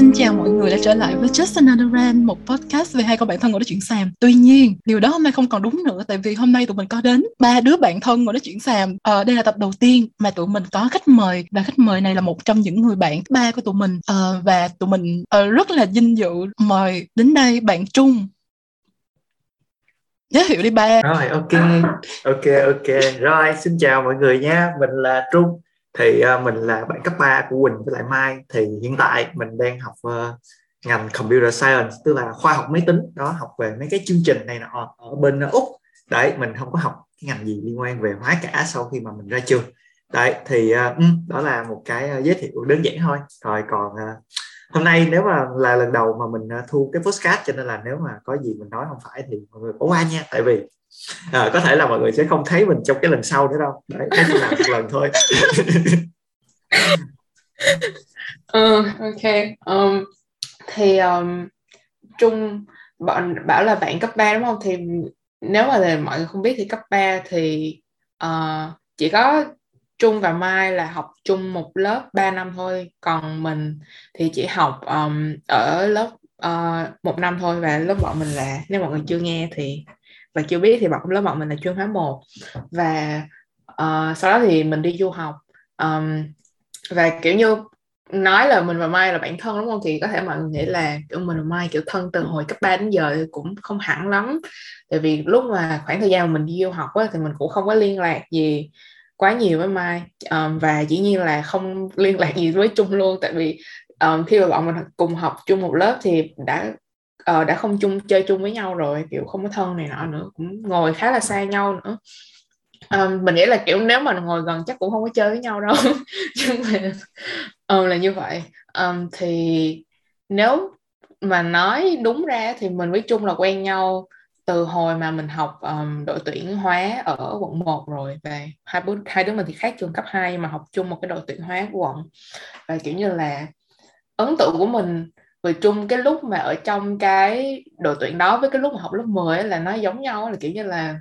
Xin chào mọi người đã trở lại với Just Another Rant, một podcast về hai con bạn thân ngồi nói chuyện xàm. Tuy nhiên, điều đó hôm nay không còn đúng nữa tại vì hôm nay tụi mình có đến ba đứa bạn thân ngồi nói chuyện xàm. Ờ, đây là tập đầu tiên mà tụi mình có khách mời và khách mời này là một trong những người bạn ba của tụi mình. Ờ, và tụi mình ờ, rất là vinh dự mời đến đây bạn Trung. Giới thiệu đi ba. Rồi ok. Ok ok. Rồi xin chào mọi người nha. Mình là trung thì uh, mình là bạn cấp 3 của Quỳnh với lại Mai. Thì hiện tại mình đang học uh, ngành computer science tức là khoa học máy tính. Đó học về mấy cái chương trình này nọ ở bên uh, úc. Đấy mình không có học cái ngành gì liên quan về hóa cả sau khi mà mình ra trường. Đấy thì uh, đó là một cái uh, giới thiệu đơn giản thôi. Rồi còn uh, hôm nay nếu mà là lần đầu mà mình uh, thu cái postcard cho nên là nếu mà có gì mình nói không phải thì mọi người bỏ qua nha. Tại vì à, có thể là mọi người sẽ không thấy mình trong cái lần sau nữa đâu. Đấy cái chỉ là một lần thôi. Uh, ok. Um, thì um, trung bọn bảo là bạn cấp 3 đúng không? Thì nếu mà là mọi người không biết thì cấp 3 thì uh, chỉ có Trung và Mai là học chung một lớp 3 năm thôi. Còn mình thì chỉ học um, ở lớp uh, một năm thôi. Và lớp bọn mình là nếu mọi người chưa nghe thì và chưa biết thì bọn lớp bọn mình là chuyên hóa một. Và uh, sau đó thì mình đi du học. Um, và kiểu như nói là mình và Mai là bạn thân đúng không? Thì có thể mọi người nghĩ là kiểu mình và Mai kiểu thân từ hồi cấp 3 đến giờ thì cũng không hẳn lắm. Tại vì lúc mà khoảng thời gian mà mình đi du học á, thì mình cũng không có liên lạc gì quá nhiều với Mai. Um, và dĩ nhiên là không liên lạc gì với Trung luôn. Tại vì um, khi mà bọn mình cùng học chung một lớp thì đã uh, đã không chung chơi chung với nhau rồi kiểu không có thân này nọ nữa cũng ngồi khá là xa nhau nữa. Um, mình nghĩ là kiểu nếu mà ngồi gần chắc cũng không có chơi với nhau đâu. Nhưng mà um, là như vậy. Um, thì nếu mà nói đúng ra thì mình với Trung là quen nhau từ hồi mà mình học um, đội tuyển hóa ở quận 1 rồi và hai đứa hai đứa mình thì khác trường cấp 2 mà học chung một cái đội tuyển hóa của quận. Và kiểu như là ấn tượng của mình về chung cái lúc mà ở trong cái đội tuyển đó với cái lúc mà học lớp 10 ấy là nó giống nhau là kiểu như là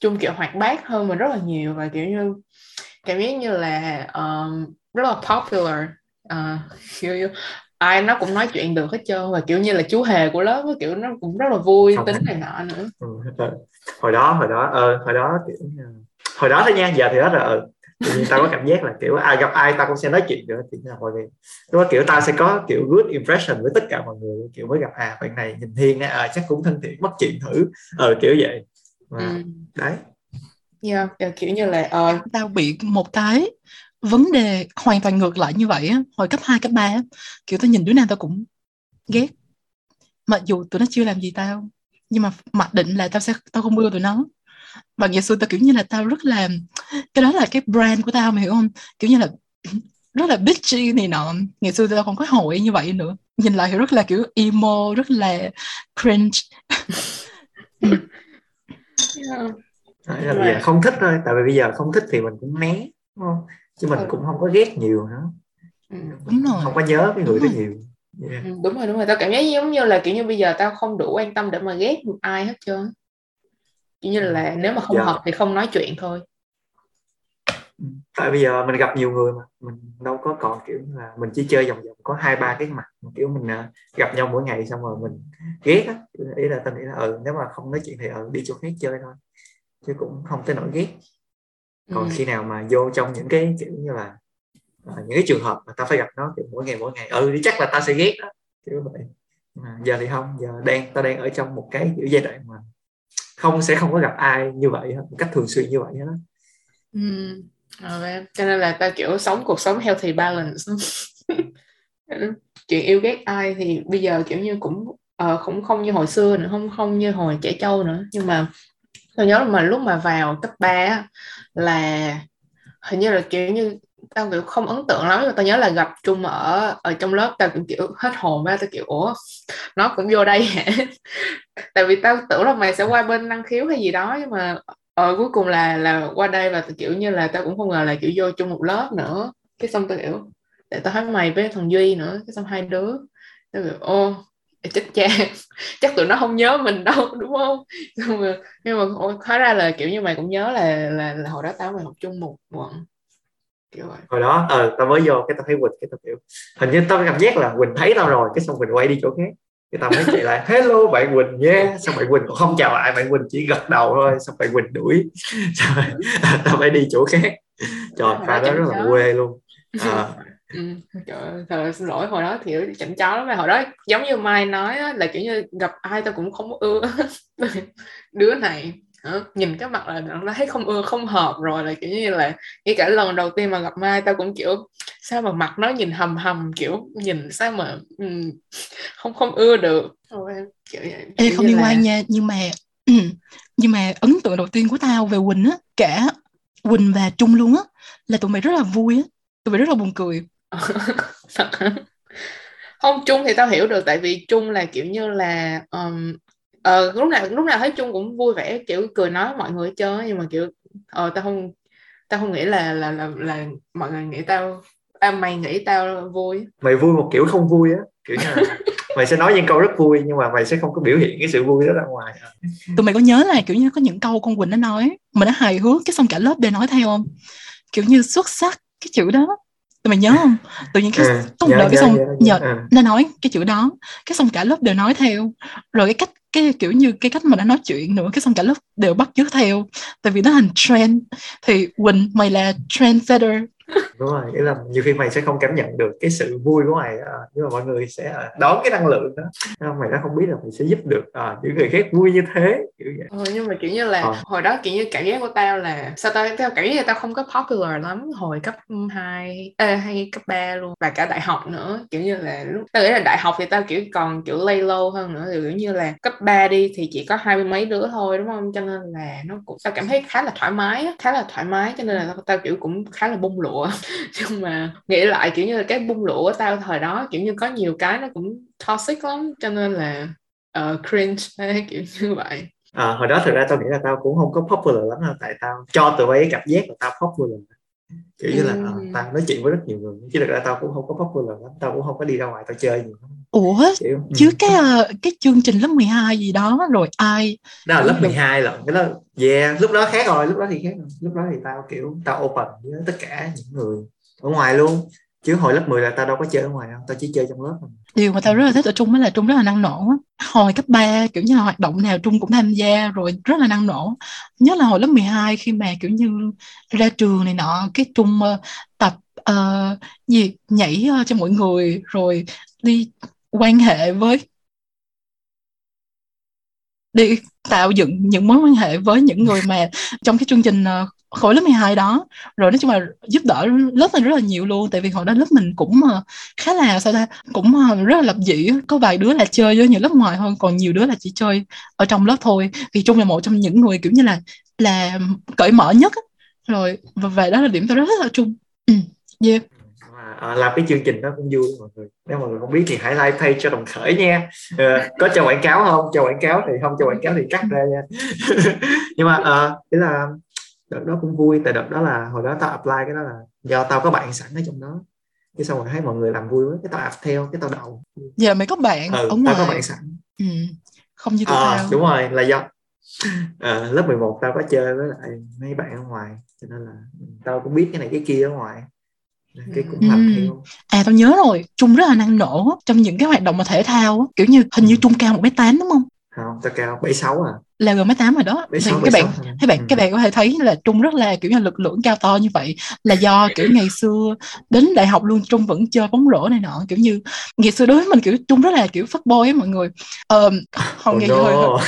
chung kiểu hoạt bát hơn mình rất là nhiều và kiểu như cảm giác như là um, rất là popular. Uh, kiểu như ai nó cũng nói chuyện được hết trơn và kiểu như là chú hề của lớp kiểu nó cũng rất là vui tính này nọ nữa. Ừ, hồi đó hồi đó ờ, hồi đó kiểu hồi đó thôi nha giờ thì hết rồi ừ thì tao có cảm giác là kiểu ai gặp ai tao cũng sẽ nói chuyện được thì là mọi người lúc đó kiểu tao sẽ có kiểu good impression với tất cả mọi người kiểu mới gặp à bạn này nhìn hiền á à, chắc cũng thân thiện bắt chuyện thử. Ờ kiểu vậy. Và, ừ. đấy. Yeah, yeah, kiểu như là uh... tao bị một cái vấn đề hoàn toàn ngược lại như vậy á hồi cấp 2, cấp 3 kiểu tao nhìn đứa nào tao cũng ghét. Mặc dù tụi nó chưa làm gì tao nhưng mà mặc định là tao sẽ tao không ưa tụi nó và ngày xưa tao kiểu như là tao rất là cái đó là cái brand của tao mày hiểu không? Kiểu như là rất là bitchy này nọ. Ngày xưa tao còn có hội như vậy nữa. Nhìn lại thì rất là kiểu emo rất là cringe. Yeah. là bây giờ không thích thôi. Tại vì bây giờ không thích thì mình cũng né đúng không? Chứ mình ừ. cũng không có ghét nhiều nữa ừ, đúng rồi. Không có nhớ cái người đó nhiều. Yeah. ừ, đúng rồi đúng rồi. Tao cảm giác giống như là kiểu như bây giờ tao không đủ quan tâm để mà ghét một ai hết trơn như là nếu mà không dạ. hợp thì không nói chuyện thôi tại bây giờ mình gặp nhiều người mà mình đâu có còn kiểu là mình chỉ chơi vòng vòng có hai ba cái mặt kiểu mình uh, gặp nhau mỗi ngày xong rồi mình ghét á ý là tao nghĩ là ừ nếu mà không nói chuyện thì ừ đi chỗ khác chơi thôi chứ cũng không tới nỗi ghét còn ừ. khi nào mà vô trong những cái kiểu như là uh, những cái trường hợp mà ta phải gặp nó kiểu mỗi ngày mỗi ngày ừ thì chắc là ta sẽ ghét đó kiểu vậy mà giờ thì không giờ đang ta đang ở trong một cái kiểu giai đoạn mà không sẽ không có gặp ai như vậy một cách thường xuyên như vậy hết ừ. Ờ, okay. cho nên là ta kiểu sống cuộc sống healthy balance chuyện yêu ghét ai thì bây giờ kiểu như cũng uh, cũng không như hồi xưa nữa không không như hồi trẻ trâu nữa nhưng mà tôi nhớ mà lúc mà vào cấp 3 là hình như là kiểu như tao kiểu không ấn tượng lắm tao nhớ là gặp chung ở ở trong lớp tao cũng kiểu hết hồn ba tao kiểu ủa nó cũng vô đây hả? Tại vì tao tưởng là mày sẽ qua bên năng khiếu hay gì đó nhưng mà ờ, cuối cùng là là qua đây và kiểu như là tao cũng không ngờ là kiểu vô chung một lớp nữa. Cái xong tao kiểu để tao thấy mày với thằng duy nữa. Cái xong hai đứa tao kiểu ô chết cha chắc tụi nó không nhớ mình đâu đúng không? Nhưng mà nhưng mà hóa ra là kiểu như mày cũng nhớ là là, là hồi đó tao mày học chung một quận kiểu vậy. Hồi đó ờ tao mới vô cái tao thấy quỳnh cái tao kiểu hình như tao cảm giác là quỳnh thấy tao rồi cái xong quỳnh quay đi chỗ khác. Cái tao mới chạy lại hello bạn quỳnh nhé xong bạn quỳnh cũng không chào lại bạn quỳnh chỉ gật đầu thôi xong bạn quỳnh đuổi. Xong tao phải đi chỗ khác. Trời pha đó rất là quê luôn. À, Ừ, trời ơi, thật là xin lỗi hồi đó thì chậm chó lắm. Mà hồi đó giống như Mai nói á, là kiểu như gặp ai tao cũng không ưa. Đứa này nhìn cái mặt là nó thấy không ưa không hợp rồi là kiểu như là ngay cả lần đầu tiên mà gặp Mai tao cũng kiểu sao mà mặt nó nhìn hầm hầm kiểu nhìn sao mà um, không không ưa được. Kiểu, vậy, Ê, kiểu không liên là quan nha nhưng mà nhưng mà ấn tượng đầu tiên của tao về Quỳnh á cả Quỳnh và Trung luôn á là tụi mày rất là vui á tụi mày rất là buồn cười. Hả? không Trung thì tao hiểu được tại vì Trung là kiểu như là um, ờ, lúc nào lúc nào thấy Trung cũng vui vẻ kiểu cười nói mọi người á, nhưng mà kiểu ờ tao không tao không nghĩ là là là, là mọi người nghĩ tao à, mày nghĩ tao vui. Mày vui một kiểu không vui á kiểu như là mày sẽ nói những câu rất vui nhưng mà mày sẽ không có biểu hiện cái sự vui đó ra ngoài. Tụi mày có nhớ là kiểu như có những câu con Quỳnh nó nói mà nó hài hước cái xong cả lớp đều nói theo không? Kiểu như xuất sắc cái chữ đó. Tụi mày nhớ không? Tự nhiên cái Ừ, nhớ, đợt cái xong nhờ. Ừ. nó nói cái chữ đó cái xong cả lớp đều nói theo. Rồi cái cách cái kiểu như cái cách mà nó nói chuyện nữa, cái xong cả lớp đều bắt chước theo. Tại vì nó thành trend. Thì Quỳnh mày là trendsetter đúng rồi nghĩa là nhiều khi mày sẽ không cảm nhận được cái sự vui của mày à, nhưng mà mọi người sẽ à, đón cái năng lượng đó. Mày đã không biết là mày sẽ giúp được à, những người khác vui như thế kiểu vậy. Ờ, nhưng mà kiểu như là Ờ. hồi đó kiểu như cảm giác của tao là sao tao tao cảm giác là tao không có popular lắm hồi cấp 2 à, hay cấp 3 luôn và cả đại học nữa. Kiểu như là lúc tao nghĩ là đại học thì tao kiểu còn kiểu lay low hơn nữa thì kiểu như là cấp 3 đi thì chỉ có hai mươi mấy đứa thôi đúng không? Cho nên là nó cũng tao cảm thấy khá là thoải mái khá là thoải mái cho nên là tao, tao kiểu cũng khá là bung lụa nhưng mà nghĩ lại kiểu như là cái bung lụa của tao thời đó kiểu như có nhiều cái nó cũng toxic lắm cho nên là uh, cringe kiểu như vậy. À, hồi đó thực ra tao nghĩ là tao cũng không có popular lắm đâu tại tao cho tụi ấy cảm giác là tao popular kiểu như là à, Ừm. tao nói chuyện với rất nhiều người chứ thực ra tao cũng không có popular lắm tao cũng không có đi ra ngoài tao chơi nhiều ủa kiểu ừ. chứ cái ờ, cái chương trình lớp 12 gì đó rồi ai đó là lớp 12 lận cái đó yeah lúc đó khác rồi lúc đó thì khác rồi lúc đó thì tao kiểu tao open với tất cả những người ở ngoài luôn chứ hồi lớp 10 là tao đâu có chơi ở ngoài đâu tao chỉ chơi trong lớp thôi. Điều mà tao rất là thích ở Trung đó là Trung rất là năng nổ hồi cấp 3 kiểu như là hoạt động nào Trung cũng tham gia rồi rất là năng nổ. Nhất là hồi lớp 12 khi mà kiểu như ra trường này nọ cái Trung uh, tập uh, gì nhảy uh, cho mọi người rồi đi quan hệ với đi tạo dựng những mối quan hệ với những người mà trong cái chương trình khối lớp 12 đó. Rồi nói chung là giúp đỡ lớp mình rất là nhiều luôn tại vì hồi đó lớp mình cũng mà khá là sao ta cũng ờ, rất là lập dị có vài đứa là chơi với những lớp ngoài hơn còn nhiều đứa là chỉ chơi ở trong lớp thôi. Thì Trung là một trong những người kiểu như là là cởi mở nhất rồi và, và đó là điểm tôi rất là chung. Ừ. yeah. à, à làm cái chương trình đó cũng vui mọi người. Nếu mọi người không biết thì hãy like page cho đồng khởi nha. Ờ, có cho quảng cáo không? Cho quảng cáo thì không cho quảng cáo thì cắt ra nha. Nhưng mà uh, ý là đợt đó cũng vui tại đợt đó là hồi đó tao apply cái đó là do tao có bạn sẵn ở trong đó cái xong rồi thấy mọi người làm vui quá cái tao ạp theo cái tao đậu giờ mày có bạn ừ, ở tao ngoài có bạn sẵn ừ. không như tụi Ờ, tao đúng rồi là do Ờ, lớp 11 tao có chơi với lại mấy bạn ở ngoài cho nên là tao cũng biết cái này cái kia ở ngoài cái cũng làm Ừ. theo À tao nhớ rồi, Trung rất là năng nổ trong những cái hoạt động mà thể thao kiểu như hình như Ừ. Trung cao 1m8 đúng không? không tao cao 76 à Là gần 1m8 rồi đó. Thì 76 các bạn 76 thôi. các bạn Ừ. các bạn có thể thấy là Trung rất là kiểu như lực lượng cao to như vậy là do kiểu ngày xưa đến đại học luôn Trung vẫn chơi bóng rổ này nọ kiểu như ngày xưa đối với mình kiểu Trung rất là kiểu fuckboy á mọi người. Ờ, không Oh hơi, no.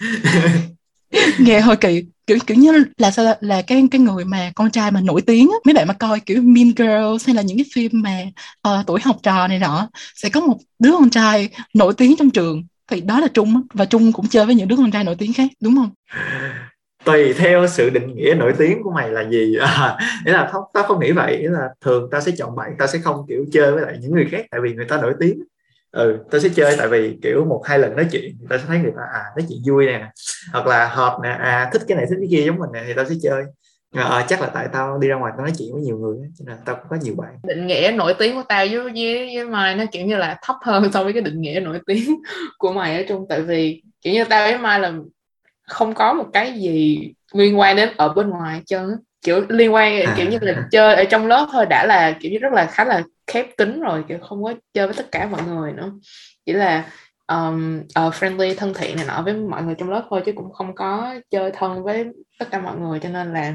nghe hơi kỳ kiểu kiểu như là sao ta- là cái cái người mà con trai mà nổi tiếng á mấy bạn mà coi kiểu Mean Girls hay là những cái phim mà ờ, tuổi học trò này nọ sẽ có một đứa con trai nổi tiếng trong trường thì đó là Trung và Trung cũng chơi với những đứa con trai nổi tiếng khác đúng không? Tùy theo sự định nghĩa nổi tiếng của mày là gì. À, nghĩa là không tao không nghĩ vậy. Nghĩa là thường tao sẽ chọn bạn tao sẽ không kiểu chơi với lại những người khác tại vì người ta nổi tiếng. Ừ tao sẽ chơi tại vì kiểu một hai lần nói chuyện tao sẽ thấy người ta à nói chuyện vui nè hoặc là hợp nè à thích cái này thích cái kia giống mình nè thì tao sẽ chơi à, chắc là tại tao đi ra ngoài tao nói chuyện với nhiều người cho nên tao cũng có nhiều bạn. Định nghĩa nổi tiếng của tao với với, với Mai nó kiểu như là thấp hơn so với cái định nghĩa nổi tiếng của mày ở chung. Tại vì kiểu như tao với Mai là không có một cái gì liên quan đến ở bên ngoài á. Kiểu liên quan à. kiểu như là chơi ở trong lớp thôi đã là kiểu như rất là khá là khép kín rồi kiểu không có chơi với tất cả mọi người nữa. Chỉ là um, uh, friendly thân thiện này nọ với mọi người trong lớp thôi chứ cũng không có chơi thân với tất cả mọi người cho nên là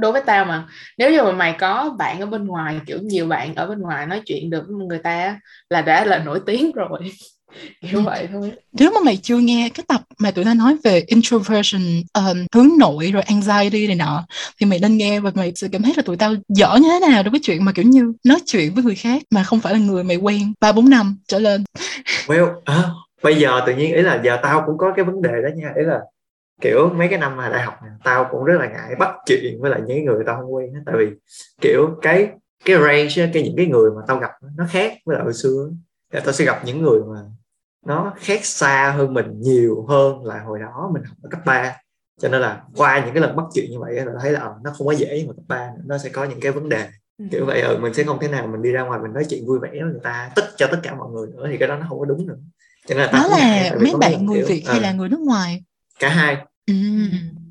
đối với tao mà. Nếu như mà mày có bạn ở bên ngoài kiểu nhiều bạn ở bên ngoài nói chuyện được với người ta là đã là nổi tiếng rồi. Kiểu vậy thôi. Nếu mà mày chưa nghe cái tập mà tụi ta nói về introversion um, hướng nội rồi anxiety này nọ thì mày nên nghe và mày sẽ cảm thấy là tụi tao dở như thế nào đối với chuyện mà kiểu như nói chuyện với người khác mà không phải là người mày quen ba bốn năm trở lên. Well à, bây giờ tự nhiên ý là giờ tao cũng có cái vấn đề đó nha. Ý là kiểu mấy cái năm mà đại học này, tao cũng rất là ngại bắt chuyện với lại những người tao không quen tại vì kiểu cái cái range cái những cái người mà tao gặp nó khác với lại hồi xưa thì tao sẽ gặp những người mà nó khác xa hơn mình nhiều hơn là hồi đó mình học ở cấp 3 cho nên là qua những cái lần bắt chuyện như vậy là thấy là ờ, nó không có dễ như cấp 3 nó sẽ có những cái vấn đề. Ừ. kiểu vậy ừ, mình sẽ không thể nào mình đi ra ngoài mình nói chuyện vui vẻ với người ta tất cho tất cả mọi người nữa thì cái đó nó không có đúng nữa. Cho nên là đó là mấy bạn người Việt hay là người nước ngoài cả hai. Ừ.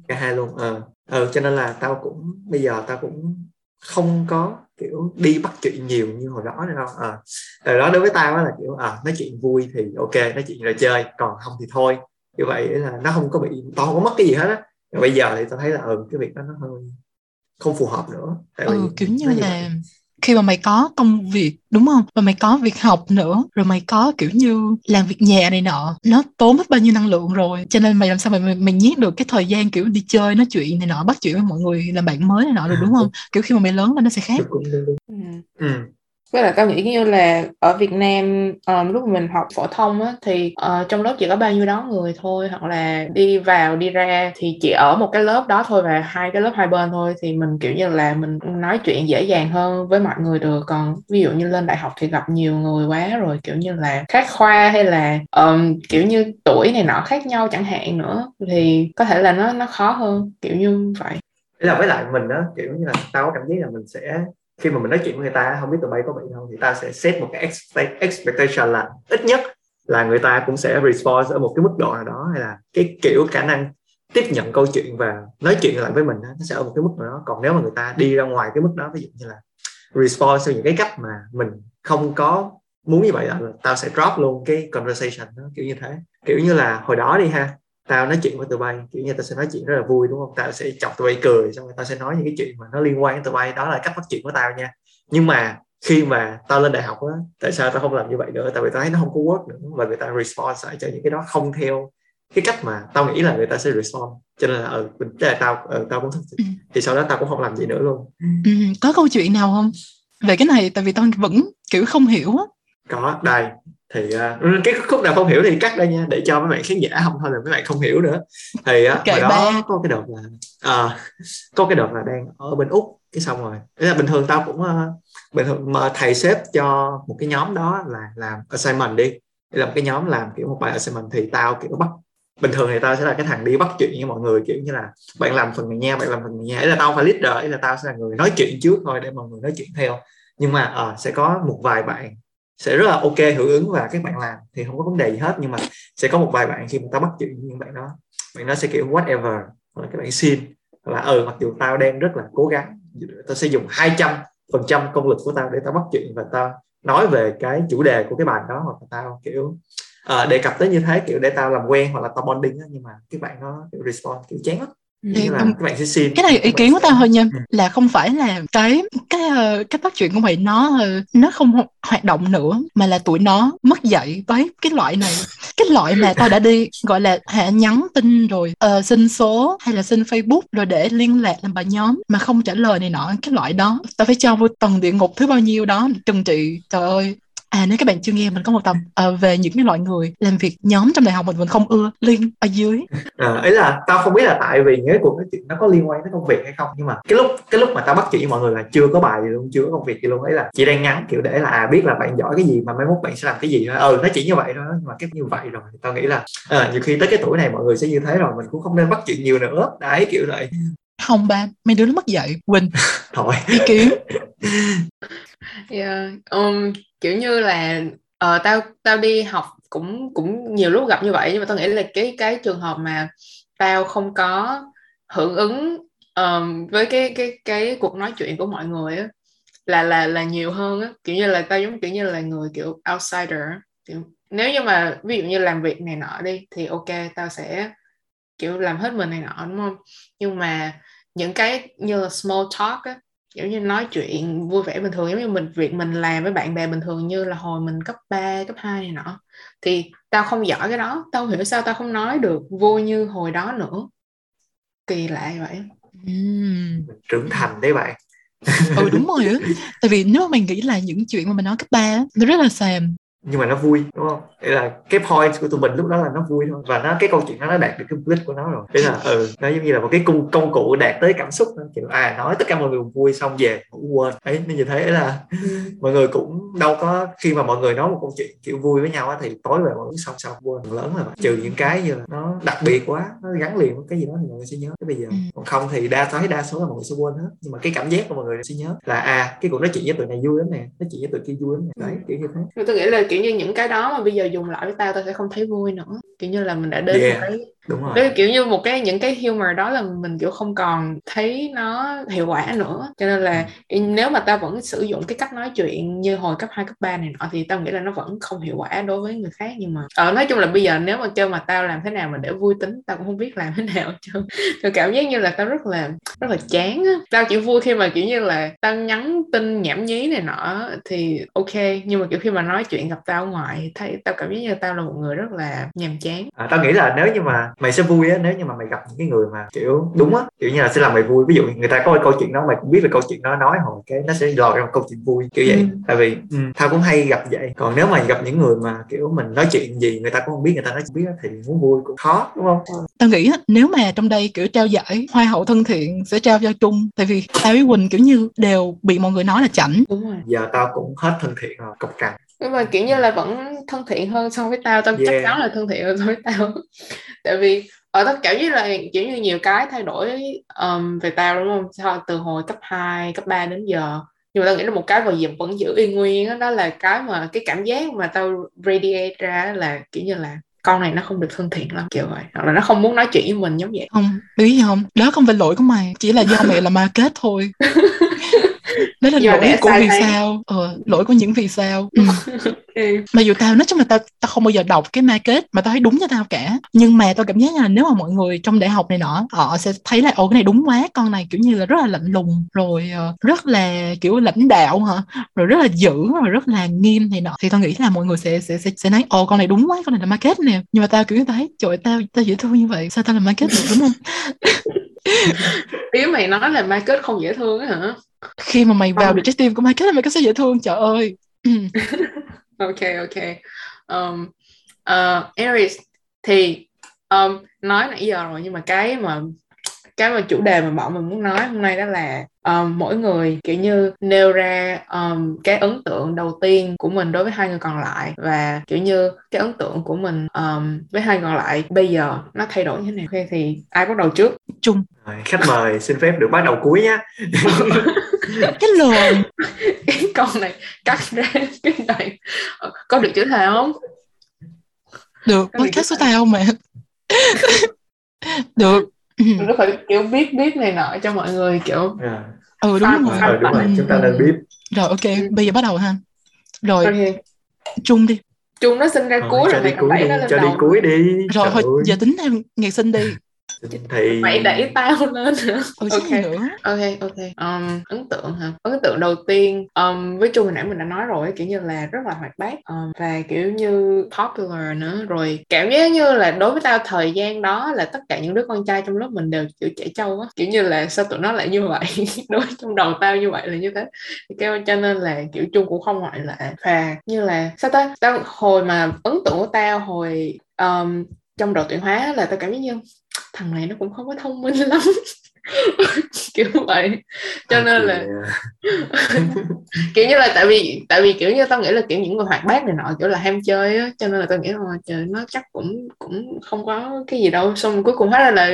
cả hai luôn ờ. Ừ, cho nên là tao cũng bây giờ tao cũng không có kiểu đi bắt chuyện nhiều như hồi đó nữa đâu à, từ đó đối với tao là kiểu à, nói chuyện vui thì ok nói chuyện rồi chơi còn không thì thôi. Như vậy là nó không có bị tao không có mất cái gì hết á. Bây giờ thì tao thấy là ừ cái việc đó nó hơi không phù hợp nữa. Tại ừ, kiểu như là như khi mà mày có công việc đúng không? Và mày có việc học nữa rồi mày có kiểu như làm việc nhà này nọ nó tốn mất bao nhiêu năng lượng rồi. Cho nên mày làm sao mày mày, mày nhét được cái thời gian kiểu đi chơi nói chuyện này nọ bắt chuyện với mọi người làm bạn mới này nọ được đúng không? Kiểu khi mà mày lớn lên nó sẽ khác. Ừ. ừ với lại tao nghĩ như là ở Việt Nam um, lúc mình học phổ thông á, thì uh, trong lớp chỉ có bao nhiêu đó người thôi hoặc là đi vào đi ra thì chỉ ở một cái lớp đó thôi và hai cái lớp hai bên thôi thì mình kiểu như là mình nói chuyện dễ dàng hơn với mọi người được. Còn ví dụ như lên đại học thì gặp nhiều người quá rồi kiểu như là khác khoa hay là um, kiểu như tuổi này nọ khác nhau chẳng hạn nữa thì có thể là nó nó khó hơn kiểu như vậy. Là với lại mình á kiểu như là tao có cảm giác là mình sẽ khi mà mình nói chuyện với người ta, không biết tụi bay có bị không, thì ta sẽ set một cái expectation là ít nhất là người ta cũng sẽ respond ở một cái mức độ nào đó, hay là cái kiểu khả năng tiếp nhận câu chuyện và nói chuyện lại với mình nó sẽ ở một cái mức nào đó. Còn nếu mà người ta đi ra ngoài cái mức đó, ví dụ như là respond theo những cái cách mà mình không có muốn như vậy, là tao sẽ drop luôn cái conversation đó, kiểu như thế. Kiểu như là hồi đó đi ha tao nói chuyện với tụi bay kiểu như tao sẽ nói chuyện rất là vui đúng không? Tao sẽ chọc tụi bay cười xong rồi tao sẽ nói những cái chuyện mà nó liên quan đến tụi bay. Đó là cách bắt chuyện của tao nha. Nhưng mà khi mà tao lên đại học á tại sao tao không làm như vậy nữa? Tại vì tao thấy nó không có work nữa và người ta respond lại cho những cái đó không theo cái cách mà tao nghĩ là người ta sẽ respond. Cho nên là ừ là tao ừ, tao cũng thích. Ừ. thì sau đó tao cũng không làm gì nữa luôn. Ừ, có câu chuyện nào không? Về cái này tại vì tao vẫn kiểu không hiểu á. Có đây thì uh, cái khúc nào không hiểu thì cắt đây nha để cho mấy bạn khán giả không thôi là mấy bạn không hiểu nữa. Thì uh, hồi đó ba. có cái đợt là uh, có cái đợt là đang ở bên úc cái xong rồi. Thế là bình thường tao cũng uh, bình thường mà thầy xếp cho một cái nhóm đó là làm assignment đi. Để làm cái nhóm làm kiểu một bài assignment thì tao kiểu bắt bình thường thì tao sẽ là cái thằng đi bắt chuyện với mọi người kiểu như là bạn làm phần này nha bạn làm phần này nha. Ấy là tao phải leader ấy là tao sẽ là người nói chuyện trước thôi để mọi người nói chuyện theo. Nhưng mà uh, sẽ có một vài bạn sẽ rất là ok hưởng ứng và các bạn làm thì không có vấn đề gì hết. Nhưng mà sẽ có một vài bạn khi mà tao bắt chuyện với những bạn đó bạn nó sẽ kiểu whatever hoặc là các bạn xin. Là ừ mặc dù tao đang rất là cố gắng tao sẽ dùng 200 phần trăm công lực của tao để tao bắt chuyện và tao nói về cái chủ đề của cái bài đó. Hoặc là tao kiểu uh, đề cập tới như thế kiểu để tao làm quen hoặc là tao bonding đó, nhưng mà các bạn nó kiểu respond kiểu chán lắm thì là các bạn sẽ xin. Cái này ý kiến của tao thôi nha. Ừ. là không phải là cái cái uh, cái bắt chuyện của mày nó uh, nó không hoạt động nữa mà là tụi nó mất dạy với cái loại này. Cái loại mà tao đã đi gọi là hạ nhắn tin rồi uh, xin số hay là xin facebook rồi để liên lạc làm bài nhóm mà không trả lời này nọ cái loại đó. Tao phải cho vô tầng địa ngục thứ bao nhiêu đó trừng trị. Trời ơi à nếu các bạn chưa nghe mình có một tập uh, về những cái loại người làm việc nhóm trong đại học mình mình không ưa link ở dưới. À, ấy là tao không biết là tại vì cái cuộc nói chuyện nó có liên quan tới công việc hay không nhưng mà cái lúc cái lúc mà tao bắt chuyện với mọi người là chưa có bài gì luôn chưa có công việc gì luôn ấy là chỉ đang nhắn kiểu để là à biết là bạn giỏi cái gì mà mai mốt bạn sẽ làm cái gì thôi. Ừ nó chỉ như vậy thôi nhưng mà cái như vậy rồi tao nghĩ là à, nhiều khi tới cái tuổi này mọi người sẽ như thế rồi mình cũng không nên bắt chuyện nhiều nữa. Đấy kiểu vậy. Không ba mấy đứa nó mất dạy quỳnh. Thôi. Ý kiến. Yeah. um, kiểu như là uh, tao tao đi học cũng cũng nhiều lúc gặp như vậy nhưng mà tao nghĩ là cái cái trường hợp mà tao không có hưởng ứng um, với cái cái cái cuộc nói chuyện của mọi người á là là là nhiều hơn á. Kiểu như là tao giống kiểu như là người kiểu outsider kiểu, nếu như mà ví dụ như làm việc này nọ đi thì ok tao sẽ kiểu làm hết mình này nọ đúng không? Nhưng mà những cái như là small talk á kiểu như nói chuyện vui vẻ bình thường giống như mình việc mình làm với bạn bè bình thường như là hồi mình cấp 3, cấp 2 này nọ. Thì tao không giỏi cái đó tao hiểu sao tao không nói được vui như hồi đó nữa. Kỳ lạ vậy. Uhm. trưởng thành đấy bạn. Ừ đúng rồi á. Tại vì nếu mà mình nghĩ là những chuyện mà mình nói cấp ba nó rất là xàm nhưng mà nó vui đúng không? Thế là cái point của tụi mình lúc đó là nó vui thôi. Và nó cái câu chuyện đó nó đạt được cái mục đích của nó rồi. Thế là ừ nó giống như là một cái công công cụ đạt tới cảm xúc đó. kiểu à nói tất cả mọi người vui xong về ngủ quên. Ấy nên như thế là mọi người cũng đâu có khi mà mọi người nói một câu chuyện kiểu vui với nhau á thì tối về mọi người xong xong quên. Lớn rồi trừ những cái như là nó đặc biệt quá nó gắn liền với cái gì đó thì mọi người sẽ nhớ. Cái bây giờ còn không thì đa số đa số là mọi người sẽ quên hết. Nhưng mà cái cảm giác của mọi người sẽ nhớ là à cái cuộc nói chuyện với tụi này vui lắm nè nói chuyện với tụi kia vui lắm nè. Đấy kiểu như thế. Tôi nghĩ là kiểu như những cái đó mà bây giờ dùng lại với tao tao sẽ không thấy vui nữa kiểu như là mình đã đến yeah. một cái đúng rồi. cái kiểu như một cái những cái humor đó là mình kiểu không còn thấy nó hiệu quả nữa. Cho nên là ừ. nếu mà tao vẫn sử dụng cái cách nói chuyện như hồi cấp 2, cấp 3 này nọ thì tao nghĩ là nó vẫn không hiệu quả đối với người khác. Nhưng mà ở ờ, nói chung là bây giờ nếu mà kêu mà tao làm thế nào mà để vui tính tao cũng không biết làm thế nào. Chứ tao cảm giác như là tao rất là rất là chán á. Tao chỉ vui khi mà kiểu như là tao nhắn tin nhảm nhí này nọ thì ok. Nhưng mà kiểu khi mà nói chuyện gặp tao ngoài thấy tao cảm giác như tao là một người rất là nhàm chán à, tao nghĩ là nếu như mà mày sẽ vui á nếu như mà mày gặp những cái người mà kiểu đúng á kiểu như là sẽ làm mày vui. Ví dụ người ta có một câu chuyện đó mày cũng biết là câu chuyện đó nói hồi cái nó sẽ lòi ra một câu chuyện vui kiểu vậy. Ừ. tại vì um, tao cũng hay gặp vậy. Còn nếu mà gặp những người mà kiểu mình nói chuyện gì người ta cũng không biết người ta nói biết thì muốn vui cũng khó đúng không? Tao nghĩ nếu mà trong đây kiểu trao giải hoa hậu thân thiện sẽ trao cho trung. Tại vì tao với quỳnh kiểu như đều bị mọi người nói là chảnh. Đúng rồi. Giờ tao cũng hết thân thiện rồi cọc cằn nhưng mà kiểu như là vẫn thân thiện hơn so với tao. Tao yeah. chắc chắn là thân thiện hơn so với tao. Tại vì ở tất cả như là kiểu như nhiều cái thay đổi um, về tao đúng không? Sau, từ hồi cấp 2, cấp 3 đến giờ. Nhưng mà tao nghĩ là một cái mà vẫn vẫn giữ y nguyên đó, đó là cái mà cái cảm giác mà tao radiate ra là kiểu như là con này nó không được thân thiện lắm kiểu vậy. Hoặc là nó không muốn nói chuyện với mình giống vậy. Không biết gì không? Đó không phải lỗi của mày chỉ là do mẹ là ma kết thôi đó là lỗi của vì sao? Ờ, lỗi của những vì sao. Ừ. mà dù tao nói chung là tao tao không bao giờ đọc cái market mà tao thấy đúng cho tao cả. Nhưng mà tao cảm giác là nếu mà mọi người trong đại học này nọ họ sẽ thấy là ồ cái này đúng quá con này kiểu như là rất là lạnh lùng rồi uh, rất là kiểu lãnh đạo hả? Rồi rất là dữ rồi rất là nghiêm này nọ. Thì tao nghĩ là mọi người sẽ sẽ sẽ, sẽ nói ồ con này đúng quá con này là market nè. Nhưng mà tao kiểu như thấy trời tao tao dễ thương như vậy sao tao là market được đúng không? Ý mày nói là market không dễ thương á hả khi mà mày vào được trái tim của market là mày có sẽ dễ thương trời ơi. Ok ok. Um, uh, Aries thì um, nói nãy giờ rồi nhưng mà cái mà cái mà chủ đề mà bọn mình muốn nói hôm nay đó là um, mỗi người kiểu như nêu ra um, cái ấn tượng đầu tiên của mình đối với hai người còn lại và kiểu như cái ấn tượng của mình um, với hai người còn lại bây giờ nó thay đổi như thế nào. Okay, thì ai bắt đầu trước? Chung khách mời xin phép được bắt đầu cuối nhé cái lời. Cái con này cắt ra cái này. Có được chữ thề không? Được. Podcast số thề không mẹ? Được nó phải kiểu biết biết này nọ cho mọi người kiểu yeah. ừ đúng rồi. ừ, đúng rồi chúng ta nên biết. Rồi ok bây giờ bắt đầu ha. Rồi okay. chung đi. Chung nó sinh ra cuối rồi, cho đi cuối đi cho đi cuối đi. Rồi thôi giờ tính theo ngày sinh đi thì mày đẩy tao lên nữa. Ừ, ok. nữa? Ok ok. Um, ấn tượng hả? Ấn tượng đầu tiên um, với chung hồi nãy mình đã nói rồi kiểu như là rất là hoạt bát um, và kiểu như popular nữa. Rồi cảm giác như là đối với tao thời gian đó là tất cả những đứa con trai trong lớp mình đều kiểu trẻ trâu á. Kiểu như là sao tụi nó lại như vậy? Đối trong đầu tao như vậy là như thế. Cái cho nên là kiểu chung cũng không ngoại lệ. Và như là sao ta? Tao hồi mà ấn tượng của tao hồi um, trong đội tuyển hóa là tao cảm giác như thằng này nó cũng không có thông minh lắm. Kiểu vậy. Cho nên là kiểu như là tại vì tại vì kiểu như tao nghĩ là kiểu những người hoạt bát này nọ kiểu là ham chơi á cho nên là tao nghĩ là trời nó chắc cũng cũng không có cái gì đâu. Xong cuối cùng hết là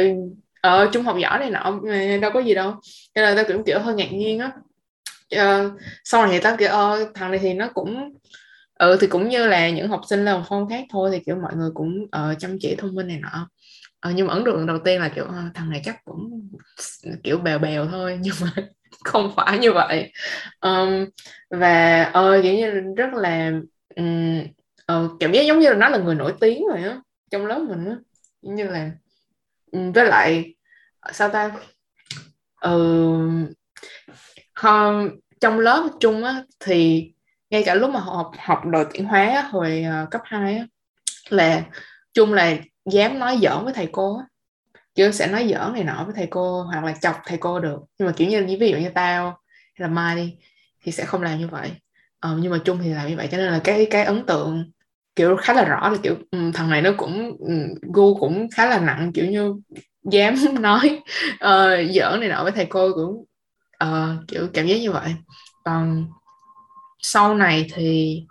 ở uh, trung học giỏi này nọ đâu có gì đâu. Cho nên là tao cũng kiểu hơi ngạc nhiên á. Uh, sau này thì tao kiểu thằng này thì nó cũng ừ thì cũng như là những học sinh là phong khác thôi thì kiểu mọi người cũng uh, chăm chỉ thông minh này nọ ờ, nhưng mà ấn tượng đầu tiên là kiểu à, thằng này chắc cũng kiểu bèo bèo thôi nhưng mà không phải như vậy. Um, và ơi uh, kiểu như rất là um, uh, cảm giác giống như là nó là người nổi tiếng rồi á trong lớp mình á. Như là um, với lại sao ta? Ờ, uh, không, trong lớp chung á thì ngay cả lúc mà học học đội tuyển hóa hồi uh, cấp 2 á là chung là dám nói giỡn với thầy cô á. Chứ sẽ nói giỡn này nọ với thầy cô hoặc là chọc thầy cô được. Nhưng mà kiểu như ví dụ như tao hay là mai đi thì sẽ không làm như vậy. Um, nhưng mà chung thì làm như vậy cho nên là cái cái ấn tượng kiểu khá là rõ là kiểu um, thằng này nó cũng um, gu cũng khá là nặng kiểu như dám nói uh, giỡn này nọ với thầy cô cũng uh, kiểu cảm giác như vậy. Còn sau này thì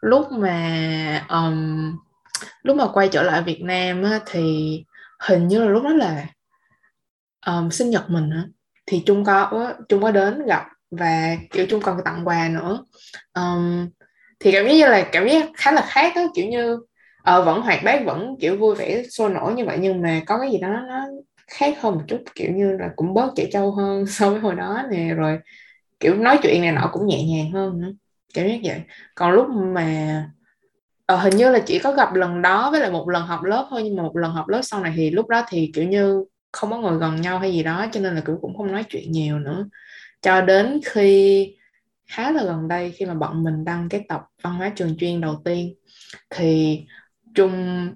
lúc mà um, lúc mà quay trở lại Việt Nam á, thì hình như là lúc đó là um, sinh nhật mình á, thì Trung có Trung có đến gặp và kiểu Trung còn tặng quà nữa. Um, thì cảm giác như là cảm giác khá là khác á, kiểu như uh, vẫn hoạt bát vẫn kiểu vui vẻ sôi nổi như vậy nhưng mà có cái gì đó nó khác hơn một chút kiểu như là cũng bớt trẻ trâu hơn so với hồi đó nè rồi kiểu nói chuyện này nọ cũng nhẹ nhàng hơn nữa. Cảm giác vậy. Còn lúc mà ờ, hình như là chỉ có gặp lần đó với lại một lần học lớp thôi nhưng mà một lần học lớp sau này thì lúc đó thì kiểu như không có ngồi gần nhau hay gì đó cho nên là kiểu cũng không nói chuyện nhiều nữa. Cho đến khi khá là gần đây khi mà bọn mình đăng cái tập văn hóa trường chuyên đầu tiên thì Chung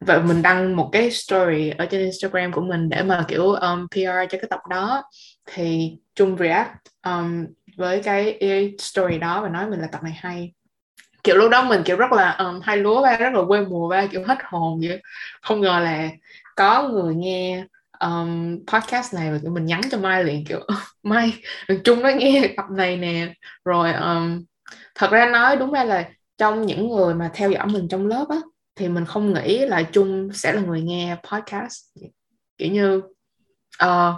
và mình đăng một cái story ở trên Instagram của mình để mà kiểu um, PR cho cái tập đó. Thì Chung react um, với cái story đó và nói mình là tập này hay kiểu lúc đó mình kiểu rất là um, hay lúa ba rất là quê mùa ba kiểu hết hồn vậy. Không ngờ là có người nghe um, podcast này và kiểu mình nhắn cho Mai liền kiểu Mai chung nó nghe tập này nè. Rồi um, thật ra nói đúng ra là trong những người mà theo dõi mình trong lớp á thì mình không nghĩ là chung sẽ là người nghe podcast. Kiểu như uh,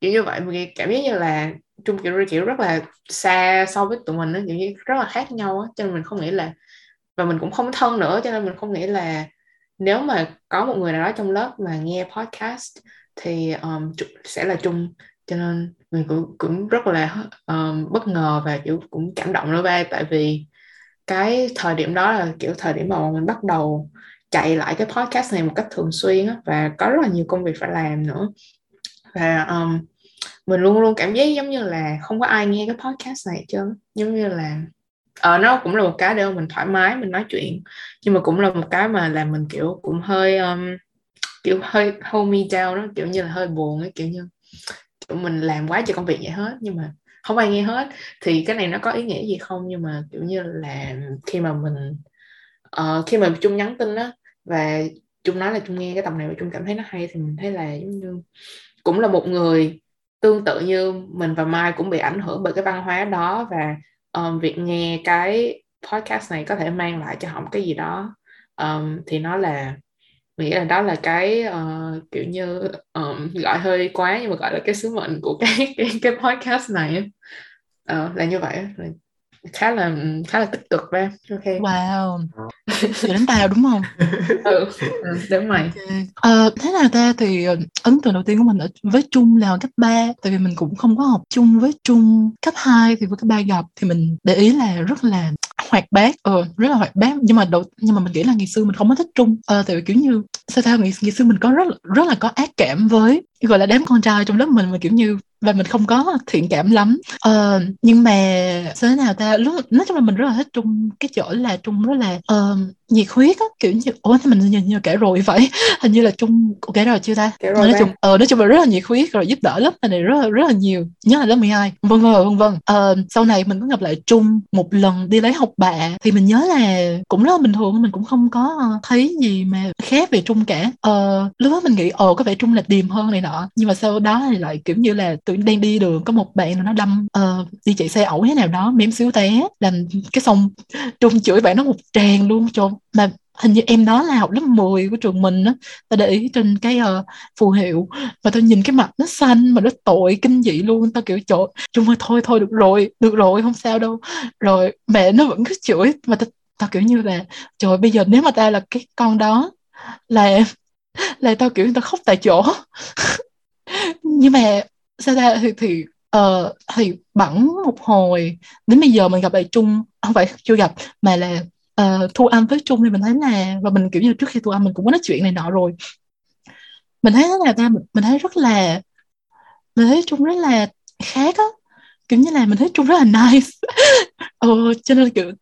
kiểu như vậy mình cảm giác như là chung kiểu kiểu rất là xa so với tụi mình nó kiểu như rất là khác nhau á cho nên mình không nghĩ là và mình cũng không thân nữa cho nên mình không nghĩ là nếu mà có một người nào đó trong lớp mà nghe podcast thì um, sẽ là chung cho nên mình cũng cũng rất là um, bất ngờ và kiểu cũng cảm động nữa ba tại vì cái thời điểm đó là kiểu thời điểm mà mình bắt đầu chạy lại cái podcast này một cách thường xuyên á, và có rất là nhiều công việc phải làm nữa. Và um, mình luôn luôn cảm giác giống như là không có ai nghe cái podcast này chứ giống như là ờ uh, nó cũng là một cái để mình thoải mái mình nói chuyện. Nhưng mà cũng là một cái mà làm mình kiểu cũng hơi um, kiểu hơi hold me down đó kiểu như là hơi buồn ấy kiểu như kiểu mình làm quá cho công việc vậy hết nhưng mà không ai nghe hết. Thì cái này nó có ý nghĩa gì không? Nhưng mà kiểu như là khi mà mình uh, khi mà chung nhắn tin đó và chung nói là chung nghe cái tập này và chung cảm thấy nó hay thì mình thấy là giống như cũng là một người tương tự như mình và Mai cũng bị ảnh hưởng bởi cái văn hóa đó và um, việc nghe cái podcast này có thể mang lại cho họ một cái gì đó um, thì nó là nghĩ là đó là cái uh, kiểu như um, gọi hơi quá nhưng mà gọi là cái sứ mệnh của cái cái, cái podcast này uh, là như vậy khá là khá là tích cực ba ok. Wow Giờ đến tao đúng không? ừ, ừ mày. Okay. Ờ, thế nào ta thì ờ, ấn tượng đầu tiên của mình ở với Trung là cấp 3 Tại vì mình cũng không có học chung với Trung cấp 2 thì với cấp 3 gặp thì mình để ý là rất là hoạt bát ờ rất là hoạt bát nhưng mà đầu nhưng mà mình nghĩ là ngày xưa mình không có thích trung ờ tại vì kiểu như sao sao ngày, ngày xưa mình có rất rất là có ác cảm với gọi là đám con trai trong lớp mình mà kiểu như và mình không có thiện cảm lắm. Uh, nhưng mà thế nào ta lúc nói chung là mình rất là thích trung cái chỗ là trung rất là uh, nhiệt huyết á kiểu như ủa mình nhìn như kể rồi vậy? Hình như là trung kể rồi chưa ta? Kể rồi nói chung ờ nói chung là rất là nhiệt huyết rồi giúp đỡ lớp này rất là rất là nhiều. Nhớ là lớp 12 vân vân vân vân. Ờ, sau này mình có gặp lại trung một lần đi lấy học bạ thì mình nhớ là cũng rất là bình thường mình cũng không có thấy gì mà khác về trung cả. Ờ, lúc đó mình nghĩ ồ có vẻ trung là điềm hơn này nọ. Nhưng mà sau đó thì lại kiểu như là tụi đang đi đường có một bạn nó đâm uh, đi chạy xe ẩu thế nào đó mém xíu té làm cái xong trung chửi bạn nó một tràng luôn cho mà hình như em đó là học lớp 10 của trường mình á tao để ý trên cái uh, phù hiệu. Và tao nhìn cái mặt nó xanh mà nó tội kinh dị luôn tao kiểu chỗ chung ơi thôi thôi được rồi được rồi không sao đâu. Rồi mẹ nó vẫn cứ chửi mà tao tao kiểu như là trời bây giờ nếu mà ta là cái con đó là là tao kiểu tao khóc tại chỗ. Nhưng mà sao ta thì thì uh, thì bẵng một hồi đến bây giờ mình gặp lại Chung không phải chưa gặp mà là uh, thu âm với Trung thì mình thấy là và mình kiểu như trước khi thu âm mình cũng có nói chuyện này nọ rồi. Mình thấy là ta mình thấy rất là mình thấy Trung rất là khác á. Kiểu như là mình thấy Trung rất là nice. Ờ, cho nên là kiểu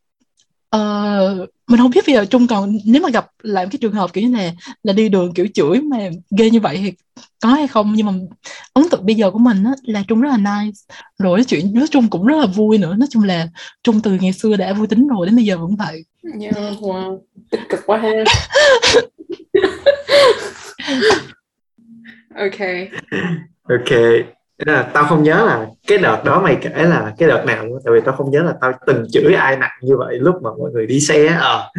uh, mình không biết bây giờ Trung còn nếu mà gặp lại cái trường hợp kiểu như này là đi đường kiểu chửi mà ghê như vậy thì có hay không? Nhưng mà ấn tượng bây giờ của mình á, là Trung rất là nice. Rồi nói chuyện nói Trung cũng rất là vui nữa. Nói chung là Trung từ ngày xưa đã vui tính rồi đến bây giờ vẫn vậy yeah, wow. tích cực quá ha. Ok. Ok. Là tao không nhớ là cái đợt đó mày kể là cái đợt nào nữa tại vì tao không nhớ là tao từng chửi ai nặng như vậy lúc mà mọi người đi xe ờ à,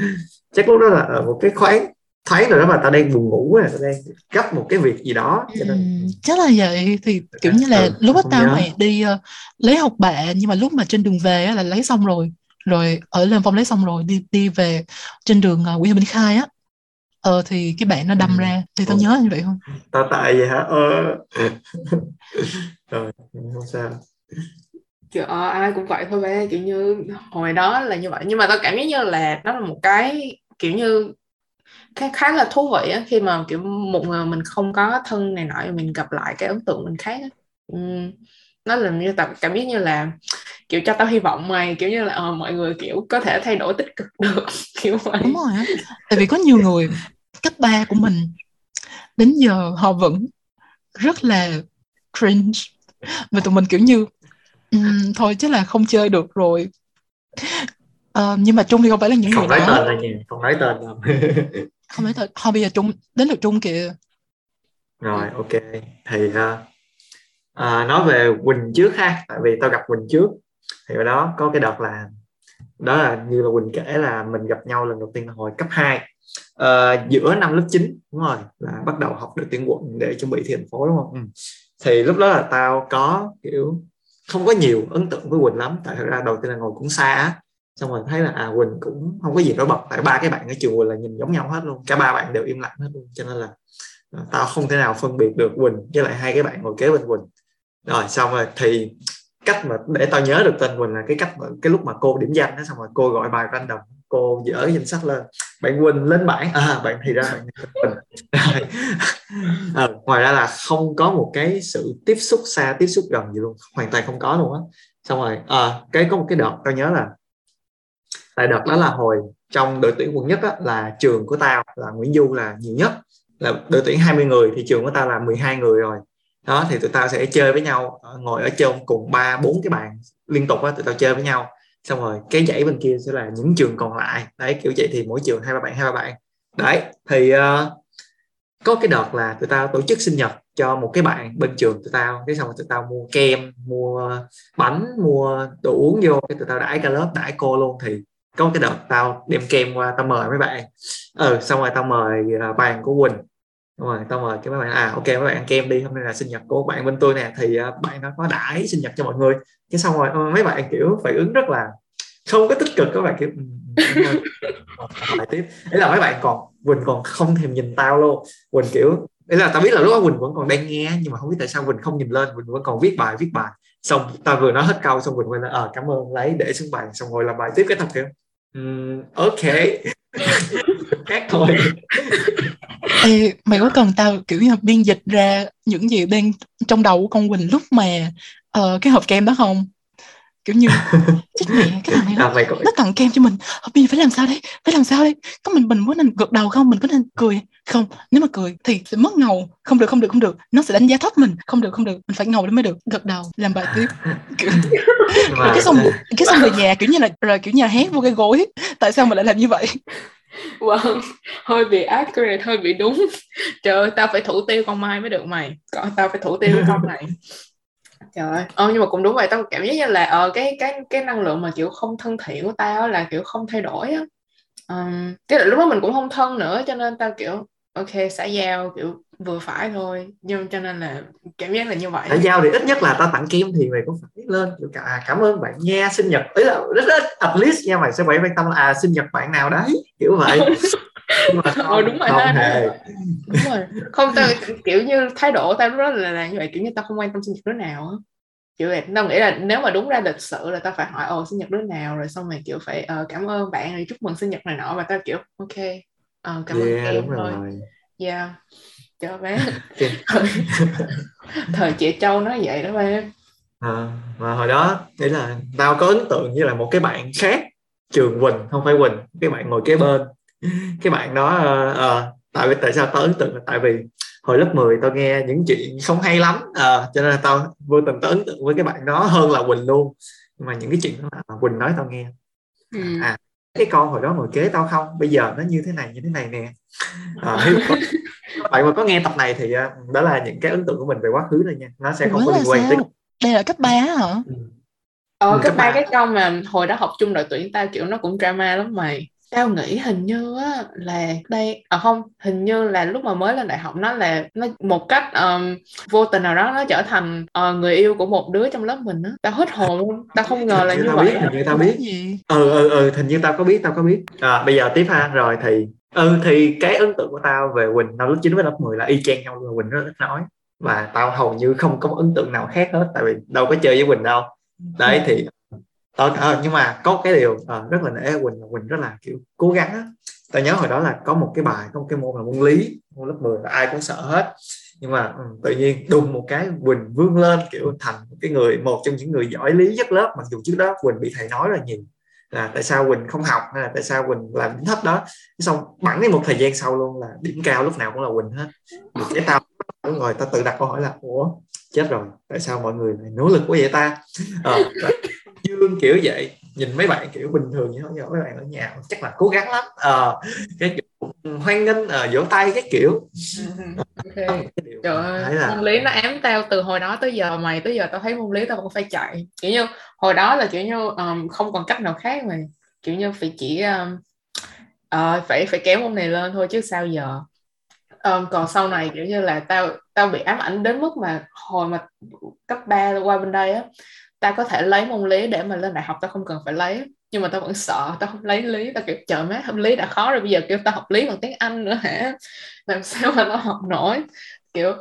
chắc lúc đó là một cái khoáng thấy rồi đó mà tao đang buồn ngủ à tao đang gấp một cái việc gì đó cho nên... ừ, chắc là vậy. Thì kiểu như là ừ, lúc đó tao mày đi uh, lấy học bạ nhưng mà lúc mà trên đường về á, là lấy xong rồi rồi ở lên phong lấy xong rồi đi đi về trên đường uh, Nguyễn Minh Khai á. Ờ thì cái bạn nó đâm ừ. ra thì tao ừ. nhớ như vậy không? Tao tại vậy hả? Ờ. Rồi không sao. Ơi, ai cũng vậy thôi bé kiểu như hồi đó là như vậy. Nhưng mà tao cảm giác như là nó là một cái kiểu như khá khá là thú vị á khi mà kiểu một người mình không có thân này nọ mình gặp lại cái ấn tượng mình khác á. Uhm, nó là như tập cảm giác như là kiểu cho tao hy vọng mày kiểu như là uh, mọi người kiểu có thể thay đổi tích cực được kiểu vậy. Đúng rồi tại vì có nhiều người cấp ba của mình đến giờ họ vẫn rất là cringe. Và tụi mình kiểu như um, thôi chắc là không chơi được rồi. Uh, nhưng mà trung thì không phải là những không người nói đó. tên là không nói tên đâu. Không nói tên. Không bây giờ trung đến được trung kìa. Rồi ok. Thì uh, uh, nói về quỳnh trước ha tại vì tao gặp quỳnh trước. Thì ở đó có cái đợt là đó là như là quỳnh kể là mình gặp nhau lần đầu tiên là hồi cấp 2 uh, ờ, giữa năm lớp 9 đúng rồi là bắt đầu học đội tuyển quận để chuẩn bị thi thành phố đúng không? Ừ. thì lúc đó là tao có kiểu không có nhiều ấn tượng với quỳnh lắm tại thật ra đầu tiên là ngồi cũng xa á. Xong rồi thấy là à quỳnh cũng không có gì nổi bật tại ba cái bạn ở trường quỳnh là nhìn giống nhau hết luôn cả ba bạn đều im lặng hết luôn. Cho nên là à, tao không thể nào phân biệt được quỳnh với lại hai cái bạn ngồi kế bên quỳnh rồi xong rồi thì cách mà để tao nhớ được tên quỳnh là cái cách mà cái lúc mà cô điểm danh đó xong rồi cô gọi bài random cô dỡ danh sách lên bạn quỳnh lên bảng. À bạn thì ra bạn quỳnh. À, ngoài ra là không có một cái sự tiếp xúc xa tiếp xúc gần gì luôn hoàn toàn không có luôn á. Xong rồi à, cái có một cái đợt tao nhớ là tại đợt đó là hồi trong đội tuyển quận nhất á, là trường của tao là Nguyễn Du là nhiều nhất là đội tuyển 20 người thì trường của tao là 12 người rồi đó thì tụi tao sẽ chơi với nhau ờ, ngồi ở trong cùng ba bốn cái bàn liên tục á tụi tao chơi với nhau. Xong rồi cái dãy bên kia sẽ là những trường còn lại. Đấy kiểu vậy thì mỗi trường hai ba bạn hai ba bạn. Đấy thì uh, có cái đợt là tụi tao tổ chức sinh nhật cho một cái bạn bên trường tụi tao. Cái xong rồi tụi tao mua kem mua bánh mua đồ uống vô cái tụi tao đãi cả lớp đãi cô luôn. Thì có cái đợt tao đem kem qua tao mời mấy bạn. Ừ xong rồi tao mời ờ, bạn bàn của quỳnh đúng rồi tao mời cái mấy bạn à ok mấy bạn ăn kem đi hôm nay là sinh nhật của bạn bên tôi nè thì uh, bạn nó có đãi sinh nhật cho mọi người cái xong rồi uh, mấy bạn kiểu phải ứng rất là không có tích cực các bạn kiểu lại tiếp đấy là mấy bạn còn quỳnh còn không thèm nhìn tao luôn quỳnh kiểu đấy là tao biết là lúc đó quỳnh vẫn còn đang nghe nhưng mà không biết tại sao quỳnh không nhìn lên quỳnh vẫn còn viết bài viết bài xong tao vừa nói hết câu xong quỳnh quay lại ờ à, cảm ơn lấy để xuống bàn xong rồi làm bài tiếp cái tập kiểu um, ok khác thôi Ê, mày có cần tao kiểu như biên dịch ra những gì đang trong đầu của con Quỳnh lúc mà uh, cái hộp kem đó không? Kiểu như chết mẹ cái thằng này nó, à, nó tặng kem cho mình. Bây giờ phải làm sao đây phải làm sao đây có mình mình có nên gật đầu không? Mình có nên cười không? Nếu mà cười thì sẽ mất ngầu. Không được không được không được. Nó sẽ đánh giá thấp mình. Không được không được mình phải ngầu mới được. Gật đầu làm bài tiếp. Kiểu... mà... cái xong cái xong về nhà kiểu như là rồi kiểu như là hét vô cái gối. Tại sao mình lại làm như vậy? Wow, hơi bị accurate, hơi bị đúng. Trời ơi, tao phải thủ tiêu con Mai mới được mày. Còn tao phải thủ tiêu con này. Trời ơi, ờ, nhưng mà cũng đúng vậy, tao cảm giác như là ờ cái cái cái năng lượng mà kiểu không thân thiện của tao là kiểu không thay đổi á. Um, cái lúc đó mình cũng không thân nữa cho nên tao kiểu ok xã giao kiểu vừa phải thôi. Nhưng cho nên là cảm giác là như vậy. Xã giao thì ít nhất là tao tặng kim thì mày cũng phải lên kiểu cả à, cảm ơn bạn nha sinh nhật. Ý là rất ít at least nha mày sẽ phải quan tâm là à sinh nhật bạn nào đấy kiểu vậy mà ờ đúng rồi không ha. hề. Đúng rồi. Không tao kiểu như thái độ tao lúc đó là, là như vậy kiểu như tao không quan tâm sinh nhật đứa nào á. Kiểu vậy tao nghĩ là nếu mà đúng ra lịch sự là tao phải hỏi ồ sinh nhật đứa nào? Rồi xong rồi kiểu phải uh, cảm ơn bạn rồi chúc mừng sinh nhật này nọ. Và tao kiểu ok uh, cảm ơn yeah, em đúng thôi. rồi. Yeah. Cho bé. Thời, thời trẻ trâu nói vậy đó ba à, mà hồi đó nghĩ là tao có ấn tượng như là một cái bạn khác trường Quỳnh không phải Quỳnh cái bạn ngồi kế bên cái bạn đó uh, uh, tại vì tại sao tao ấn tượng là tại vì hồi lớp 10 tao nghe những chuyện không hay lắm à, cho nên là tao vô tình tao ấn tượng với cái bạn đó hơn là Quỳnh luôn nhưng mà những cái chuyện đó là Quỳnh nói tao nghe ừ. à cái con hồi đó ngồi kế tao không bây giờ nó như thế này như thế này nè à, có, bạn mà có nghe tập này thì uh, đó là những cái ấn tượng của mình về quá khứ thôi nha nó sẽ không Ủa có là liên quan tới? Đây là cấp 3 hả? Ừ. ờ Ừ, các ba cái câu mà hồi đó học chung đội tuyển tao kiểu nó cũng drama lắm mày tao nghĩ hình như á là đây à không hình như là lúc mà mới lên đại học nó là nó một cách um, vô tình nào đó nó trở thành ờ, người yêu của một đứa trong lớp mình á. Tao hết hồn luôn tao không ngờ là như tao vậy biết hình như tao biết. Gì? ừ ừ ừ hình như tao có biết tao có biết. À, bây giờ tiếp ha rồi thì ừ thì cái ấn tượng của tao về Quỳnh năm lớp 9 với lớp 10 là y chang nhau luôn Quỳnh rất ít nói. Và tao hầu như không có ấn tượng nào khác hết tại vì đâu có chơi với Quỳnh đâu. Đấy thì tao à, nhưng mà có cái điều à, rất là nể Quỳnh Quỳnh rất là kiểu cố gắng á. Tao nhớ hồi đó là có một cái bài có một cái môn là môn lý môn lớp 10 là ai cũng sợ hết. Nhưng mà ừ, tự nhiên đùng một cái Quỳnh vươn lên kiểu thành một cái người một trong những người giỏi lý nhất lớp mặc dù trước đó Quỳnh bị thầy nói là nhiều là tại sao Quỳnh không học hay là tại sao Quỳnh làm điểm thấp đó. Xong bẵng đi một thời gian sau luôn là điểm cao lúc nào cũng là Quỳnh hết. Thì cái tao đúng rồi tao tự đặt câu hỏi là ủa chết rồi tại sao mọi người lại nỗ lực quá vậy ta? Ờ, dương kiểu vậy nhìn mấy bạn kiểu bình thường như thế mấy bạn ở nhà chắc là cố gắng lắm. À, cái kiểu hoan nghênh ờ, vỗ tay cái kiểu. Ok. Cái điều Trời ơi, là môn lý nó ám tao từ hồi đó tới giờ mày tới giờ tao thấy môn lý tao vẫn phải chạy. Kiểu như hồi đó là kiểu như um, không còn cách nào khác mày kiểu như phải chỉ um, ờ, phải phải kéo môn này lên thôi chứ sao giờ? Um, còn sau này kiểu như là tao tao bị ám ảnh đến mức mà hồi mà cấp 3 qua bên đây á tao có thể lấy môn lý để mà lên đại học tao không cần phải lấy nhưng mà tao vẫn sợ tao không lấy lý tao kiểu chờ má học lý đã khó rồi bây giờ kiểu tao học lý bằng tiếng Anh nữa hả? Làm sao mà tao học nổi? Kiểu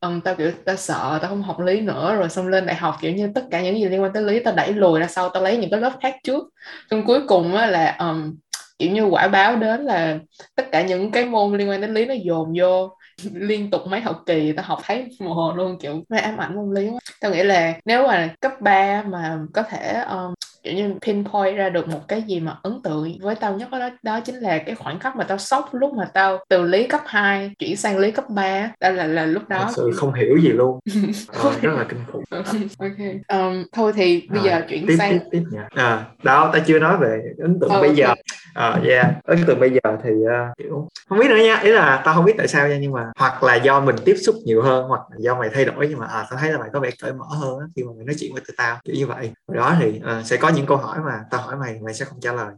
um, tao kiểu tao sợ tao không học lý nữa rồi xong lên đại học kiểu như tất cả những gì liên quan tới lý tao đẩy lùi ra sau tao lấy những cái lớp khác trước. Xong cuối cùng á là um, kiểu như quả báo đến là tất cả những cái môn liên quan đến lý nó dồn vô. liên tục mấy học kỳ tao học thấy mồ hôi luôn kiểu mấy ám ảnh môn lý quá. Tao nghĩ là nếu mà cấp 3 mà có thể um, kiểu như pinpoint ra được một cái gì mà ấn tượng với tao nhất đó đó chính là cái khoảnh khắc mà tao sốc lúc mà tao từ lý cấp 2 chuyển sang lý cấp 3 đó là là lúc đó. Thật sự không hiểu gì luôn. Ờ, rất là kinh khủng. Ok um, thôi thì bây Rồi, giờ chuyển tiếp sang tiếp tiếp nha. À, đó ta chưa nói về ấn tượng Ờ, bây ok. giờ. À, yeah. ấn tượng bây giờ thì uh, kiểu không biết nữa nha. Ý là tao không biết tại sao nha nhưng mà hoặc là do mình tiếp xúc nhiều hơn hoặc là do mày thay đổi nhưng mà à, tao thấy là mày có vẻ cởi mở hơn á, khi mà mày nói chuyện với tụi tao kiểu như vậy. Hồi đó thì uh, sẽ có những câu hỏi mà tao hỏi mày mày sẽ không trả lời.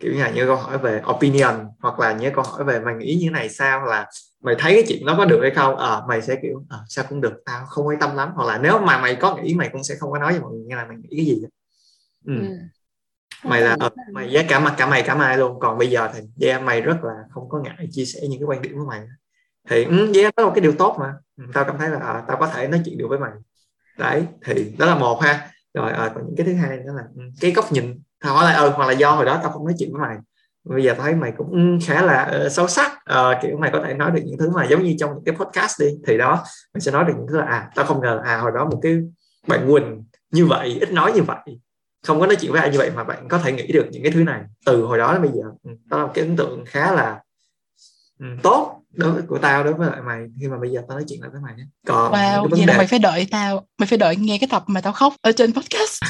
Kiểu như là những câu hỏi về opinion hoặc là những câu hỏi về mày nghĩ như này sao là mày thấy cái chuyện đó có được hay không ờ mày sẽ kiểu ờ, sao cũng được tao không quan tâm lắm. Hoặc là nếu mà mày có nghĩ mày cũng sẽ không có nói với mọi người nghe là mày nghĩ cái gì ừ. ừ. mày là mày với cả mặt cả mày cả mày luôn. Còn bây giờ thì yeah, mày rất là không có ngại chia sẻ những cái quan điểm của mày thì ừ, yeah, đó là một cái điều tốt mà. Ừ, tao cảm thấy là à, tao có thể nói chuyện được với mày. Đấy thì đó là một ha. Rồi à, còn những cái thứ hai đó là ừ, cái góc nhìn. Tao hỏi là ừ hoặc là do hồi đó tao không nói chuyện với mày. Bây giờ tao thấy mày cũng khá là uh, sâu sắc. Uh, kiểu mày có thể nói được những thứ mà giống như trong những cái podcast đi. Thì đó mình sẽ nói được những thứ là à tao không ngờ à hồi đó một cái bạn Quỳnh như vậy ít nói như vậy. Không có nói chuyện với ai như vậy mà bạn có thể nghĩ được những cái thứ này. Từ hồi đó đến bây giờ đó là một cái ấn tượng khá là um, tốt đối với của tao đối với lại mày khi mà bây giờ tao nói chuyện lại với mày nhé còn Wow, vậy vấn là đề mày phải đợi tao Mày phải đợi nghe cái tập mà tao khóc Ở trên podcast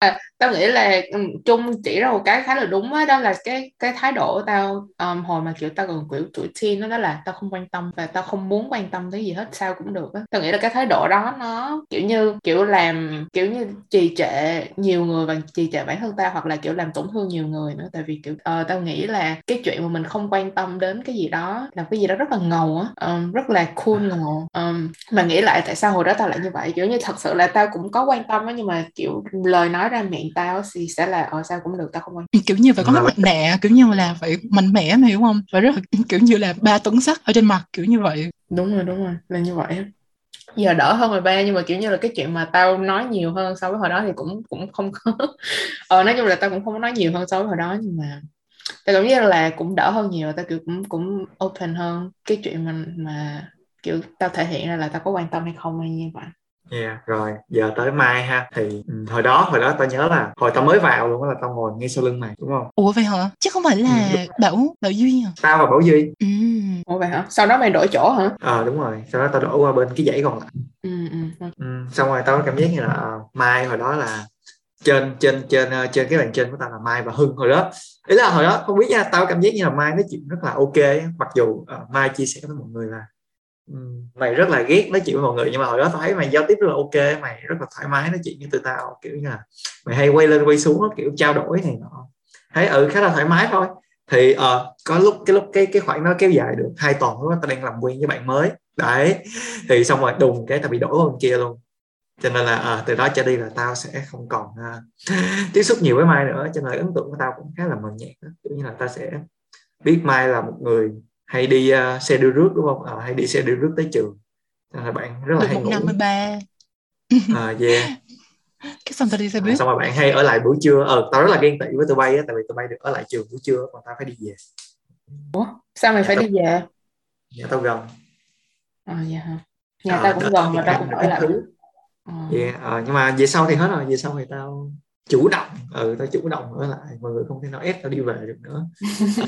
tao nghĩ là um, chung chỉ ra một cái khá là đúng á đó là cái cái thái độ tao um, hồi mà kiểu tao còn kiểu tuổi teen đó, đó là tao không quan tâm và tao không muốn quan tâm tới gì hết sao cũng được á. Tao nghĩ là cái thái độ đó nó kiểu như kiểu làm kiểu như trì trệ nhiều người và trì trệ bản thân tao hoặc là kiểu làm tổn thương nhiều người nữa. Tại vì kiểu uh, tao nghĩ là cái chuyện mà mình không quan tâm đến cái gì đó là cái gì đó rất là ngầu á um, rất là cool ngầu. Um, mà nghĩ lại tại sao hồi đó tao lại như vậy? Kiểu như thật sự là tao cũng có quan tâm á nhưng mà kiểu lời nói ra miệng hiện tao thì sẽ là ở sao cũng được tao không quan kiểu như phải có mặt nạ kiểu như là phải mạnh mẽ mà hiểu không? Phải rất là kiểu như là ba tấn sắt ở trên mặt kiểu như vậy. Đúng rồi đúng rồi là như vậy giờ đỡ hơn rồi ba nhưng mà kiểu như là cái chuyện mà tao nói nhiều hơn so với hồi đó thì cũng cũng không có ờ nói chung là tao cũng không có nói nhiều hơn so với hồi đó nhưng mà tao cảm giác là cũng đỡ hơn nhiều tao kiểu cũng cũng open hơn. Cái chuyện mà mà kiểu tao thể hiện ra là tao có quan tâm hay không hay như vậy Yeah, rồi giờ tới mai ha thì um, hồi đó hồi đó tao nhớ là hồi tao mới vào luôn là tao ngồi ngay sau lưng mày đúng không? Ủa vậy hả? Chứ không phải là ừ, Bảo Bảo Duy à? Tao và Bảo Duy. Ừ. Ủa vậy hả? Sau đó mày đổi chỗ hả? Ờ à, đúng rồi, sau đó tao đổi qua bên cái dãy còn lại. Ừ, ừ. ừ xong rồi tao có cảm giác như là uh, Mai hồi đó là trên trên trên uh, trên cái bàn trên của tao là Mai và Hưng hồi đó ý là hồi đó không biết nha tao cảm giác như là Mai nói chuyện rất là ok mặc dù uh, Mai chia sẻ với mọi người là Ừ. mày rất là ghét nói chuyện với mọi người nhưng mà hồi đó tao thấy mày giao tiếp rất là ok mày rất là thoải mái nói chuyện với tụi tao kiểu như là mày hay quay lên quay xuống kiểu trao đổi này nọ. Thấy ừ khá là thoải mái thôi. Thì uh, có lúc cái lúc cái cái khoảng nó kéo dài được hai tuần lúc đó tao đang làm quen với bạn mới. Đấy. Thì xong rồi đùng cái tao bị đổi bên kia luôn. Cho nên là uh, từ đó trở đi là tao sẽ không còn uh, tiếp xúc nhiều với mai nữa. Cho nên ấn tượng của tao cũng khá là mờ nhạt đó. kiểu như là tao sẽ biết mai là một người hay đi uh, xe đưa rước đúng không? À, hay đi xe đưa rước tới trường. Là bạn rất là Được hay ngủ. 53 à, yeah. Cái xong tao đi xe buýt. À, xong rồi bạn hay ở lại buổi trưa. Ờ tao rất là ghen tị với tụi bay á tại vì tụi bay được ở lại trường buổi trưa còn tao phải đi về. Ủa sao mày nhà phải tao, đi về? Nhà tao gần. À dạ hả? Nhà à, tao cũng gần mà tao cũng ở lại thứ à. yeah, à, nhưng mà về sau thì hết rồi. Về sau thì tao chủ động. Ừ tao chủ động ở lại. Mọi người không thể nào ép tao đi về được nữa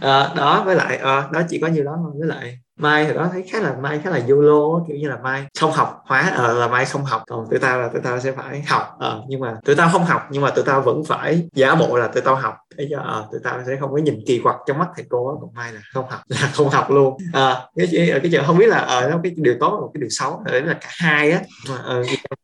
à, đó với lại à, đó chỉ có nhiêu đó thôi với lại mai thì đó thấy khá là mai khá là yolo kiểu như là mai không học hóa à, ờ, là mai không học. Còn tụi tao là tụi tao sẽ phải học à, nhưng mà tụi tao không học nhưng mà tụi tao vẫn phải giả bộ là tụi tao học. Để cho à, tụi tao sẽ không có nhìn kỳ quặc trong mắt thầy cô còn mai là không học là không học luôn. À, cái cái chuyện không biết là ở à, cái điều tốt và cái điều xấu đấy là cả hai á mà à,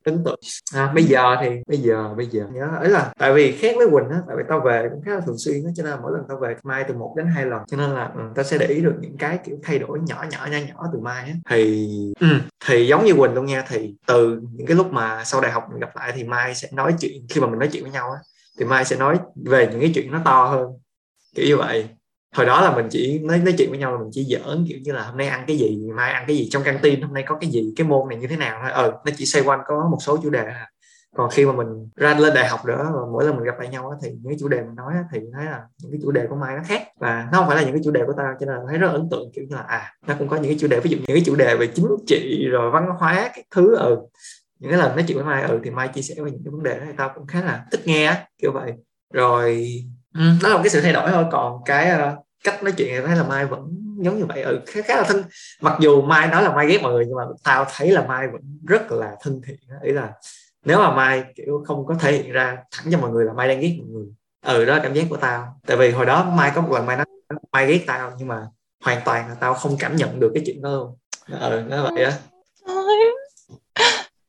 ấn tượng à, bây giờ thì bây giờ bây giờ. Nhớ ấy là tại vì khác với quỳnh á tại vì tao về cũng khá là thường xuyên á cho nên là mỗi lần tao về mai từ một đến hai lần cho nên là ừ, tao sẽ để ý được những cái kiểu thay đổi nhỏ nhỏ nhỏ nhỏ từ mai á. Thì ừ, thì giống như quỳnh luôn nha thì từ những cái lúc mà sau đại học mình gặp lại thì mai sẽ nói chuyện khi mà mình nói chuyện với nhau á thì mai sẽ nói về những cái chuyện nó to hơn kiểu như vậy. Hồi đó là mình chỉ nói nói chuyện với nhau là mình chỉ giỡn kiểu như là hôm nay ăn cái gì mai ăn cái gì trong căng tin hôm nay có cái gì cái môn này như thế nào thôi. Ừ nó chỉ xoay quanh có một số chủ đề à còn khi mà mình ra lên đại học nữa và mỗi lần mình gặp lại nhau thì những cái chủ đề mình nói thì thấy là những cái chủ đề của mai nó khác. Và nó không phải là những cái chủ đề của tao cho nên là thấy rất ấn tượng kiểu như là à nó cũng có những cái chủ đề ví dụ những cái chủ đề về chính trị rồi văn hóa các thứ ừ. Những cái lần nói chuyện với mai ừ thì mai chia sẻ về những cái vấn đề đó thì tao cũng khá là thích nghe kiểu vậy. Rồi ừ, đó là một cái sự thay đổi thôi còn cái uh, cách nói chuyện thì thấy là mai vẫn giống như vậy ừ khá, khá là thân. Mặc dù mai nói là mai ghét mọi người nhưng mà tao thấy là mai vẫn rất là thân thiện ý là nếu mà mai kiểu không có thể hiện ra thẳng cho mọi người là mai đang ghét mọi người. Ừ đó là cảm giác của tao. Tại vì hồi đó mai có một lần mai nói mai ghét tao nhưng mà hoàn toàn là tao không cảm nhận được cái chuyện đó luôn. Ừ nó vậy á.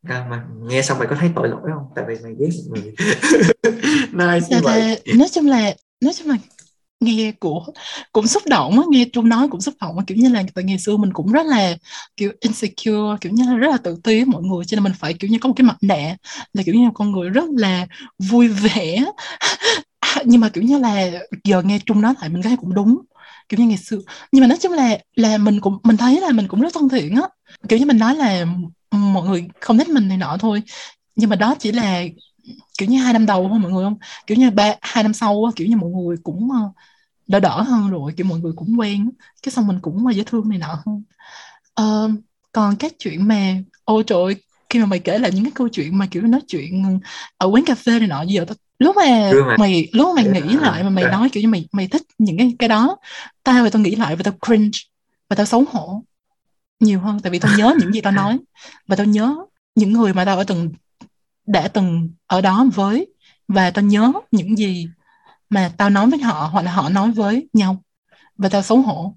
À, mà nghe xong mày có thấy tội lỗi không? Tại vì mày ghét một người. Nice như vậy. nói chung là nói chung là nghe của, cũng xúc động á, nghe trung nói cũng xúc động kiểu như là từ ngày xưa mình cũng rất là, kiểu, insecure, kiểu như là rất là tự ti với mọi người, cho nên mình phải, kiểu như, có một cái mặt nạ là, kiểu như là, con người rất là vui vẻ. Nhưng mà, kiểu như là, giờ nghe trung nói lại mình thấy cũng đúng, kiểu như ngày xưa. Nhưng mà nói chung là là mình cũng, mình thấy là mình cũng rất thân thiện á. Kiểu như mình nói là mọi người không thích mình này nọ thôi, nhưng mà đó chỉ là, kiểu như, hai năm đầu thôi mọi người không? Kiểu như ba, hai năm sau kiểu như mọi người cũng ờ, đỡ đỡ hơn rồi kiểu mọi người cũng quen cái xong mình cũng dễ thương này nọ hơn. Uh, còn các chuyện mà ôi trời khi mà mày kể lại những cái câu chuyện mà kiểu nói chuyện ở quán cà phê này nọ giờ tao lúc mà mày lúc mà mày nghĩ lại mà mày nói kiểu như mày mày thích những cái cái đó tao và tao nghĩ lại và tao cringe và tao xấu hổ nhiều hơn. Tại vì tao nhớ những gì tao nói và tao nhớ những người mà tao ở từng đã từng ở đó với và tao nhớ những gì mà tao nói với họ hoặc là họ nói với nhau và tao xấu hổ.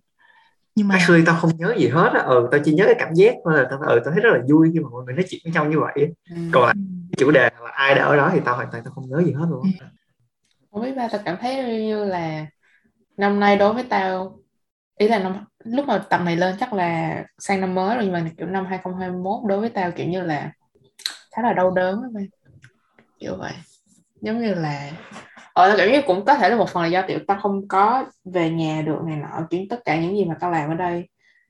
Nhưng mà khi tao không nhớ gì hết á. Ừ tao chỉ nhớ cái cảm giác thôi là tao ừ, tao thấy rất là vui khi mà mọi người nói chuyện với nhau như vậy ừ. còn lại chủ đề là ai đã ở đó thì tao hoàn toàn tao không nhớ gì hết luôn ừ. không biết ba tao cảm thấy như là năm nay đối với tao ý là năm lúc mà tập này lên chắc là sang năm mới rồi nhưng mà kiểu năm 2021 đối với tao kiểu như là khá là đau đớn đó kiểu vậy giống như là ờ tao cảm giác cũng có thể là một phần là do tiểu tao không có về nhà được này nọ kiểu tất cả những gì mà tao làm ở đây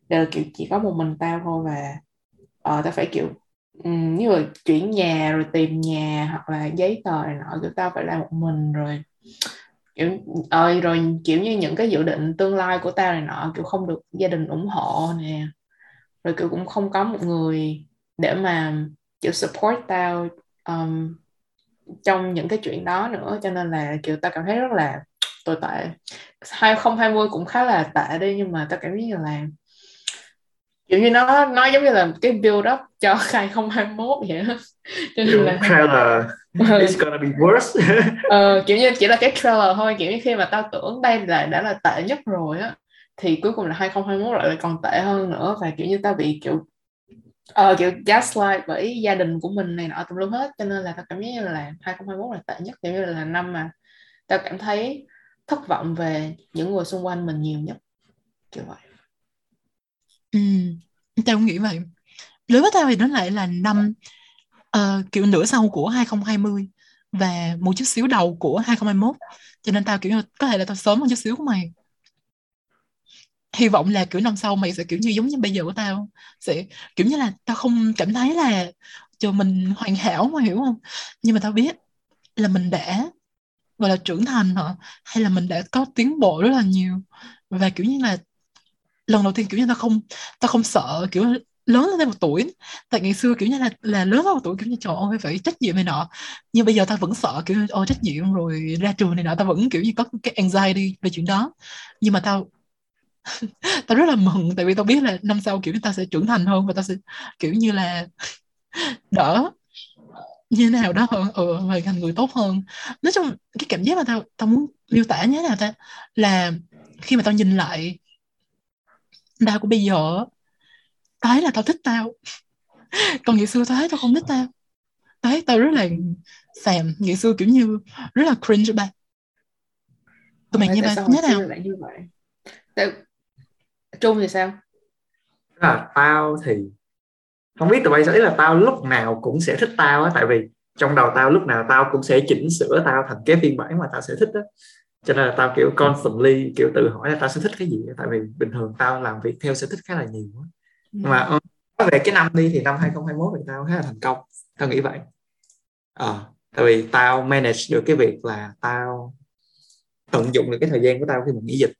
đều là kiểu chỉ có một mình tao thôi và ờ tao phải kiểu um, như là chuyển nhà rồi tìm nhà hoặc là giấy tờ này nọ kiểu tao phải làm một mình rồi. Kiểu ơi rồi kiểu như những cái dự định tương lai của tao này nọ kiểu không được gia đình ủng hộ nè. Rồi kiểu cũng không có một người để mà kiểu support tao um, trong những cái chuyện đó nữa cho nên là kiểu tao cảm thấy rất là tồi tệ. 2020 cũng khá là tệ đi nhưng mà tao cảm thấy như là kiểu như nó nó giống như là cái build up cho 2021 vậy đó cho nên là trailer. It's gonna be worse. Ờ, kiểu như chỉ là cái trailer thôi kiểu như khi mà tao tưởng đây là đã là tệ nhất rồi á thì cuối cùng là 2021 lại còn tệ hơn nữa và kiểu như tao bị kiểu ờ kiểu gaslight bởi gia đình của mình này nọ tùm lum hết cho nên là tao cảm giác như là 2021 là tệ nhất kiểu như là năm mà tao cảm thấy thất vọng về những người xung quanh mình nhiều nhất kiểu vậy. Ừ tao cũng nghĩ vậy. Đối với tao thì nó lại là năm uh, kiểu nửa sau của 2020 và một chút xíu đầu của 2021 cho nên tao kiểu có thể là tao sớm hơn chút xíu của mày hy vọng là, kiểu, năm sau mày sẽ, kiểu như, giống như bây giờ của tao, sẽ, kiểu như là, tao không cảm thấy là cho mình hoàn hảo mà hiểu không? Nhưng mà tao biết là mình đã, gọi là, trưởng thành hả? Hay là mình đã có tiến bộ rất là nhiều? Và, kiểu như là, lần đầu tiên, kiểu như, tao không tao không sợ, kiểu, lớn lên thêm một tuổi. Tại ngày xưa, kiểu như là là lớn lên một tuổi, kiểu như, trời ơi, phải trách nhiệm này nọ. Nhưng bây giờ tao vẫn sợ, kiểu, ôi, trách nhiệm rồi ra trường này nọ, tao vẫn, kiểu như, có cái anxiety về chuyện đó. Nhưng mà tao tao rất là mừng tại vì tao biết là năm sau kiểu tao sẽ trưởng thành hơn và tao sẽ kiểu như là đỡ như nào đó hơn ừ, và thành người tốt hơn. Nói chung cái cảm giác mà tao tao muốn miêu tả như thế nào ta? Là khi mà tao nhìn lại tao của bây giờ tao thấy là tao thích tao. Còn ngày xưa tao thấy tao không thích tao. Tao thấy tao rất là xàm ngày xưa kiểu như rất là cringe ba. Tụi mày như vậy như nào? như vậy Trung thì sao? là tao thì không biết tụi bay ý là tao lúc nào cũng sẽ thích tao á tại vì trong đầu tao lúc nào tao cũng sẽ chỉnh sửa tao thành cái phiên bản mà tao sẽ thích á cho nên là tao kiểu constantly kiểu tự hỏi là tao sẽ thích cái gì tại vì bình thường tao làm việc theo sở thích khá là nhiều ừ. mà ờ, về cái năm đi thì năm 2021 thì tao khá là thành công tao nghĩ vậy à, tại vì tao manage được cái việc là tao tận dụng được cái thời gian của tao khi mình nghỉ dịch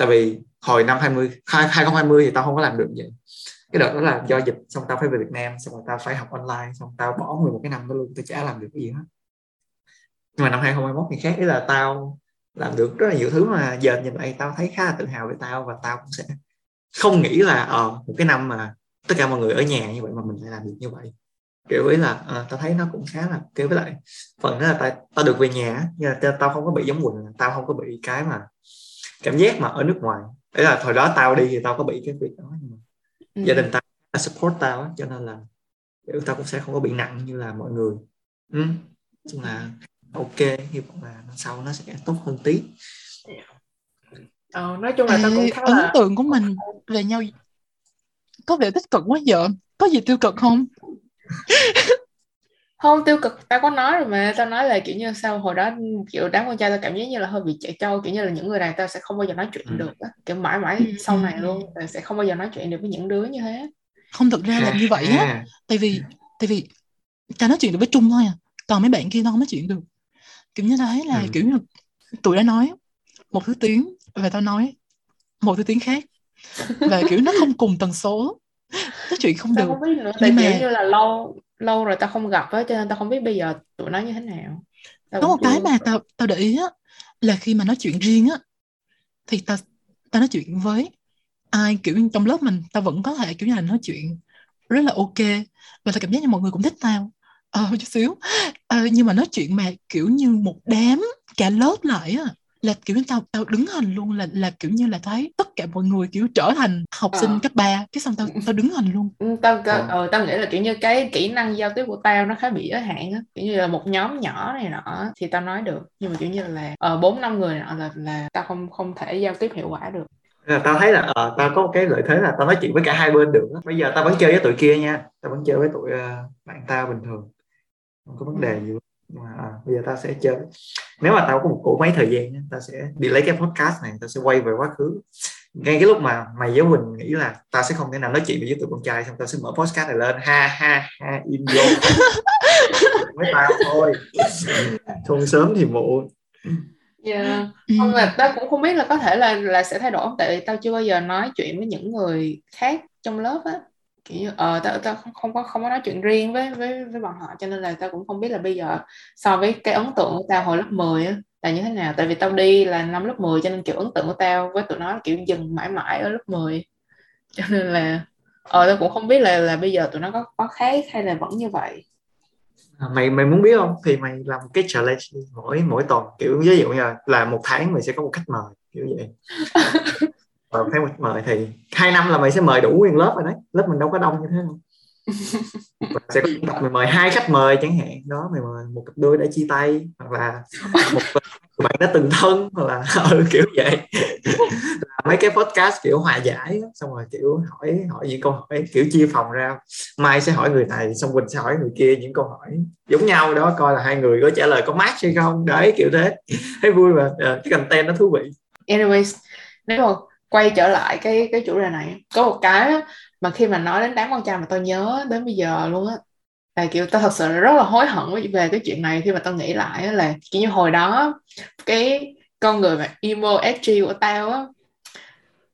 tại vì hồi năm 20 2020 thì tao không có làm được vậy. Cái đợt đó là do dịch xong tao phải về Việt Nam xong rồi tao phải học online xong tao bỏ 11 cái năm đó luôn tao chả làm được cái gì hết. Nhưng mà năm 2021 thì khác ý là tao làm được rất là nhiều thứ mà giờ nhìn lại tao thấy khá là tự hào về tao và tao cũng sẽ không nghĩ là ờ một cái năm mà tất cả mọi người ở nhà như vậy mà mình lại làm được như vậy. Kiểu ý là à, tao thấy nó cũng khá là kêu với lại phần đó là tao, tao được về nhà nhưng mà tao không có bị giống quỳnh tao không có bị cái mà cảm giác mà ở nước ngoài. Đấy là thời đó tao đi thì tao có bị cái việc đó nhưng mà ừ. gia đình tao support tao á cho nên là kiểu tao cũng sẽ không có bị nặng như là mọi người. Ừ. chung là ok hy vọng là năm sau nó sẽ tốt hơn tí. Ờ, nói chung là tao cũng khá ấn là... tượng của mình về nhau. Có vẻ tích cực quá vợ có gì tiêu cực không không tiêu cực tao có nói rồi mà. Tao nói là kiểu như sao hồi đó kiểu đám con trai tao cảm giác như là hơi bị chạy trâu kiểu như là những người này tao sẽ không bao giờ nói chuyện ừ. được á. Kiểu mãi mãi ừ. sau này luôn tao sẽ không bao giờ nói chuyện được với những đứa như thế. Không thực ra là như vậy á. tại vì tại vì tao nói chuyện được với trung thôi à. Còn mấy bạn kia tao không nói chuyện được. Kiểu như tao thấy là ừ. kiểu như tụi đã nói một thứ tiếng và tao nói một thứ tiếng khác. Và kiểu nó không cùng tần số. Nói chuyện không tao được. không biết nữa tại Nhưng mà... như là lâu lâu rồi tao không gặp á cho nên tao không biết bây giờ tụi nó như thế nào. Tao có một cái mà tao tao để ý á là khi mà nói chuyện riêng á thì tao tao nói chuyện với ai kiểu trong lớp mình tao vẫn có thể kiểu như là nói chuyện rất là ok. Và tao cảm giác như mọi người cũng thích tao. Ờ chút xíu. Ờ, nhưng mà nói chuyện mà kiểu như một đám cả lớp lại á là kiểu như tao tao đứng hình luôn là là kiểu như là thấy tất cả mọi người kiểu trở thành học sinh ờ. cấp 3 cái xong tao tao đứng hình luôn. Ừ, tao tao, ờ. tao nghĩ là kiểu như cái kỹ năng giao tiếp của tao nó khá bị giới hạn á. Kiểu như là một nhóm nhỏ này nọ thì tao nói được. Nhưng mà kiểu như là ở ờ, bốn năm người nọ là là tao không không thể giao tiếp hiệu quả được. Tao thấy là uh, tao có một cái lợi thế là tao nói chuyện với cả hai bên được bây giờ tao vẫn chơi với tụi kia nha. Tao vẫn chơi với tụi uh, bạn tao bình thường. Không có vấn đề gì mà à, bây giờ tao sẽ chơi. Nếu mà tao có một cỗ máy thời gian tao sẽ đi lấy cái podcast này tao sẽ quay về quá khứ. Ngay cái lúc mà mày với Quỳnh nghĩ là tao sẽ không thể nào nói chuyện với tụi con trai xong tao sẽ mở podcast này lên. Ha ha ha in vô. Với tao thôi. Không sớm thì muộn. Yeah. Ừ. Không là tao cũng không biết là có thể là là sẽ thay đổi không tại vì tao chưa bao giờ nói chuyện với những người khác trong lớp á kiểu ờ tao tao không, không có không có nói chuyện riêng với với với bọn họ cho nên là tao cũng không biết là bây giờ so với cái ấn tượng của tao hồi lớp 10 á là như thế nào? Tại vì tao đi là năm lớp 10 cho nên kiểu ấn tượng của tao với tụi nó kiểu dừng mãi mãi ở lớp 10 cho nên là ờ tao cũng không biết là là bây giờ tụi nó có có khác hay là vẫn như vậy. À, mày mày muốn biết không? Thì mày làm cái challenge mỗi mỗi tuần kiểu ví dụ như là, là một tháng mày sẽ có một khách mời kiểu vậy và thấy một khách mời thì hai năm là mày sẽ mời đủ nguyên lớp rồi đấy. Lớp mình đâu có đông như thế đâu. Sẽ có những tập mày mời hai khách mời chẳng hạn. Đó mày mời một cặp đôi đã chia tay hoặc là một bạn đã từng thân hoặc là ừ, kiểu vậy. Mấy cái podcast kiểu hòa giải xong rồi kiểu hỏi hỏi những câu hỏi kiểu chia phòng ra. Mai sẽ hỏi người này xong quỳnh sẽ hỏi người kia những câu hỏi giống nhau. Đó coi là hai người có trả lời có match hay không. Đấy kiểu thế. Thấy vui mà. Ờ, cái content nó thú vị. Anyways nếu mà quay trở lại cái cái chủ đề này. Có một cái mà khi mà nói đến đám con trai mà tôi nhớ đến bây giờ luôn á, là, kiểu, tao thật sự là rất là hối hận về cái chuyện này khi mà tao nghĩ lại là, kiểu như hồi đó, cái con người mà emo edgy của tao á,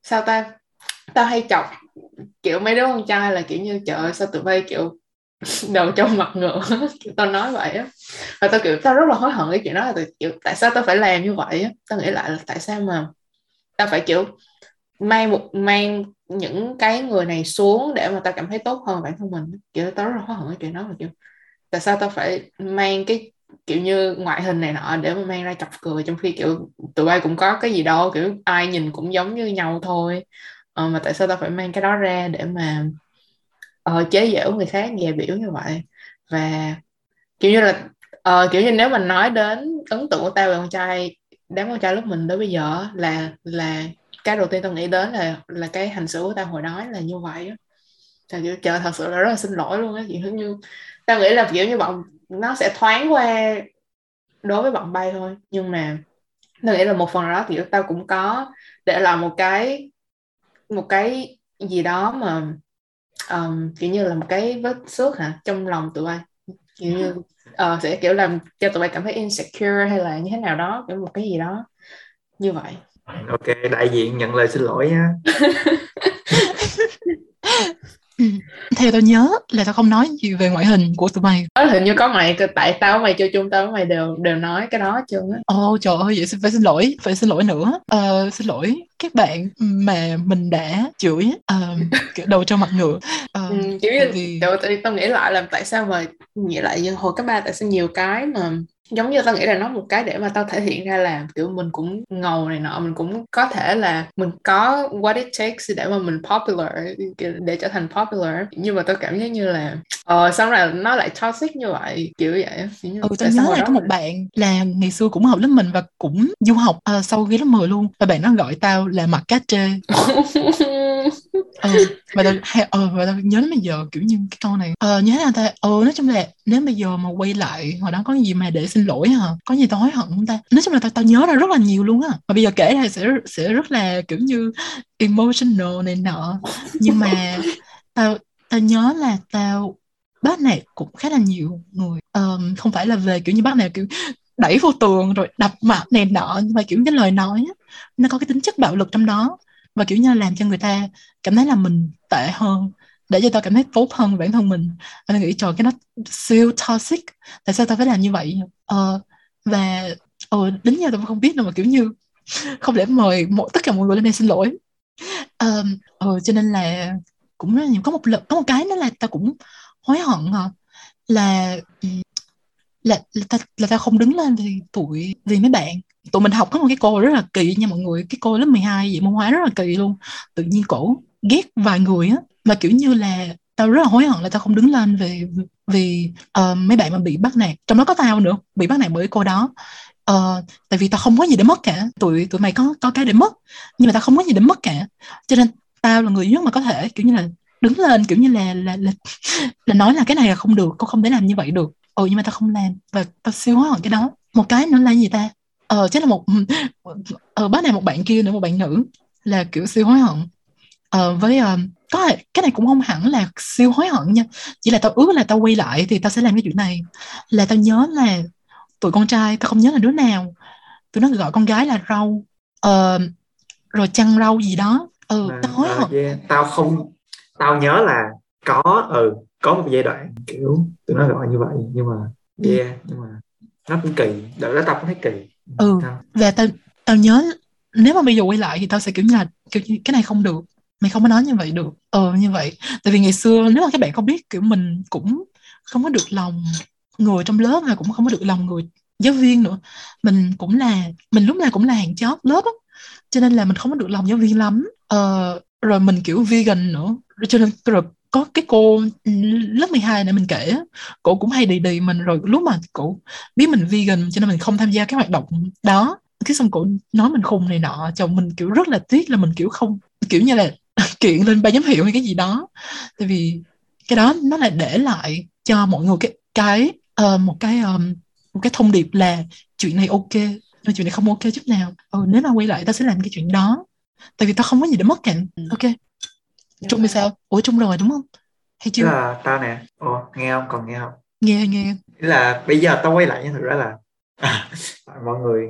sao ta? Tao hay chọc, kiểu, mấy đứa con trai là, kiểu như, trời ơi, sao tụi bay, kiểu, đầu trong mặt ngựa kiểu, tao nói vậy á. Và tao, kiểu, tao rất là hối hận cái chuyện đó là, kiểu, tại sao tao phải làm như vậy á? Tao nghĩ lại là tại sao mà tao phải, kiểu mang một mang những cái người này xuống để mà tao cảm thấy tốt hơn bản thân mình. Kiểu tao rất là hối hận cái chuyện đó mà kiểu tại sao tao phải mang cái kiểu như ngoại hình này nọ để mà mang ra chọc cười? Trong khi kiểu tụi bay cũng có cái gì đâu kiểu ai nhìn cũng giống như nhau thôi. Ờ, mà tại sao tao phải mang cái đó ra để mà uh, chế giễu người khác dè biểu như vậy? Và kiểu như là uh, kiểu như nếu mà nói đến ấn tượng của tao về con trai đám con trai lúc mình tới bây giờ là là cái đầu tiên tao nghĩ đến là là cái hành xử của tao hồi đó là như vậy á. Là kiểu chờ thật sự là rất là xin lỗi luôn á chị. Như tao nghĩ là kiểu như bọn nó sẽ thoáng qua đối với bọn bay thôi. Nhưng mà tao nghĩ là một phần đó kiểu tao cũng có để làm một cái một cái gì đó mà um, kiểu như là một cái vết xước hả trong lòng tụi bay. Kiểu như uh, sẽ kiểu làm cho tụi bay cảm thấy insecure hay là như thế nào đó kiểu một cái gì đó như vậy ok đại diện nhận lời xin lỗi nha theo tao nhớ là tao không nói gì về ngoại hình của tụi mày. Ờ, hình như có mày tại tao mày chơi chung tao mày đều đều nói cái đó chưa á. Ồ oh, trời ơi vậy phải xin lỗi phải xin lỗi nữa. Uh, xin lỗi các bạn mà mình đã chửi uh, đầu trong mặt ngựa uh, ừ, kiểu như vì... tao, tao nghĩ lại là tại sao mà nghĩ lại như hồi cấp ba tại sao nhiều cái mà giống như tao nghĩ là nó một cái để mà tao thể hiện ra là kiểu mình cũng ngầu này nọ mình cũng có thể là mình có what it takes để mà mình popular để trở thành popular. Nhưng mà tao cảm giác như là ờ xong rồi nó lại toxic như vậy kiểu vậy như, ừ tao nhớ là có một bạn là ngày xưa cũng học lớp mình và cũng du học uh, sau ghé lớp 10 luôn. Và bạn nó gọi tao là mặt cá trê ờ và tao hay ờ và tao nhớ đến bây giờ kiểu như cái câu này ờ nhớ là ta? Ờ nói chung là nếu bây giờ mà quay lại hồi đó có gì mà để xin lỗi hả? Có gì tối hận không ta? Nói chung là tao tao nhớ ra rất là nhiều luôn á. Mà bây giờ kể ra sẽ sẽ rất là kiểu như emotional này nọ. Nhưng mà tao tao nhớ là tao bác này cũng khá là nhiều người um, không phải là về kiểu như bác này kiểu đẩy vô tường rồi đập mặt này nọ nhưng mà kiểu cái lời nói á, nó có cái tính chất bạo lực trong đó và kiểu như làm cho người ta cảm thấy là mình tệ hơn để cho tao cảm thấy tốt hơn về bản thân mình. Và tao nghĩ trời cái nó siêu toxic. Tại sao tao phải làm như vậy? Ờ, và ờ, đến giờ tao không biết đâu mà kiểu như không lẽ mời một, tất cả mọi người lên đây xin lỗi. Ờ, ờ, cho nên là cũng rất là nhiều. Có một lần có một cái nữa là tao cũng hối hận à, là là là ta là ta không đứng lên vì tuổi vì mấy bạn tụi mình học có một cái cô rất là kỳ nha mọi người cái cô lớp 12 vậy môn hóa rất là kỳ luôn. Tự nhiên cổ ghét vài người á mà kiểu như là tao rất là hối hận là tao không đứng lên vì vì uh, mấy bạn mà bị bắt nạt. Trong đó có tao nữa bị bắt nạt bởi cô đó. Uh, tại vì tao không có gì để mất cả. Tụi tụi mày có có cái để mất nhưng mà tao không có gì để mất cả. Cho nên tao là người duy nhất mà có thể kiểu như là đứng lên kiểu như là là là, là nói là cái này là không được cô không thể làm như vậy được. Ừ nhưng mà tao không làm và tao siêu hối hận cái đó. Một cái nữa là gì ta? Ờ chắc là một ờ bác này một bạn kia nữa một bạn nữ là kiểu siêu hối hận. Ờ với uh, có cái này cũng không hẳn là siêu hối hận nha. Chỉ là tao ước là tao quay lại thì tao sẽ làm cái chuyện này. Là tao nhớ là tụi con trai tao không nhớ là đứa nào. Tụi nó gọi con gái là rau. Uh, rồi chăn rau gì đó. Ừ à, tao hối à, hận. yeah. tao không tao nhớ là có ừ có một giai đoạn kiểu tụi nó gọi như vậy nhưng mà Ừ. yeah nhưng mà nó cũng kỳ. Đợt đó tao cũng thấy kỳ ừ Tao- và tao tao nhớ nếu mà bây giờ quay lại thì tao sẽ kiểu như là kiểu như cái này không được mày không có nói như vậy được. Ờ như vậy. Tại vì ngày xưa nếu mà các bạn không biết kiểu mình cũng không có được lòng người trong lớp và cũng không có được lòng người giáo viên nữa. Mình cũng là mình lúc nào cũng là hàng chót lớp á cho nên là mình không có được lòng giáo viên lắm. Ờ, rồi mình kiểu vegan nữa. Cho nên rồi có cái cô lớp 12 này mình kể cổ cũng hay đì đì mình rồi lúc mà cổ biết mình vegan cho nên mình không tham gia cái hoạt động đó. Cái xong cổ nói mình khùng này nọ chồng mình kiểu rất là tiếc là mình kiểu không kiểu như là kiện lên ban giám hiệu hay cái gì đó. Tại vì cái đó nó là để lại cho mọi người cái cái ờ, một cái um, một cái thông điệp là chuyện này ok nhưng chuyện này không ok chút nào. Ừ, nếu mà quay lại tao sẽ làm cái chuyện đó. Tại vì tao không có gì để mất cả ok trung thì sao? Ủa trung rồi đúng không? Hay Tức chưa? Là tao nè. Ồ nghe không? Còn nghe không? Nghe nghe. Ý là bây giờ tao quay lại nhưng thực ra là mọi người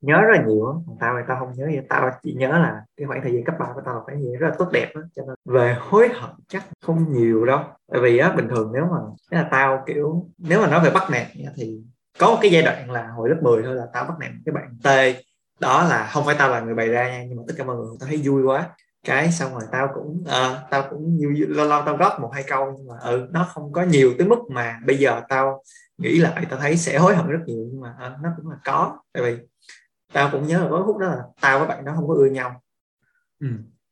nhớ rất là nhiều á. Còn tao thì tao không nhớ gì tao chỉ nhớ là cái khoảng thời gian cấp ba của tao là khoảng thời gian rất là tốt đẹp á. Cho nên về hối hận chắc không nhiều đâu. Tại vì á bình thường nếu mà nếu là tao kiểu nếu mà nói về bắt nạt thì có một cái giai đoạn là hồi lớp 10 thôi là tao bắt nạt một cái bạn T đó là không phải tao là người bày ra nha nhưng mà tất cả mọi người tao thấy vui quá cái xong rồi tao cũng ờ, tao cũng nhiều lâu lâu tao góp một hai câu nhưng mà ừ nó không có nhiều tới mức mà bây giờ tao nghĩ lại tao thấy sẽ hối hận rất nhiều nhưng mà ờ, nó cũng là có. Tại vì tao cũng nhớ là có phút đó là tao với bạn đó không có ưa nhau. Ừ.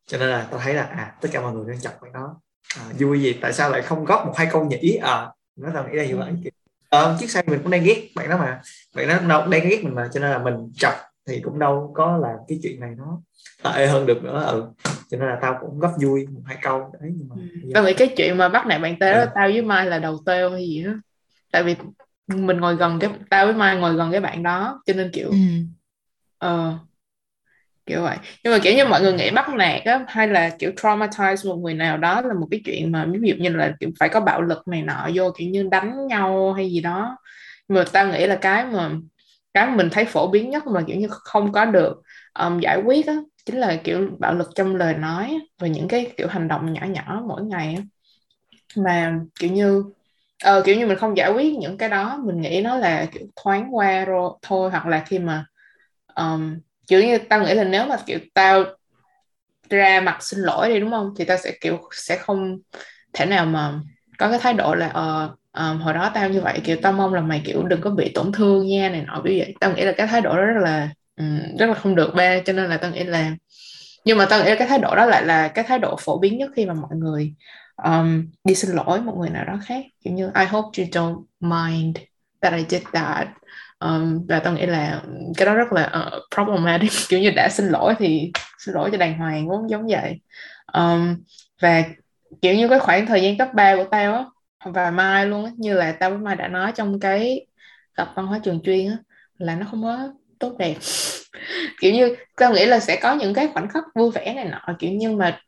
cho nên là tao thấy là à tất cả mọi người đang chọc bạn đó. À, vui gì tại sao lại không góp một hai câu nhỉ? À nó tao nghĩ là như vậy. Kiểu, ờ, chiếc xe mình cũng đang ghét bạn đó mà. Bạn đó cũng đâu đang ghét mình mà cho nên là mình chọc thì cũng đâu có làm cái chuyện này nó tệ hơn được nữa ừ cho nên là tao cũng góp vui một hai câu đấy nhưng mà Ừ. tao nghĩ cái chuyện mà bắt nạt bạn tê đó Ừ. tao với Mai là đầu têu hay gì đó tại vì mình ngồi gần cái tao với Mai ngồi gần cái bạn đó cho nên kiểu ừ. ờ kiểu vậy nhưng mà kiểu như mọi người nghĩ bắt nạt á hay là kiểu traumatize một người nào đó là một cái chuyện mà ví dụ như là kiểu phải có bạo lực này nọ vô kiểu như đánh nhau hay gì đó nhưng mà tao nghĩ là cái mà cái mình thấy phổ biến nhất mà kiểu như không có được um, giải quyết á chính là kiểu bạo lực trong lời nói và những cái kiểu hành động nhỏ nhỏ mỗi ngày á. Mà kiểu như ờ, kiểu như mình không giải quyết những cái đó mình nghĩ nó là kiểu thoáng qua rồi thôi hoặc là khi mà um, kiểu như tao nghĩ là nếu mà kiểu tao ra mặt xin lỗi đi đúng không? Thì tao sẽ kiểu sẽ không thể nào mà có cái thái độ là ờ um, hồi đó tao như vậy kiểu tao mong là mày kiểu đừng có bị tổn thương nha này nọ kiểu vậy. Tao nghĩ là cái thái độ đó rất là um, rất là không được ba cho nên là tao nghĩ là nhưng mà tao nghĩ là cái thái độ đó lại là cái thái độ phổ biến nhất khi mà mọi người um, đi xin lỗi một người nào đó khác. Kiểu như I hope you don't mind that I did that. Um, và tao nghĩ là cái đó rất là uh, problematic. Kiểu như đã xin lỗi thì xin lỗi cho đàng hoàng cũng giống vậy. Um, và kiểu như cái khoảng thời gian cấp 3 của tao á và Mai luôn á như là tao với Mai đã nói trong cái gặp văn hóa trường chuyên á là nó không có tốt đẹp. Kiểu như tao nghĩ là sẽ có những cái khoảnh khắc vui vẻ này nọ kiểu như mà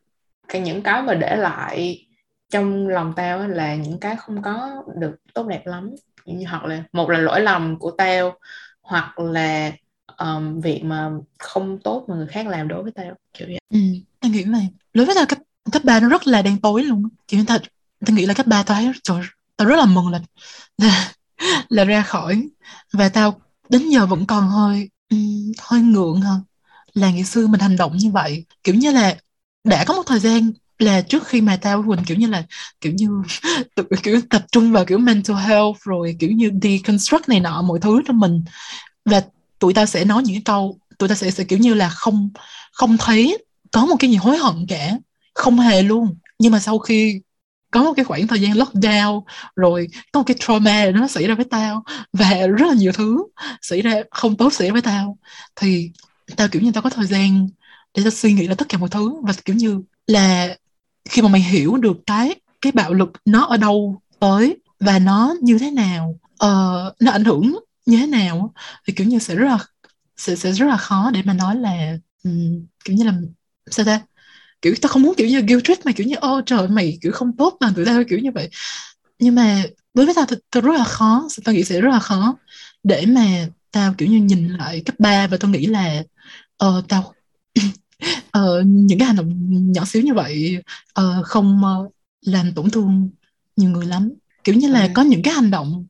cái những cái mà để lại trong lòng tao là những cái không có được tốt đẹp lắm. Kiểu như hoặc là một là lỗi lầm của tao hoặc là um, việc mà không tốt mà người khác làm đối với tao kiểu vậy. Ừ, tao nghĩ là đối với tao cấp cấp ba nó rất là đen tối luôn kiểu như tôi nghĩ là cấp ba tao thấy trời tao rất là mừng là là, là ra khỏi. Và tao đến giờ vẫn còn hơi um, hơi ngượng hơn là ngày xưa mình hành động như vậy. Kiểu như là đã có một thời gian là trước khi mà tao Quỳnh kiểu như là kiểu như tự, kiểu tập trung vào kiểu mental health rồi kiểu như deconstruct này nọ mọi thứ trong mình. Và tụi tao sẽ nói những cái câu tụi tao sẽ sẽ kiểu như là không không thấy có một cái gì hối hận cả. Không hề luôn. Nhưng mà sau khi có một cái khoảng thời gian lockdown rồi có một cái trauma nó xảy ra với tao và rất là nhiều thứ xảy ra không tốt xảy ra với tao. Thì tao kiểu như tao có thời gian để tao suy nghĩ là tất cả mọi thứ và kiểu như là khi mà mày hiểu được cái cái bạo lực nó ở đâu tới và nó như thế nào uh, nó ảnh hưởng như thế nào thì kiểu như sẽ rất là sẽ sẽ rất là khó để mà nói là um, kiểu như là sao ta? Kiểu tao không muốn kiểu như guilt trip mà kiểu như ô trời mày kiểu không tốt mà tụi tao kiểu như vậy. Nhưng mà đối với tao tao rất là khó tao nghĩ sẽ rất là khó để mà tao kiểu như nhìn lại cấp 3 và tao nghĩ là uh, tao uh, những cái hành động nhỏ xíu như vậy uh, không uh, làm tổn thương nhiều người lắm. Kiểu như là ừ. có những cái hành động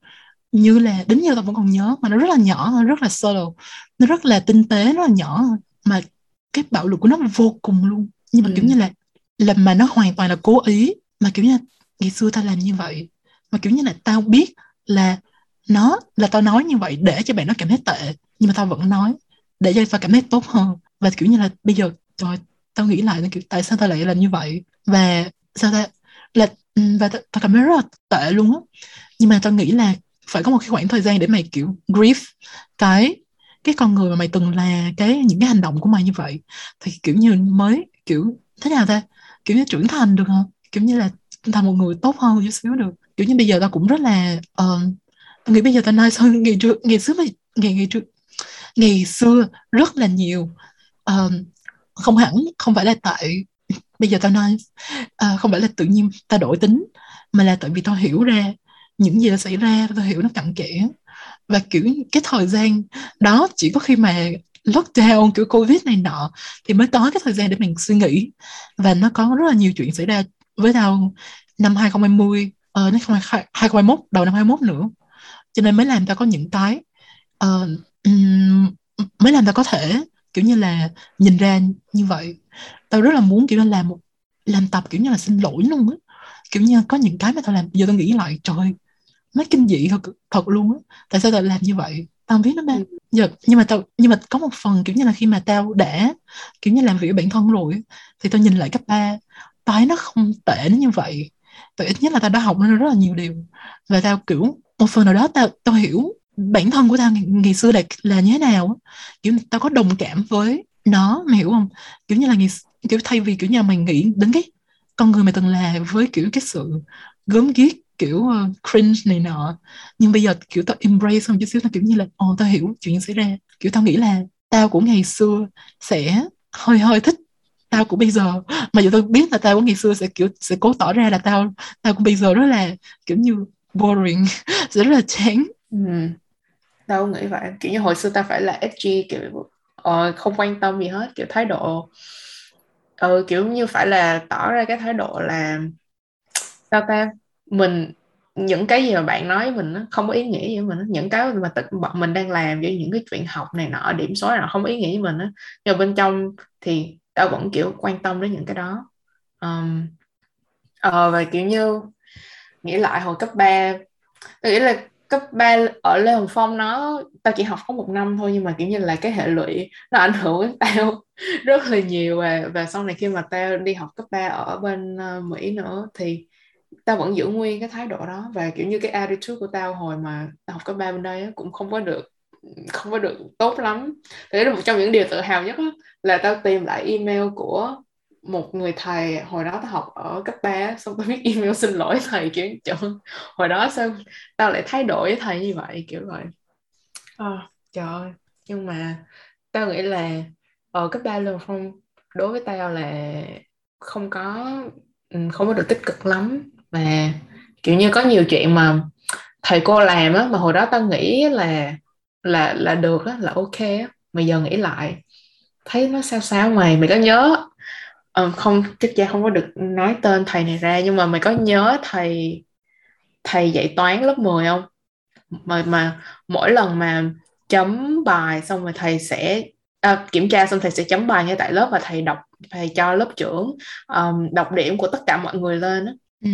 như là đến giờ tao vẫn còn nhớ mà nó rất là nhỏ nó rất là solo nó rất là tinh tế rất là nhỏ mà cái bạo lực của nó vô cùng luôn nhưng mà ừ. kiểu như là là mà nó hoàn toàn là cố ý mà kiểu như là ngày xưa tao làm như vậy. Mà kiểu như là tao biết là nó là tao nói như vậy để cho bạn nó cảm thấy tệ nhưng mà tao vẫn nói để cho tao cảm thấy tốt hơn. Và kiểu như là bây giờ trời tao nghĩ lại kiểu tại sao tao lại làm như vậy? Và sao ta là ừ, và tao, tao cảm thấy rất là tệ luôn á. Nhưng mà tao nghĩ là phải có một cái khoảng thời gian để mày kiểu grief cái cái con người mà mày từng là cái những cái hành động của mày như vậy. Thì kiểu như mới kiểu thế nào ta? Kiểu như trưởng thành được không kiểu như là thành một người tốt hơn chút xíu được. Kiểu như bây giờ ta cũng rất là ờ, uh, tao nghĩ bây giờ ta nói hơn ngày trước ngày xưa mà ngày ngày trước ngày xưa rất là nhiều. Uh, không hẳn không phải là tại bây giờ tao nói uh, ờ, không phải là tự nhiên ta đổi tính mà là tại vì tao hiểu ra những gì đã xảy ra tao hiểu nó cặn kẽ. Và kiểu cái thời gian đó chỉ có khi mà lockdown kiểu covid này nọ thì mới có cái thời gian để mình suy nghĩ. Và nó có rất là nhiều chuyện xảy ra với tao năm 2020 uh, 2021 đầu năm 2021 nữa. Cho nên mới làm tao có những cái uh, um, mới làm tao có thể kiểu như là nhìn ra như vậy. Tao rất là muốn kiểu là làm một làm tập kiểu như là xin lỗi luôn á. Kiểu như có những cái mà tao làm giờ tao nghĩ lại trời nó kinh dị thật thật luôn á. Tại sao tao làm như vậy? Tao không biết nó ba. ừ giờ nhưng mà tao nhưng mà có một phần kiểu như là khi mà tao đã kiểu như làm việc với bản thân rồi thì tao nhìn lại cấp ba tao thấy nó không tệ nó như vậy. Tại ít nhất là tao đã học nên rất là nhiều điều. Và tao kiểu một phần nào đó tao tao hiểu bản thân của tao ngày, ngày xưa là là như thế nào kiểu tao có đồng cảm với nó mày hiểu không? Kiểu như là ngày kiểu thay vì kiểu như là mày nghĩ đến cái con người mày từng là với kiểu cái sự gớm ghiếc kiểu ờ, cringe này nọ. Nhưng bây giờ kiểu tao embrace xong chút xíu tao kiểu như là ồ tao hiểu chuyện xảy ra. Kiểu tao nghĩ là tao của ngày xưa sẽ hơi hơi thích tao của bây giờ. Mà dù tao biết là tao của ngày xưa sẽ kiểu sẽ cố tỏ ra là tao tao của bây giờ rất là kiểu như boring sẽ rất là chán. Ừ. tao nghĩ vậy. Kiểu như hồi xưa tao phải là edgy kiểu uh, không quan tâm gì hết kiểu thái độ ừ, kiểu như phải là tỏ ra cái thái độ là sao ta? Mình những cái gì mà bạn nói với mình nó không có ý nghĩa với mình những cái mà tự bọn mình đang làm với những cái chuyện học này nọ điểm số nào không có ý nghĩa với mình á. Nhưng bên trong thì tao vẫn kiểu quan tâm đến những cái đó. Um, uh, và kiểu như nghĩ lại hồi cấp 3 tôi nghĩ là cấp 3 ở Lê Hồng Phong nó tao chỉ học có một năm thôi nhưng mà kiểu như là cái hệ lụy nó ảnh hưởng đến tao rất là nhiều. Và và sau này khi mà tao đi học cấp 3 ở bên uh, Mỹ nữa thì tao vẫn giữ nguyên cái thái độ đó. Và kiểu như cái attitude của tao hồi mà tao học cấp ba bên đây cũng không có được không có được tốt lắm. Thế là một trong những điều tự hào nhất là tao tìm lại email của một người thầy hồi đó tao học ở cấp 3 xong tao viết email xin lỗi thầy kiểu trời hồi đó sao tao lại thay đổi với thầy như vậy kiểu vậy. À, trời ơi. Nhưng mà tao nghĩ là ở cấp 3 lần không đối với tao là không có ừ, không có được tích cực lắm và kiểu như có nhiều chuyện mà thầy cô làm á mà hồi đó tao nghĩ là là là được á là ok á mà giờ nghĩ lại thấy nó sao sao mày mày có nhớ à, không chắc cha không có được nói tên thầy này ra nhưng mà mày có nhớ thầy thầy dạy toán lớp 10 không? Mà mà mỗi lần mà chấm bài xong rồi thầy sẽ à, kiểm tra xong thầy sẽ chấm bài ngay tại lớp và thầy đọc thầy cho lớp trưởng um, đọc điểm của tất cả mọi người lên á ừ.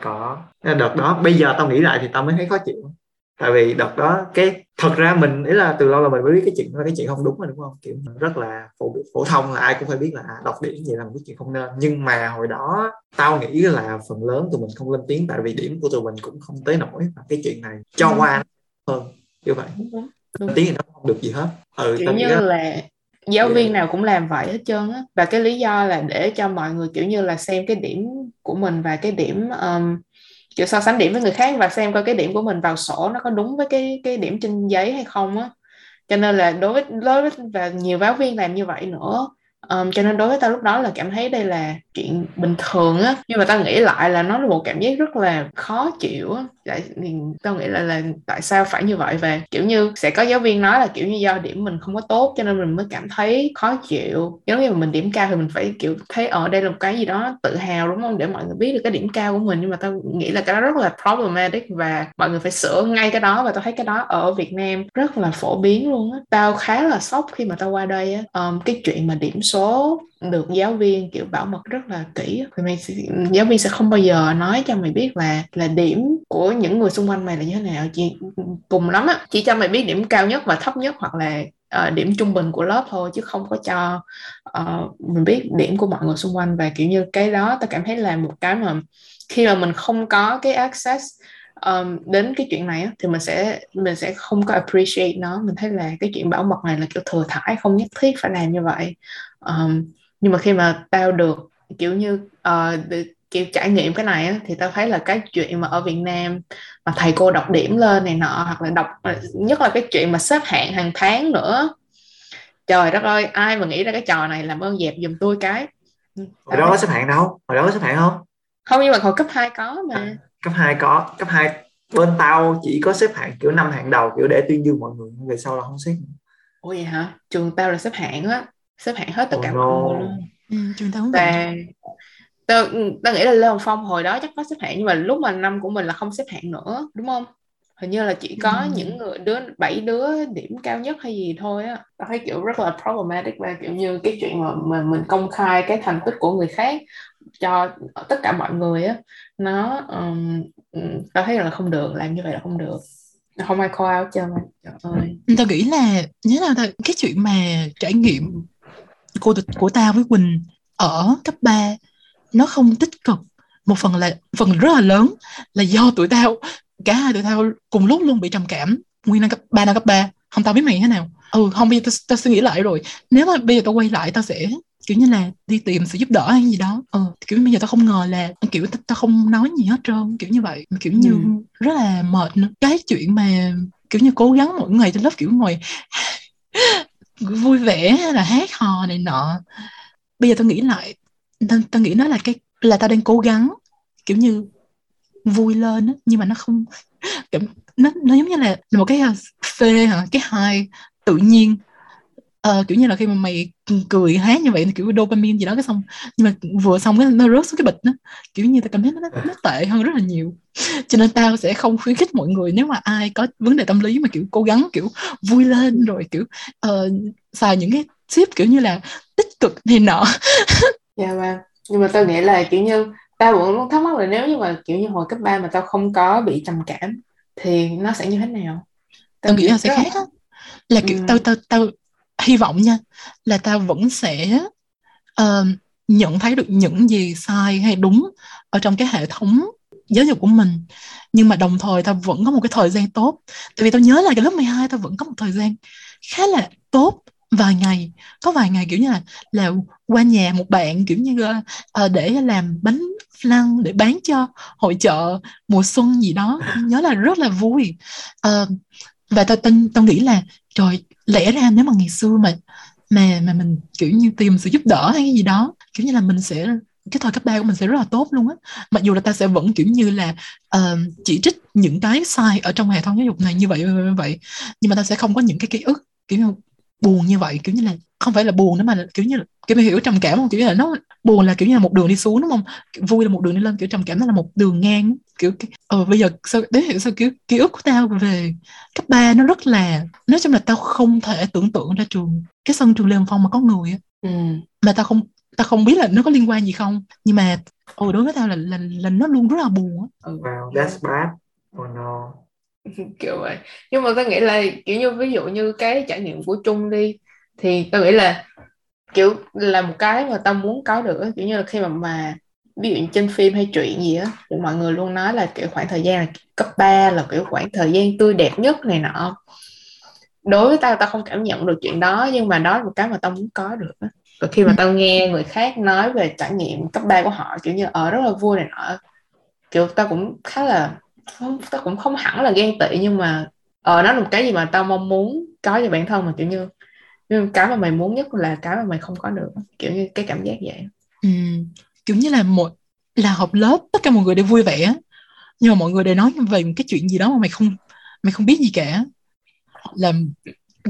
có. Đợt đó bây giờ tao nghĩ lại thì tao mới thấy khó chịu. Tại vì đợt đó cái thật ra mình ý là từ lâu là mình mới biết cái chuyện cái chuyện không đúng rồi đúng không? Kiểu rất là phổ phổ thông là ai cũng phải biết là à, đọc điểm vậy là một cái chuyện không nên. Nhưng mà hồi đó tao nghĩ là phần lớn tụi mình không lên tiếng tại vì điểm của tụi mình cũng không tới nổi. Và cái chuyện này cho ừ. qua hơn như vậy. Lên tiếng thì nó không được gì hết. Ừ, kiểu như là giáo yeah. viên nào cũng làm vậy hết trơn á. Và cái lý do là để cho mọi người kiểu như là xem cái điểm của mình và cái điểm um, kiểu so sánh điểm với người khác và xem coi cái điểm của mình vào sổ nó có đúng với cái cái điểm trên giấy hay không á. Cho nên là đối với đối với và nhiều giáo viên làm như vậy nữa um, cho nên đối với tao lúc đó là cảm thấy đây là chuyện bình thường á. Nhưng mà tao nghĩ lại là nó là một cảm giác rất là khó chịu á. Tại tao nghĩ là là tại sao phải như vậy? Về kiểu như sẽ có giáo viên nói là kiểu như do điểm mình không có tốt cho nên mình mới cảm thấy khó chịu. Giống như mà mình điểm cao thì mình phải kiểu thấy ở đây là một cái gì đó tự hào đúng không? Để mọi người biết được cái điểm cao của mình. Nhưng mà tao nghĩ là cái đó rất là problematic và mọi người phải sửa ngay cái đó. Và tao thấy cái đó ở Việt Nam rất là phổ biến luôn á. Tao khá là sốc khi mà tao qua đây á. Um, cái chuyện mà điểm số được giáo viên kiểu bảo mật rất là kỹ thì mày sẽ, giáo viên sẽ không bao giờ nói cho mày biết là là điểm của những người xung quanh mày là như thế nào. Chỉ cùng lắm á chỉ cho mày biết điểm cao nhất và thấp nhất hoặc là uh, điểm trung bình của lớp thôi chứ không có cho uh, mình biết điểm của mọi người xung quanh. Và kiểu như cái đó ta cảm thấy là một cái mà khi mà mình không có cái access um, đến cái chuyện này á, thì mình sẽ mình sẽ không có appreciate nó. Mình thấy là cái chuyện bảo mật này là kiểu thừa thải không nhất thiết phải làm như vậy um, nhưng mà khi mà tao được kiểu như uh, được, kiểu trải nghiệm cái này á, thì tao thấy là cái chuyện mà ở Việt Nam mà thầy cô đọc điểm lên này nọ hoặc là đọc nhất là cái chuyện mà xếp hạng hàng tháng nữa trời đất ơi ai mà nghĩ ra cái trò này làm ơn dẹp giùm tôi cái. Hồi đó có xếp hạng đâu? Hồi đó có xếp hạng không? Không nhưng mà hồi cấp 2 có mà. Cấp 2 có. Cấp 2 bên tao chỉ có xếp hạng kiểu năm hạng đầu kiểu để tuyên dương mọi người về sau là không xếp ủa vậy hả? Trường tao là xếp hạng á xếp hạng hết tất cả oh mọi no. người luôn. Ừ, trường tao cũng và vậy tao tao nghĩ là Lê Hồng Phong hồi đó chắc có xếp hạng nhưng mà lúc mà năm của mình là không xếp hạng nữa đúng không? Hình như là chỉ có Ừ. những người đứa bảy đứa điểm cao nhất hay gì thôi á. Tao thấy kiểu rất là problematic và kiểu như cái chuyện mà, mà mình công khai cái thành tích của người khác cho tất cả mọi người á. Nó um, tao thấy là không được làm như vậy là không được. Không ai call out cho mình. Trời ơi. Tao nghĩ là nhớ nào ta cái chuyện mà trải nghiệm của của tao với Quỳnh ở cấp 3 nó không tích cực. Một phần là phần rất là lớn là do tụi tao cả hai tụi tao cùng lúc luôn bị trầm cảm. Nguyên năm cấp ba năm cấp ba. Không tao biết mày thế nào. Ừ không bây giờ tao, tao suy nghĩ lại rồi. Nếu mà bây giờ tao quay lại tao sẽ kiểu như là đi tìm sự giúp đỡ hay gì đó. Ừ kiểu bây giờ tao không ngờ là kiểu tao, tao không nói gì hết trơn kiểu như vậy. Kiểu như Ừ. rất là mệt nữa. Cái chuyện mà kiểu như cố gắng mỗi ngày trên lớp kiểu ngồi vui vẻ hay là hát hò này nọ. Bây giờ tôi nghĩ lại tôi, tôi nghĩ nó là cái là tao đang cố gắng kiểu như vui lên á nhưng mà nó không kiểu, nó nó giống như là, một cái à, phê hả cái hai tự nhiên. Ờ, kiểu như là khi mà mày cười hát như vậy thì kiểu dopamine gì đó cái xong nhưng mà vừa xong cái nó rớt xuống cái bịch đó kiểu như tao cảm thấy nó, nó tệ hơn rất là nhiều cho nên tao sẽ không khuyến khích mọi người nếu mà ai có vấn đề tâm lý mà kiểu cố gắng kiểu vui lên rồi kiểu ờ, xài những cái tip kiểu như là tích cực này nọ Dạ vâng. Nhưng mà tao nghĩ là kiểu như tao vẫn luôn thắc mắc là nếu như mà kiểu như hồi cấp 3 mà tao không có bị trầm cảm thì nó sẽ như thế nào? tao nghĩ là sẽ khác á là kiểu Ừ. tao tao tao hy vọng nha là ta vẫn sẽ uh, nhận thấy được những gì sai hay đúng ở trong cái hệ thống giáo dục của mình. Nhưng mà đồng thời ta vẫn có một cái thời gian tốt. Tại vì tao nhớ là cái lớp 12 tao vẫn có một thời gian khá là tốt vài ngày. Có vài ngày kiểu như là là qua nhà một bạn kiểu như là, uh, để làm bánh lăng để bán cho hội chợ mùa xuân gì đó. Nhớ là rất là vui. Uh, và tao tin tao nghĩ là trời lẽ ra nếu mà ngày xưa mà mà mà mình kiểu như tìm sự giúp đỡ hay cái gì đó kiểu như là mình sẽ cái thời cấp 3 của mình sẽ rất là tốt luôn á. Mặc dù là ta sẽ vẫn kiểu như là uh, chỉ trích những cái sai ở trong hệ thống giáo dục này như vậy như vậy nhưng mà ta sẽ không có những cái ký ức kiểu như buồn như vậy kiểu như là không phải là buồn nữa mà là kiểu như là kiểu mày hiểu trầm cảm không? Kiểu như là nó buồn là kiểu như là một đường đi xuống đúng không? Vui là một đường đi lên kiểu trầm cảm nó là một đường ngang. Kiểu ờ bây giờ sao đến hiểu sao kiểu ký ức của tao về cấp 3 nó rất là nói chung là tao không thể tưởng tượng ra trường cái sân trường Lê Hồng Phong mà có người á. Ừ. mà tao không tao không biết là nó có liên quan gì không. Nhưng mà ồ đối với tao là là, là nó luôn rất là buồn á. Ừ. wow that's bad. Oh no. Kiểu vậy. Nhưng mà tao nghĩ là kiểu như ví dụ như cái trải nghiệm của Trung đi thì tao nghĩ là kiểu là một cái mà tao muốn có được kiểu như là khi mà mà ví dụ trên phim hay truyện gì á thì mọi người luôn nói là kiểu khoảng thời gian là cấp 3 là kiểu khoảng thời gian tươi đẹp nhất này nọ đối với tao tao không cảm nhận được chuyện đó nhưng mà đó là một cái mà tao muốn có được á và khi mà Ừ. tao nghe người khác nói về trải nghiệm cấp 3 của họ kiểu như ở rất là vui này nọ kiểu tao cũng khá là không tao cũng không hẳn là ghen tị nhưng mà ờ nó là một cái gì mà tao mong muốn có cho bản thân mà kiểu như nhưng cái mà mày muốn nhất là cái mà mày không có được. Kiểu như cái cảm giác vậy ừ. kiểu như là một, là học lớp, tất cả mọi người đều vui vẻ nhưng mà mọi người đều nói về một cái chuyện gì đó mà mày không mày không biết gì cả. Là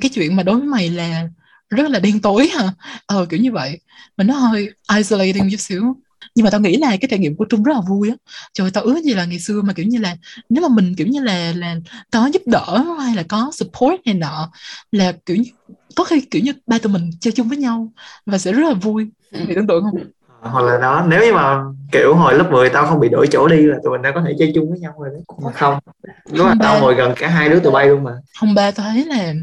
cái chuyện mà đối với mày là rất là đen tối hả? Ờ kiểu như vậy. Mà nó hơi isolating chút xíu nhưng mà tao nghĩ là cái trải nghiệm của Trung rất là vui á. Trời tao ước gì là ngày xưa mà kiểu như là nếu mà mình kiểu như là là có giúp đỡ hay là có support này nọ là kiểu như, có khi kiểu như ba tụi mình chơi chung với nhau và sẽ rất là vui. Mày tưởng tượng không? Hoặc là đó nếu như mà kiểu hồi lớp 10 tao không bị đổi chỗ đi là tụi mình đã có thể chơi chung với nhau rồi đấy mà không. Lúc mà tao ngồi gần cả hai đứa tụi bay luôn mà. Không ba tao thấy là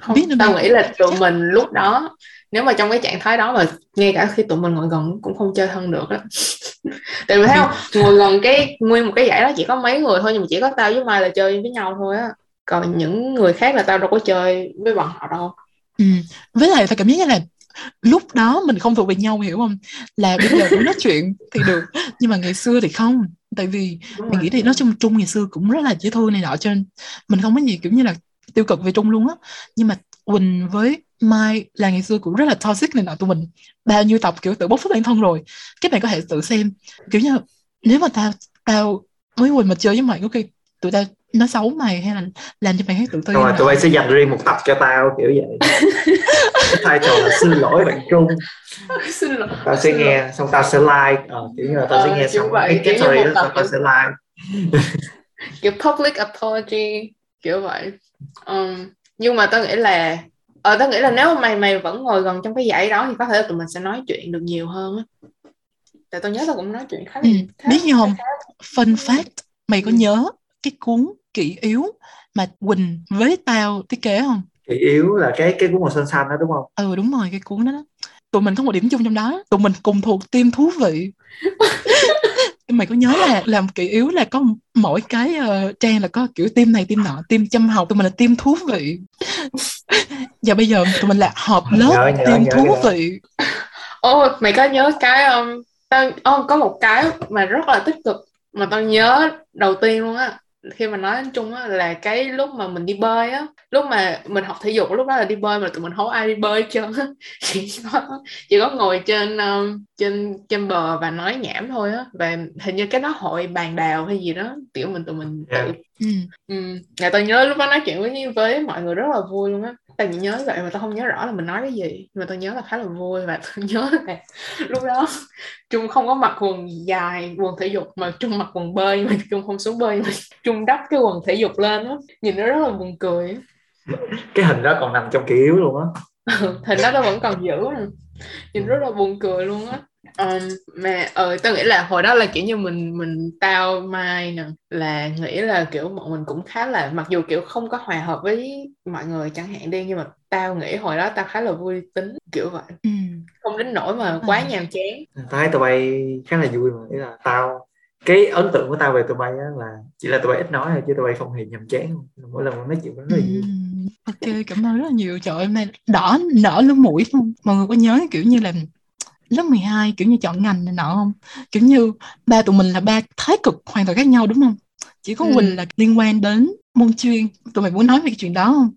không biết nữa tao nghĩ là tụi mình lúc đó nếu mà trong cái trạng thái đó mà ngay cả khi tụi mình ngồi gần cũng không chơi thân được á. Tại vì thấy không ngồi gần cái nguyên một cái giải đó chỉ có mấy người thôi nhưng mà chỉ có tao với mai là chơi với nhau thôi á. Còn những người khác là tao đâu có chơi với bọn họ đâu. Ừ. với lại tao cảm giác như là lúc đó mình không thuộc về nhau hiểu không? Là bây giờ cũng nói chuyện thì được nhưng mà ngày xưa thì không. Tại vì mình nghĩ thì nói chung trung ngày xưa cũng rất là dễ thương này nọ cho nên mình không có gì kiểu như là tiêu cực về trung luôn á. Nhưng mà quỳnh với mai là ngày xưa cũng rất là toxic này nọ tụi mình bao nhiêu tập kiểu tự bóc phốt bản thân rồi. Các bạn có thể tự xem. Kiểu như nếu mà tao tao với quỳnh mà chơi với mày có khi tụi tao nói xấu mày hay là làm cho mày thấy tự ti rồi tụi bay sẽ dành riêng một tập cho tao kiểu vậy. Cái title là xin lỗi bạn trung. Xin lỗi. Tao sẽ nghe xong tao sẽ like. Ờ, kiểu như là tao ờ, sẽ nghe xong vậy, cái story đó xong tao sẽ like. Kiểu public apology kiểu vậy. Um, nhưng mà tao nghĩ là ờ tao nghĩ là nếu mày mày vẫn ngồi gần trong cái dãy đó thì có thể là tụi mình sẽ nói chuyện được nhiều hơn á. Tại tao nhớ tao cũng nói chuyện khá là ừ, khá, biết như không? fun fact mày có ừ. nhớ cái cuốn kỹ yếu mà Quỳnh với tao thiết kế không? Kỹ yếu là cái cái cuốn màu xanh xanh đó đúng không? Ừ đúng rồi cái cuốn đó, đó. Tụi mình có một điểm chung trong đó tụi mình cùng thuộc team thú vị. Mày có nhớ là làm kỹ yếu là có mỗi cái uh, trang là có kiểu team này team nọ team chăm học tụi mình là team thú vị giờ bây giờ tụi mình là họp lớp nhớ, nhớ, thú nhớ. vị ô oh, mày có nhớ cái um, tao oh, có một cái mà rất là tích cực mà tao nhớ đầu tiên luôn á khi mà nói chung á là cái lúc mà mình đi bơi á lúc mà mình học thể dục lúc đó là đi bơi mà tụi mình không ai đi bơi trơn á chỉ có chỉ có ngồi trên um, trên trên bờ và nói nhảm thôi á và hình như cái đó hội bàn đào hay gì đó kiểu mình tụi mình tự yeah. ừ. ừ. Ngày tao nhớ lúc đó nói chuyện với với mọi người rất là vui luôn á tao nhớ vậy mà tao không nhớ rõ là mình nói cái gì nhưng mà tao nhớ là khá là vui và tao nhớ là lúc đó trung không có mặc quần dài quần thể dục mà trung mặc quần bơi mà trung không xuống bơi mà trung đắp cái quần thể dục lên á. Nhìn nó rất là buồn cười. Cái hình đó còn nằm trong yếu luôn á. Ừ, hình đó tao vẫn còn giữ. Nhìn rất là buồn cười luôn á um, mà ờ tao nghĩ là hồi đó là kiểu như mình mình tao mai nè là nghĩ là kiểu bọn mình cũng khá là mặc dù kiểu không có hòa hợp với mọi người chẳng hạn đi nhưng mà tao nghĩ hồi đó tao khá là vui tính kiểu vậy. Ừ. không đến nỗi mà quá ừ. nhàm chán. Tao thấy tụi bay khá là vui mà ý là tao cái ấn tượng của tao về tụi bay á là chỉ là tụi bay ít nói thôi chứ tụi bay không hề nhàm chán. Mỗi lần nói chuyện rất là vui. Ok cảm ơn rất là nhiều. Trời ơi mày đỏ nở lưng mũi không mọi người có nhớ kiểu như là lớp 12 kiểu như chọn ngành này nọ không kiểu như ba tụi mình là ba thái cực hoàn toàn khác nhau đúng không chỉ có ừ. Quỳnh là liên quan đến môn chuyên tụi mày muốn nói về cái chuyện đó không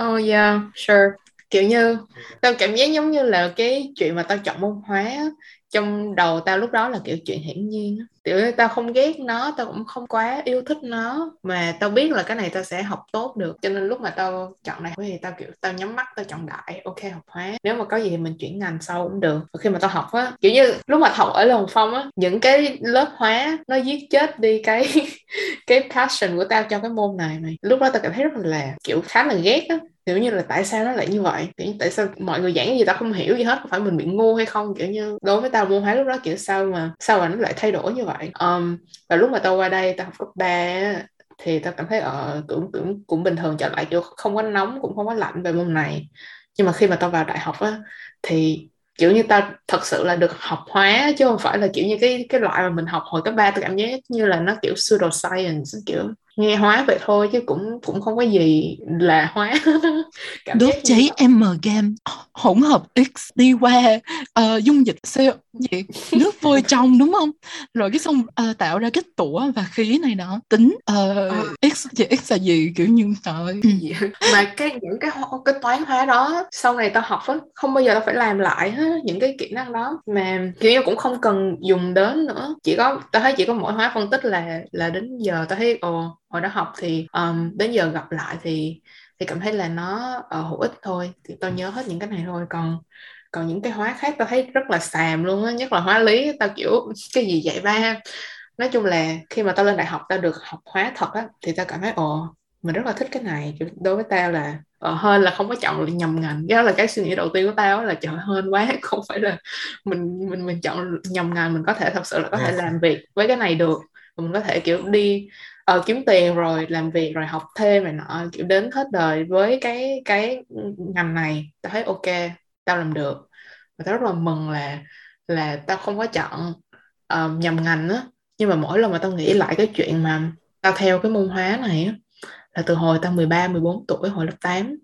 Oh yeah, sure. Kiểu như tao cảm giác giống như là cái chuyện mà tao chọn môn hóa trong đầu tao lúc đó là kiểu chuyện hiển nhiên kiểu tao không ghét nó, tao cũng không quá yêu thích nó, mà tao biết là cái này tao sẽ học tốt được. Cho nên lúc mà tao chọn này thì tao kiểu, tao nhắm mắt, tao chọn đại, ok, học hóa. Nếu mà có gì thì mình chuyển ngành sau cũng được. Và khi mà tao học á, kiểu như lúc mà học ở Lồng Phong á, những cái lớp hóa nó giết chết đi cái cái passion của tao cho cái môn này mày lúc đó tao cảm thấy rất là, kiểu khá là ghét á kiểu như là tại sao nó lại như vậy? Kiểu như tại sao mọi người giảng gì tao không hiểu gì hết? Có phải mình bị ngu hay không? Kiểu như đối với tao môn hóa lúc đó kiểu sao mà sao mà nó lại thay đổi như vậy? Um, và lúc mà tao qua đây tao học cấp ba thì tao cảm thấy ờ, ở uh, cũng cũng cũng bình thường trở lại kiểu không có nóng cũng không có lạnh về môn này. Nhưng mà khi mà tao vào đại học á thì kiểu như tao thật sự là được học hóa chứ không phải là kiểu như cái cái loại mà mình học hồi cấp ba tao cảm giác như là nó kiểu pseudo science kiểu nghe hóa vậy thôi chứ cũng cũng không có gì là hóa. Cảm đốt cháy M game hỗn hợp X đi qua uh, dung dịch CO gì? Nước vôi trong đúng không? Rồi cái xong uh, tạo ra kết tủa và khí này đó tính uh, à. x gì x là gì? Kiểu như trời mà cái những cái cái toán hóa đó sau này tao học á không bao giờ tao phải làm lại hết những cái kỹ năng đó. Mà kiểu như cũng không cần dùng đến nữa. Chỉ có tao thấy chỉ có mỗi hóa phân tích là là đến giờ tao thấy ồ hồi đó học thì um, đến giờ gặp lại thì thì cảm thấy là nó uh, hữu ích thôi. Thì tao nhớ hết những cái này thôi. Còn còn những cái hóa khác tao thấy rất là xàm luôn á nhất là hóa lý tao kiểu cái gì vậy ba? Nói chung là khi mà tao lên đại học tao được học hóa thật á thì tao cảm thấy ồ mình rất là thích cái này. Đối với tao là uh, hơn là không có chọn nhầm ngành. Đó là cái suy nghĩ đầu tiên của tao là chọn hơn quá không phải là mình mình mình chọn nhầm ngành mình có thể thật sự là có thể làm việc với cái này được. Mình có thể kiểu đi uh, kiếm tiền rồi làm việc rồi học thêm này nọ kiểu đến hết đời với cái cái ngành này. Tao thấy ok tao làm được. Và tao rất là mừng là là tao không có chọn uh, nhầm ngành á. Nhưng mà mỗi lần mà tao nghĩ lại cái chuyện mà tao theo cái môn hóa này á là từ hồi tao 13 14 tuổi hồi lớp 8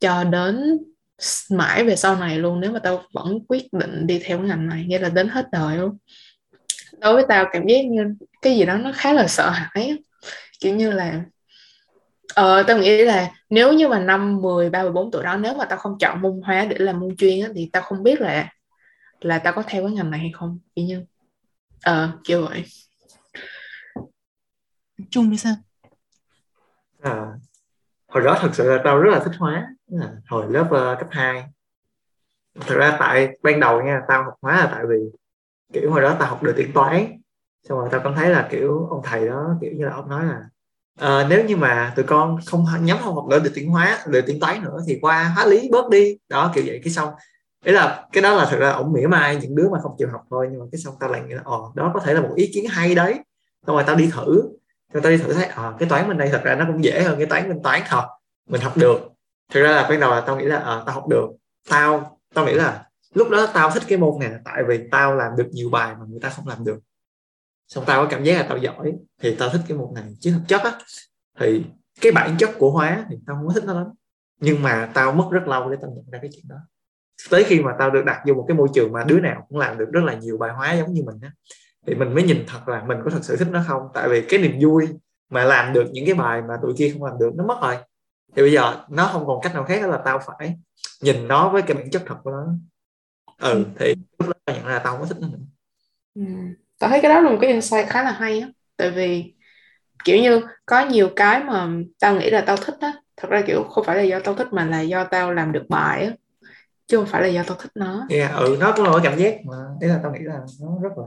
cho đến mãi về sau này luôn nếu mà tao vẫn quyết định đi theo cái ngành này nghĩa là đến hết đời luôn. Đối với tao cảm giác như cái gì đó nó khá là sợ hãi kiểu như là ờ tao nghĩ là nếu như mà năm 13 14 tuổi đó nếu mà tao không chọn môn hóa để làm môn chuyên á, thì tao không biết là là tao có theo cái ngành này hay không kiểu như. Ờ kiểu vậy. Chung đi sao? À, hồi đó thật sự là tao rất là thích hóa. Hồi lớp uh, cấp 2 thật ra tại ban đầu nha tao học hóa là tại vì kiểu hồi đó tao học được tiếng toán. Xong rồi tao cảm thấy là kiểu ông thầy đó kiểu như là ông nói là à, nếu như mà tụi con không nhắm không học được tiếng hóa được tiếng toán nữa thì qua hóa lý bớt đi. Đó kiểu vậy cái xong. Đấy là cái đó là thật ra ổng mỉa mai những đứa mà không chịu học thôi nhưng mà cái xong tao lại nghĩ là ồ đó có thể là một ý kiến hay đấy. Xong rồi tao đi thử. Tao đi thử thấy à, cái toán bên đây thật ra nó cũng dễ hơn cái toán bên toán thật. Mình học được. Thật ra là ban đầu là tao nghĩ là à, tao học được. Tao tao nghĩ là lúc đó tao thích cái môn này tại vì tao làm được nhiều bài mà người ta không làm được xong tao có cảm giác là tao giỏi thì tao thích cái môn này. Chứ thực chất á thì cái bản chất của hóa thì tao không có thích nó lắm. Nhưng mà tao mất rất lâu để tao nhận ra cái chuyện đó. Tới khi mà tao được đặt vô một cái môi trường mà đứa nào cũng làm được rất là nhiều bài hóa giống như mình á thì mình mới nhìn thật là mình có thật sự thích nó không? Tại vì cái niềm vui mà làm được những cái bài mà tụi kia không làm được nó mất rồi. Thì bây giờ nó không còn cách nào khác là tao phải nhìn nó với cái bản chất thật của nó. Ừ thì lúc đó nhận ra là tao không có thích nó nữa. Ừ tao thấy cái đó là một cái insight khá là hay á. Tại vì kiểu như có nhiều cái mà tao nghĩ là tao thích á. Thật ra kiểu không phải là do tao thích mà là do tao làm được bài á chứ không phải là do tao thích nó. Yeah, ừ nó cũng là cảm giác mà đấy là tao nghĩ là nó rất là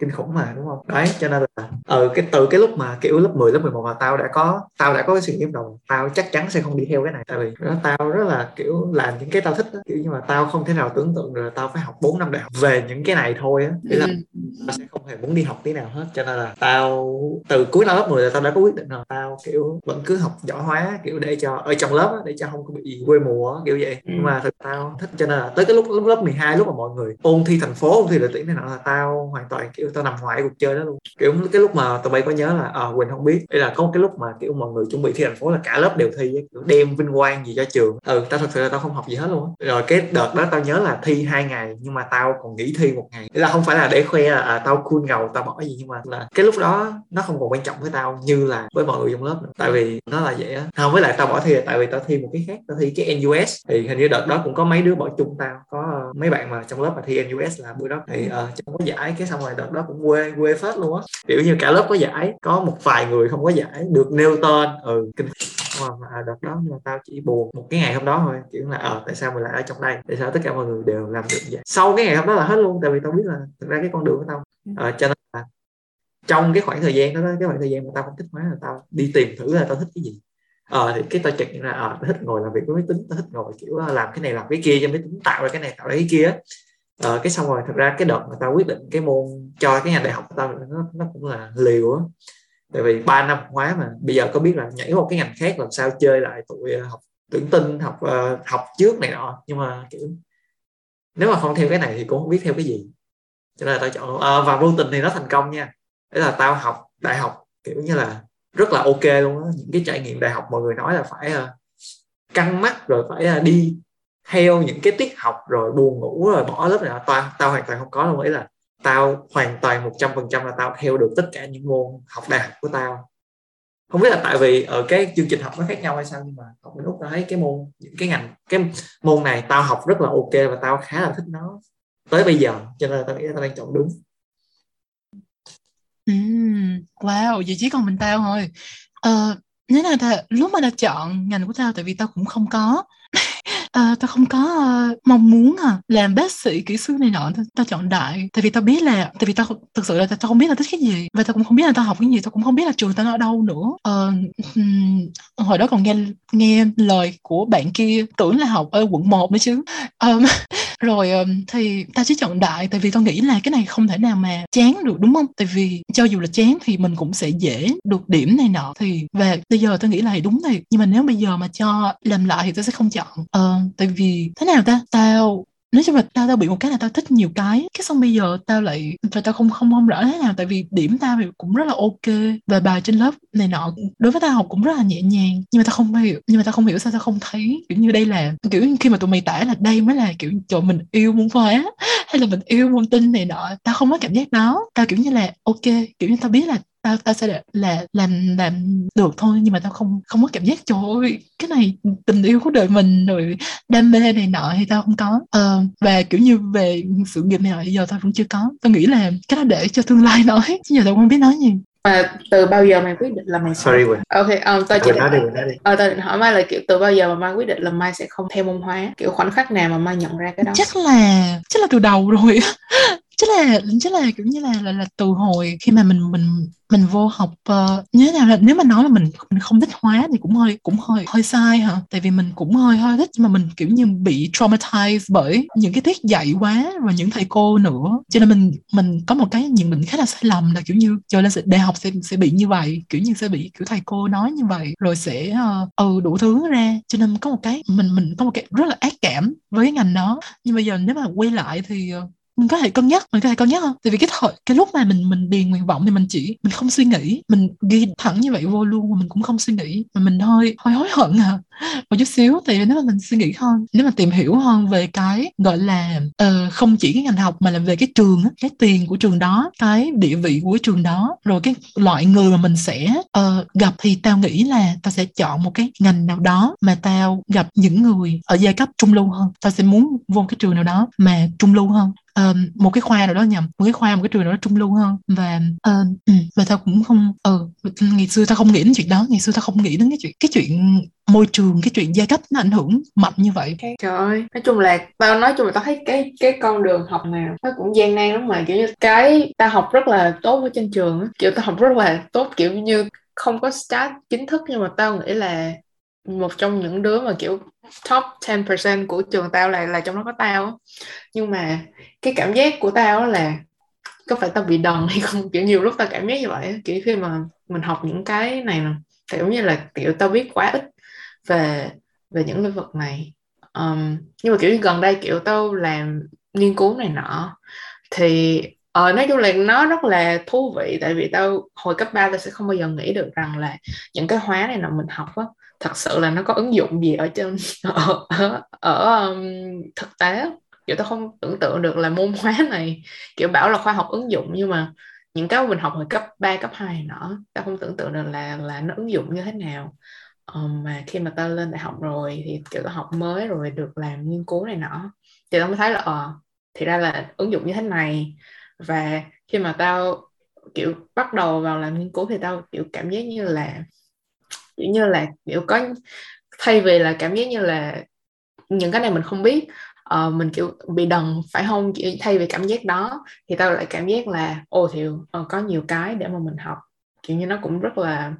kinh khủng mà đúng không đấy cho nên là ừ cái từ cái lúc mà kiểu lớp 10 lớp 11 mà tao đã có tao đã có cái suy nghĩ đầu tao chắc chắn sẽ không đi theo cái này tại vì đó, tao rất là kiểu làm những cái tao thích đó. kiểu như mà tao không thể nào tưởng tượng được là tao phải học 4 năm đại học về những cái này thôi á nghĩa là ừ. tao sẽ không hề muốn đi học tí nào hết cho nên là tao từ cuối năm lớp 10 là tao đã có quyết định là tao kiểu vẫn cứ học giỏi hóa kiểu để cho ở trong lớp á, để cho không có bị quê mùa kiểu vậy ừ. nhưng mà thực tao thích cho nên là tới cái lúc lớp 12 lúc mà mọi người ôn thi thành phố ôn thi lợi tuyển này nọ là tao hoàn toàn kiểu tao nằm ngoài cuộc chơi đó luôn. Kiểu cái lúc mà tụi bay có nhớ là à, quỳnh không biết. Đây là có cái lúc mà kiểu mọi người chuẩn bị thi thành phố là cả lớp đều thi kiểu đem vinh quang gì cho trường. Ừ tao thật sự là tao không học gì hết luôn rồi cái đợt đó tao nhớ là thi hai ngày nhưng mà tao còn nghỉ thi một ngày. Là không phải là để khoe là à, tao cool ngầu tao bỏ gì nhưng mà là cái lúc đó nó không còn quan trọng với tao như là với mọi người trong lớp nữa. Tại vì nó là vậy á. Không với lại tao bỏ thi là tại vì tao thi một cái khác tao thi cái NUS thì hình như đợt đó cũng có mấy đứa bỏ chung tao. Có uh, mấy bạn mà trong lớp mà thi NUS là bữa đó. Thì ờ, uh, trong có giải cái xong rồi đợt đó cũng quê quê phết luôn á. Kiểu như cả lớp có giải có một vài người không có giải được nêu tên. Ừ kinh mà à, đợt đó nhưng mà tao chỉ buồn một cái ngày hôm đó thôi. Kiểu là ờ à, tại sao mình lại ở trong đây? Tại sao tất cả mọi người đều làm được vậy? Sau cái ngày hôm đó là hết luôn tại vì tao biết là thực ra cái con đường của tao. À, cho nên là trong cái khoảng thời gian đó cái khoảng thời gian mà tao không thích hóa là tao đi tìm thử là tao thích cái gì. Ờ à, thì cái tao chợt nhận ra ờ tao thích ngồi làm việc với máy tính tao thích ngồi kiểu làm cái này làm cái kia cho máy tính tạo ra cái này tạo ra cái kia à, cái xong rồi thật ra cái đợt mà tao quyết định cái môn cho cái ngành đại học của tao nó, nó cũng là liều á. Tại vì ba năm hóa mà bây giờ có biết là nhảy một cái ngành khác làm sao chơi lại tụi ờ, học tưởng tin học uh, học trước này nọ. Nhưng mà kiểu nếu mà không theo cái này thì cũng không biết theo cái gì. Cho nên là tao chọn à, và vô tình thì nó thành công nha. Đấy là tao học đại học kiểu như là rất là ok luôn á. Những cái trải nghiệm đại học mọi người nói là phải uh, căng mắt rồi phải uh, đi theo những cái tiết học rồi buồn ngủ rồi bỏ lớp này tao tao hoàn toàn không có đâu ý là tao hoàn toàn một trăm phần trăm là tao theo được tất cả những môn học đại học của tao. Không biết là tại vì ở cái chương trình học nó khác nhau hay sao nhưng mà học bên úc tao thấy cái môn những cái ngành cái môn này tao học rất là ok và tao khá là thích nó tới bây giờ cho nên tao nghĩ là tao đang chọn đúng. Mm, wow, vậy chỉ còn mình tao thôi. Ờ, nếu là ta, lúc mà tao chọn ngành của tao tại vì tao cũng không có à, tao không có uh, mong muốn à, làm bác sĩ kỹ sư này nọ. Tao, tao chọn đại. Tại vì tao biết là tại vì tao thực sự là tao, không biết là thích cái gì. Và tao cũng không biết là tao học cái gì. Tao cũng không biết là trường tao ở đâu nữa. Ờ, um, hồi đó còn nghe nghe lời của bạn kia tưởng là học ở quận 1 nữa chứ. Um, rồi um, thì tao chỉ chọn đại tại vì tao nghĩ là cái này không thể nào mà chán được đúng không? Tại vì cho dù là chán thì mình cũng sẽ dễ được điểm này nọ. Thì và bây giờ tao nghĩ là đúng thì nhưng mà nếu bây giờ mà cho làm lại thì tao sẽ không chọn. Ờ, tại vì thế nào ta? Tao, nói chung là tao tao bị một cái là tao thích nhiều cái. Cái xong bây giờ tao lại, và tao không không không rõ thế nào. Tại vì điểm tao thì cũng rất là ok. Và bài trên lớp này nọ, đối với tao học cũng rất là nhẹ nhàng. Nhưng mà tao không hiểu, nhưng mà tao không hiểu sao tao không thấy, kiểu như đây là, kiểu khi mà tụi mày tả là đây mới là, kiểu, trời, mình yêu môn hóa hay là mình yêu môn tin này nọ, tao không có cảm giác đó. Tao kiểu như là, ok, kiểu như tao biết là tao tao sẽ là, là làm làm được thôi nhưng mà tao không không có cảm giác trời ơi cái này tình yêu của đời mình rồi đam mê này nọ thì tao không có. Ờ, và kiểu như về sự nghiệp này nọ giờ tao vẫn chưa có. Tao nghĩ là cái đó để cho tương lai nói chứ giờ tao không biết nói gì. Mà từ bao giờ mày quyết định là mày sorry Quỳnh. Ok um, tao chỉ nói đi nói đi. Ờ, tao định hỏi mai là kiểu từ bao giờ mà mai quyết định là mai sẽ không theo môn hóa? Kiểu khoảnh khắc nào mà mai nhận ra cái đó? Chắc là chắc là từ đầu rồi chắc là chắc là kiểu như là là, là từ hồi khi mà mình mình mình vô học uh, nhớ nào là nếu mà nói là mình mình không thích hóa thì cũng hơi cũng hơi hơi sai hả? Tại vì mình cũng hơi hơi thích nhưng mà mình kiểu như bị traumatized bởi những cái tiết dạy quá và những thầy cô nữa. Cho nên mình mình có một cái nhận định khá là sai lầm là kiểu như trời nên đại học sẽ sẽ bị như vậy kiểu như sẽ bị kiểu thầy cô nói như vậy rồi sẽ uh, ừ đủ thứ ra. Cho nên có một cái mình mình có một cái rất là ác cảm với ngành đó. Nhưng bây giờ nếu mà quay lại thì uh, mình có thể cân nhắc, mình có thể cân nhắc không? Tại vì cái thời, cái lúc mà mình mình điền nguyện vọng thì mình chỉ, mình không suy nghĩ. Mình ghi thẳng như vậy vô luôn mà mình cũng không suy nghĩ. Mà mình hơi hơi hối hận à một chút xíu thì nếu mà mình suy nghĩ hơn nếu mà tìm hiểu hơn về cái gọi là uh, không chỉ cái ngành học mà là về cái trường cái tiền của trường đó cái địa vị của trường đó rồi cái loại người mà mình sẽ uh, gặp thì tao nghĩ là tao sẽ chọn một cái ngành nào đó mà tao gặp những người ở giai cấp trung lưu hơn. Tao sẽ muốn vô cái trường nào đó mà trung lưu hơn. Um, một cái khoa nào đó nhầm một cái khoa một cái trường nào đó trung lưu hơn. Và ừ, um, và tao cũng không ừ ngày xưa tao không nghĩ đến chuyện đó ngày xưa tao không nghĩ đến cái chuyện cái chuyện môi trường cái chuyện giai cấp nó ảnh hưởng mạnh như vậy. Trời ơi, nói chung là tao nói chung là tao thấy cái cái con đường học nào nó cũng gian nan lắm mà, kiểu như cái tao học rất là tốt ở trên trường á, kiểu tao học rất là tốt, kiểu như không có start chính thức nhưng mà tao nghĩ là một trong những đứa mà, kiểu, top 10% của trường tao là là trong đó có tao nhưng mà cái cảm giác của tao là có phải tao bị đần hay không? Kiểu nhiều lúc tao cảm giác như vậy kiểu khi mà mình học những cái này nè kiểu như là, kiểu tao biết quá ít về về những lĩnh vực này. Um, nhưng mà kiểu như gần đây kiểu tao làm nghiên cứu này nọ thì uh, nói chung là nó rất là thú vị tại vì tao hồi cấp 3 tao sẽ không bao giờ nghĩ được rằng là những cái hóa này nào mình học á thật sự là nó có ứng dụng gì ở trên ở ở, ở um, thực tế kiểu tao không tưởng tượng được là môn hóa này kiểu bảo là khoa học ứng dụng nhưng mà những cái mình học hồi cấp 3, cấp 2 nữa tao không tưởng tượng được là là nó ứng dụng như thế nào um, mà khi mà tao lên đại học rồi thì kiểu tao học mới rồi được làm nghiên cứu này nọ. Thì tao mới thấy là ờ thì ra là ứng dụng như thế này. Và khi mà tao kiểu bắt đầu vào làm nghiên cứu thì tao kiểu cảm giác như là kiểu như là kiểu có thay vì là cảm giác như là những cái này mình không biết uh, mình kiểu bị đần phải không? Kiểu thay vì cảm giác đó thì tao lại cảm giác là ô thì uh, có nhiều cái để mà mình học. Kiểu như nó cũng rất là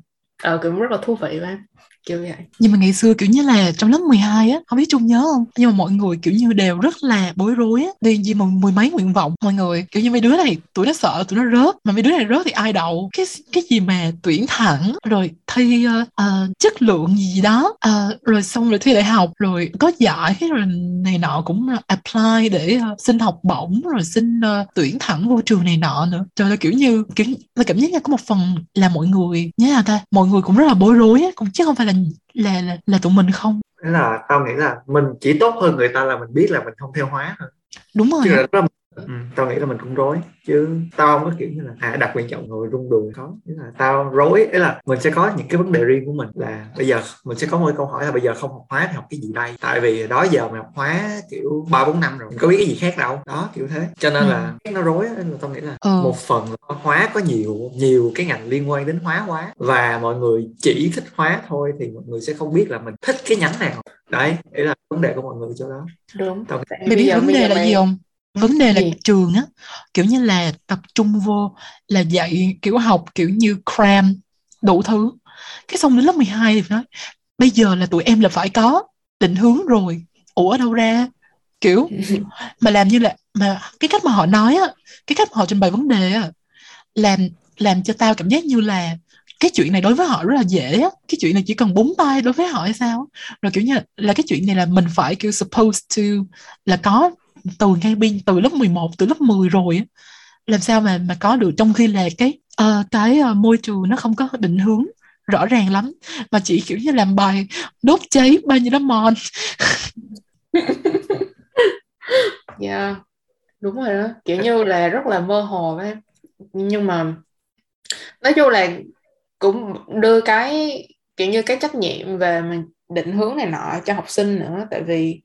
uh, cũng rất là thú vị quá kiểu vậy. Nhưng mà ngày xưa kiểu như là trong lớp 12 á không biết chung nhớ không? Nhưng mà mọi người kiểu như đều rất là bối rối á. Đi gì mà mười mấy nguyện vọng mọi người kiểu như mấy đứa này tụi nó sợ tụi nó rớt. Mà mấy đứa này rớt thì ai đậu? Cái cái gì mà tuyển thẳng rồi thi uh, uh, chất lượng gì đó uh, rồi xong rồi thi đại học rồi có giải rồi này nọ cũng apply để uh, xin học bổng rồi xin uh, tuyển thẳng vô trường này nọ nữa. Trời ơi kiểu như kiểu là cảm giác như có một phần là mọi người nhớ là ta mọi người cũng rất là bối rối á. Cũng chứ không phải là là là, là tụi mình không? Là tao nghĩ là mình chỉ tốt hơn người ta là mình biết là mình không theo hóa thôi. Đúng rồi chứ là ừ, tao nghĩ là mình cũng rối chứ tao không có kiểu như là à đặt quan trọng rồi rung đùi khó. Thế là tao rối ấy là mình sẽ có những cái vấn đề riêng của mình là bây giờ mình sẽ có một câu hỏi là bây giờ không học hóa thì học cái gì đây? Tại vì đó giờ mình học hóa kiểu ba bốn năm rồi mình có biết cái gì khác đâu. Đó kiểu thế. Cho nên là ừ. nó rối nên là tao nghĩ là ừ. một phần là hóa có nhiều nhiều cái ngành liên quan đến hóa quá. Và mọi người chỉ thích hóa thôi thì mọi người sẽ không biết là mình thích cái nhánh nào đấy đấy là vấn đề của mọi người chỗ đó. Đúng. Tao mày biết vấn đề là gì không vấn đề là gì? trường á kiểu như là tập trung vô là dạy kiểu học kiểu như cram đủ thứ. Cái xong đến lớp 12 thì nói bây giờ là tụi em là phải có định hướng rồi. Ủa đâu ra? Kiểu mà làm như là mà cái cách mà họ nói á cái cách mà họ trình bày vấn đề á làm làm cho tao cảm giác như là cái chuyện này đối với họ rất là dễ á. Cái chuyện này chỉ cần búng tay đối với họ hay sao rồi kiểu như là, là cái chuyện này là mình phải kiểu supposed to là có từ ngay bên từ lớp 11 từ lớp 10 rồi làm sao mà mà có được trong khi là cái uh, cái uh, môi trường nó không có định hướng rõ ràng lắm mà chỉ kiểu như làm bài đốt cháy bao nhiêu đó mòn. Yeah đúng rồi đó. Kiểu như là rất là mơ hồ ấy nhưng mà nói chung là cũng đưa cái kiểu như cái trách nhiệm về mình định hướng này nọ cho học sinh nữa. Tại vì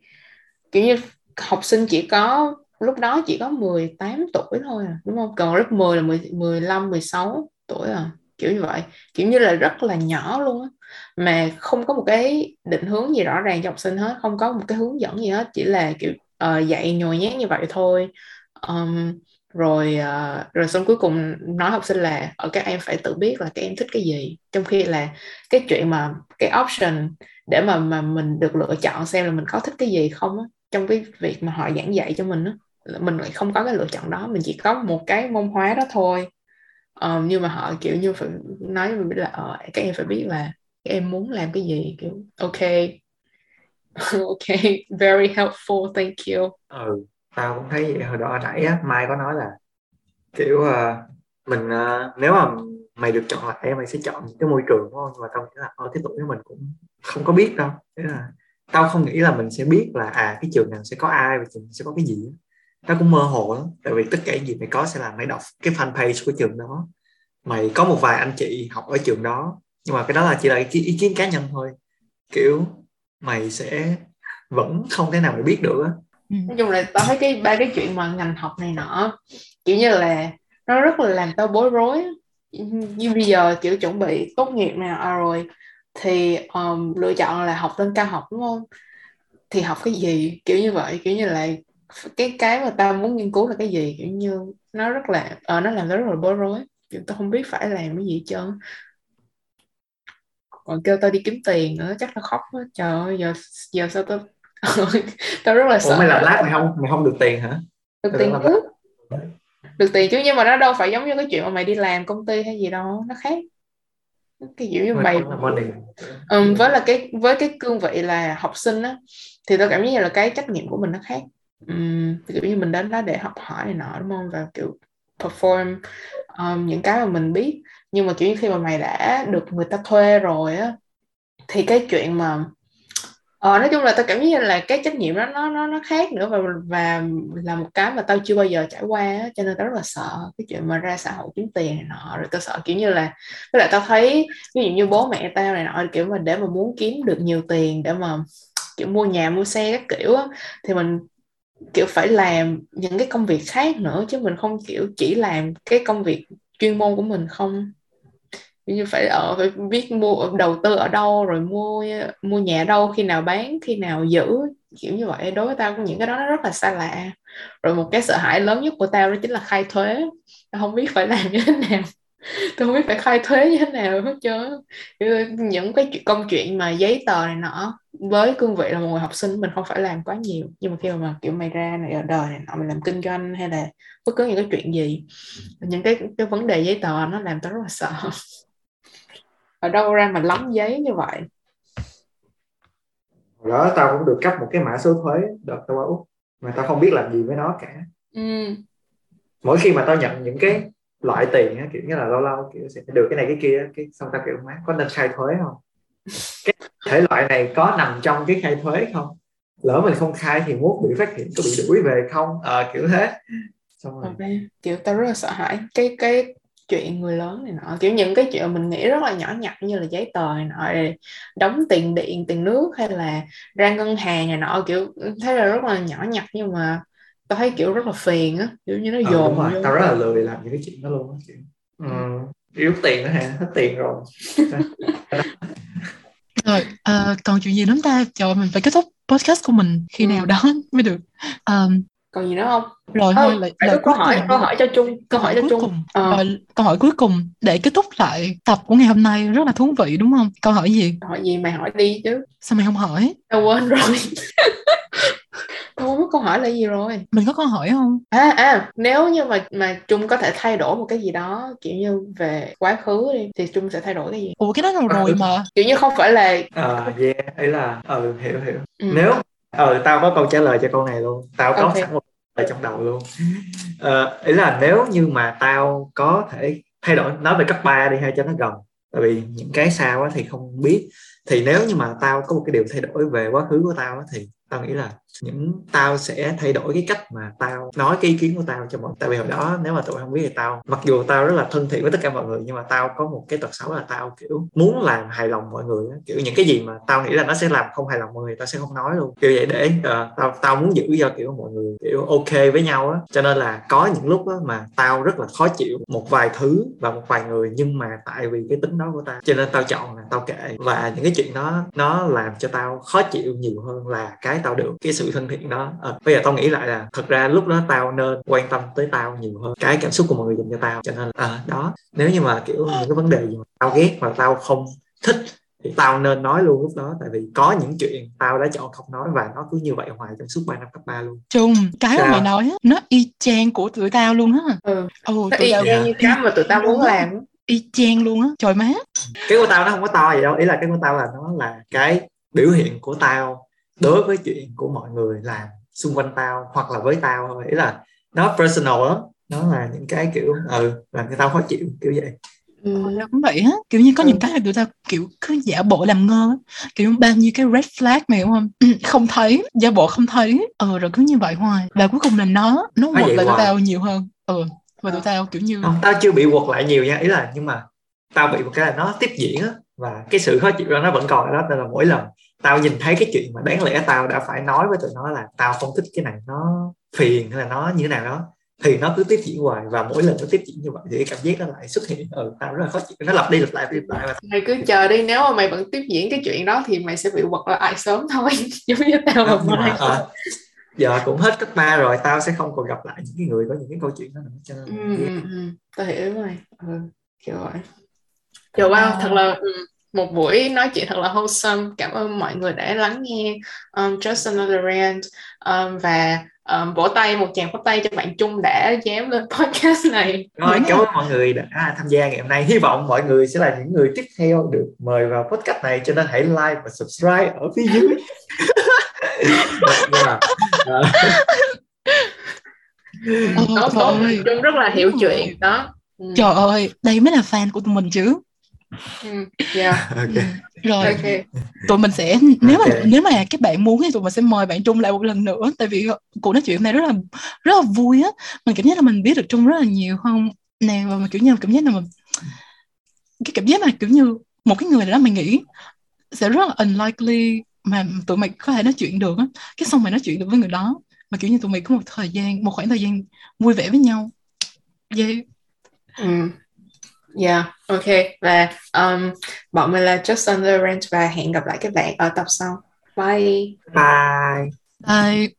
kiểu như học sinh chỉ có lúc đó chỉ có 18 tuổi thôi à, đúng không? Còn lớp 10 là 10, 15, 16 tuổi à, kiểu như vậy. Kiểu như là rất là nhỏ luôn á. Mà không có một cái định hướng gì rõ ràng cho học sinh hết, không có một cái hướng dẫn gì hết, chỉ là kiểu uh, dạy nhồi nhét như vậy thôi. Um, rồi uh, rồi xong cuối cùng nói học sinh là ở các em phải tự biết là các em thích cái gì trong khi là cái chuyện mà cái option để mà mà mình được lựa chọn xem là mình có thích cái gì không á trong cái việc mà họ giảng dạy cho mình đó mình lại không có cái lựa chọn đó mình chỉ có một cái môn hóa đó thôi. Um, nhưng mà họ kiểu như phải nói với mình biết là ờ, các em phải biết là các em muốn làm cái gì kiểu ok ok very helpful thank you. Ừ tao cũng thấy vậy. Hồi đó nãy á mai có nói là kiểu uh, mình uh, nếu mà mày được chọn lại mày sẽ chọn cái môi trường đúng không nhưng mà tao nghĩ là ở cái tuổi của mình cũng không có biết đâu. Thế là tao không nghĩ là mình sẽ biết là à cái trường nào sẽ có ai và trường sẽ có cái gì tao cũng mơ hồ lắm tại vì tất cả những gì mày có sẽ là mày đọc cái fanpage của trường đó. Mày có một vài anh chị học ở trường đó nhưng mà cái đó là chỉ là ý, ý kiến cá nhân thôi. Kiểu mày sẽ vẫn không thể nào mày biết được á. Ừ. nói chung là tao thấy cái ba cái chuyện mà ngành học này nọ kiểu như là nó rất là làm tao bối rối. Như bây giờ kiểu chuẩn bị tốt nghiệp nè rồi thì um, lựa chọn là học lên cao học đúng không? Thì học cái gì? Kiểu như vậy kiểu như là cái cái mà tao muốn nghiên cứu là cái gì? Kiểu như nó rất là uh, nó làm tao rất là bối rối. Kiểu tao không biết phải làm cái gì hết trơn. Còn kêu tao đi kiếm tiền nữa chắc tao khóc quá. Trời ơi giờ giờ sao tao tao rất là sợ Ủa mày làm lát mày không? Mày không được tiền hả? Được tiền chứ được tiền chứ nhưng mà nó đâu phải giống như cái chuyện mà mày đi làm công ty hay gì đâu nó khác cái kiểu như mày um, với là cái với cái cương vị là học sinh á thì tôi cảm giác như là cái trách nhiệm của mình nó khác. Um, kiểu như mình đến đó để học hỏi này nọ đúng không? Và kiểu perform um, những cái mà mình biết. Nhưng mà kiểu như khi mà mày đã được người ta thuê rồi á thì cái chuyện mà ờ, nói chung là tao cảm giác là cái trách nhiệm đó nó nó nó khác nữa và và là một cái mà tao chưa bao giờ trải qua á, cho nên tao rất là sợ cái chuyện mà ra xã hội kiếm tiền này nọ. Rồi tao sợ kiểu như là với lại tao thấy ví dụ như bố mẹ tao này nọ kiểu mà để mà muốn kiếm được nhiều tiền để mà kiểu mua nhà mua xe các kiểu á, thì mình kiểu phải làm những cái công việc khác nữa chứ mình không kiểu chỉ làm cái công việc chuyên môn của mình không như phải ở, phải biết mua, đầu tư ở đâu, rồi mua mua nhà đâu, khi nào bán, khi nào giữ, kiểu như vậy. Đối với tao những cái đó nó rất là xa lạ. Rồi một cái sợ hãi lớn nhất của tao đó chính là khai thuế. Tao không biết phải làm như thế nào. Tôi không biết phải khai thuế như thế nào hết trơn những cái chuyện, công chuyện mà giấy tờ này nọ với cương vị là một người học sinh, mình không phải làm quá nhiều. Nhưng mà khi mà kiểu mày ra này, ở đời này nọ mình làm kinh doanh hay là bất cứ những cái chuyện gì, những cái cái vấn đề giấy tờ nó làm tao rất là sợ. ở đâu ra mà lắm giấy như vậy? Hồi đó tao cũng được cấp một cái mã số thuế đợt tao qua úc mà tao không biết làm gì với nó cả. Ừ. mỗi khi mà tao nhận những cái loại tiền á kiểu như là lâu lâu kiểu sẽ được cái này cái kia cái xong tao kiểu má có nên khai thuế không? Cái thể loại này có nằm trong cái khai thuế không? Lỡ mình không khai thì mốt bị phát hiện có bị đuổi về không? À, kiểu thế. Xong rồi okay. kiểu tao rất là sợ hãi. Cái cái chuyện người lớn này nọ. Kiểu những cái chuyện mình nghĩ rất là nhỏ nhặt như là giấy tờ này nọ đóng tiền điện tiền nước hay là ra ngân hàng này nọ kiểu thấy là rất là nhỏ nhặt nhưng mà tao thấy kiểu rất là phiền á kiểu như nó ờ, dồn rồi. tao rất là lười làm những cái chuyện đó luôn á kiểu. Ừ. yếu tiền nữa hả? Hết tiền rồi. Rồi uh, còn chuyện gì nữa ta? Trời mình phải kết thúc podcast của mình khi ừ. nào đó mới được. Um, còn gì nữa không? Rồi thôi lại lời câu hỏi câu hỏi cho chung câu hỏi cho chung cùng. À. Rồi, câu hỏi cuối cùng để kết thúc lại tập của ngày hôm nay rất là thú vị đúng không? Câu hỏi gì? Câu hỏi gì mày hỏi đi chứ. Sao mày không hỏi? Tao quên rồi. Không biết câu hỏi là gì rồi. Mình có câu hỏi không? À à nếu như mà mà trung có thể thay đổi một cái gì đó kiểu như về quá khứ đi thì trung sẽ thay đổi cái gì? Ủa cái đó rồi rồi mà. Kiểu như không phải là à yeah ấy là ừ hiểu hiểu. Ừ. nếu ờ tao có câu trả lời cho câu này luôn. Tao có okay. sẵn một lời trong đầu luôn. Ờ, ý là nếu như mà tao có thể thay đổi nói về cấp 3 đi hay cho nó gần. Tại vì những cái sao thì không biết. Thì nếu như mà tao có một cái điều thay đổi về quá khứ của tao thì tao nghĩ là những tao sẽ thay đổi cái cách mà tao nói cái ý kiến của tao cho mọi tại vì hồi đó nếu mà tụi không biết thì tao mặc dù tao rất là thân thiện với tất cả mọi người nhưng mà tao có một cái tật xấu là tao kiểu muốn làm hài lòng mọi người kiểu những cái gì mà tao nghĩ là nó sẽ làm không hài lòng mọi người tao sẽ không nói luôn. Kiểu vậy để uh, tao tao muốn giữ cho kiểu mọi người kiểu ok với nhau á. Cho nên là có những lúc á mà tao rất là khó chịu một vài thứ và một vài người nhưng mà tại vì cái tính đó của tao cho nên tao chọn là tao kệ. Và những cái chuyện đó nó làm cho tao khó chịu nhiều hơn là cái tao được. Cái sự thân thiện đó. À, bây giờ tao nghĩ lại là thật ra lúc đó tao nên quan tâm tới tao nhiều hơn cái cảm xúc của mọi người dành cho tao. Cho nên à, đó nếu như mà kiểu những cái vấn đề gì mà tao ghét và tao không thích thì tao nên nói luôn lúc đó. Tại vì có những chuyện tao đã chọn không nói và nó cứ như vậy hoài trong suốt 3 năm cấp 3 luôn. Chung cái mà mày nói nó y chang của tụi tao luôn á. Ừ. ừ nó y chang như cái mà tụi tao muốn làm y chang luôn á. Trời má. Cái của tao nó không có to gì đâu. Ý là cái của tao là nó là cái biểu hiện của tao đối với chuyện của mọi người làm xung quanh tao hoặc là với tao thôi. Ý là nó personal lắm. Nó là những cái kiểu ừ làm cho tao khó chịu kiểu vậy. Ừ, cũng vậy á. Kiểu như có ừ. những cái là tụi tao kiểu cứ giả bộ làm ngơ kiểu bao nhiêu cái red flag mày đúng không? Không thấy giả bộ không thấy. Ờ rồi cứ như vậy hoài. Và cuối cùng là nó nó quật lại tụi tao nhiều hơn. Ừ và tụi tao kiểu như không tao chưa bị quật lại nhiều nha. Ý là nhưng mà tao bị một cái là nó tiếp diễn á. Và cái sự khó chịu đó nó vẫn còn ở đó nên là mỗi lần tao nhìn thấy cái chuyện mà đáng lẽ tao đã phải nói với tụi nó là tao không thích cái này nó phiền hay là nó như thế nào đó thì nó cứ tiếp diễn hoài và mỗi lần nó tiếp diễn như vậy thì cái cảm giác nó lại xuất hiện. Ừ tao rất là khó chịu. Nó lặp đi lặp lại lặp lại mà mày cứ chờ đi nếu mà mày vẫn tiếp diễn cái chuyện đó thì mày sẽ bị quật lại sớm thôi. Giống như tao là mai à, giờ cũng hết cấp 3 rồi tao sẽ không còn gặp lại những cái người có những cái câu chuyện đó nữa cho nên ừ, ừ, ừ. tao hiểu rồi. Ừ, kiểu vậy. Trời wow, thật là ừ, một buổi nói chuyện thật là wholesome. Cảm ơn mọi người đã lắng nghe um, Just Another Rant. Um, và um, vỗ tay một tràng pháo tay cho bạn Trung đã dám lên podcast này. Rồi cảm ơn mọi người đã tham gia ngày hôm nay. Hy vọng mọi người sẽ là những người tiếp theo được mời vào podcast này cho nên hãy like và subscribe ở phía dưới. Đó, đó, Trung rất là hiểu chuyện đó. Ừ. trời ơi đây mới là fan của tụi mình chứ yeah. okay. rồi okay. tụi mình sẽ nếu okay. mà nếu mà các bạn muốn thì tụi mình sẽ mời bạn Trung lại một lần nữa tại vì cuộc nói chuyện này rất là rất là vui á mình cảm giác là mình biết được Trung rất là nhiều không nè và mình kiểu như cảm giác là mình cái cảm giác mà kiểu như một cái người đó mình nghĩ sẽ rất là unlikely mà tụi mày có thể nói chuyện được á cái xong mày nói chuyện được với người đó mà kiểu như tụi mày có một thời gian một khoảng thời gian vui vẻ với nhau yeah. ừ Yeah, ok. Và um, bọn mình là Just Under Rent và hẹn gặp lại các bạn ở tập sau. Bye. Bye. Bye.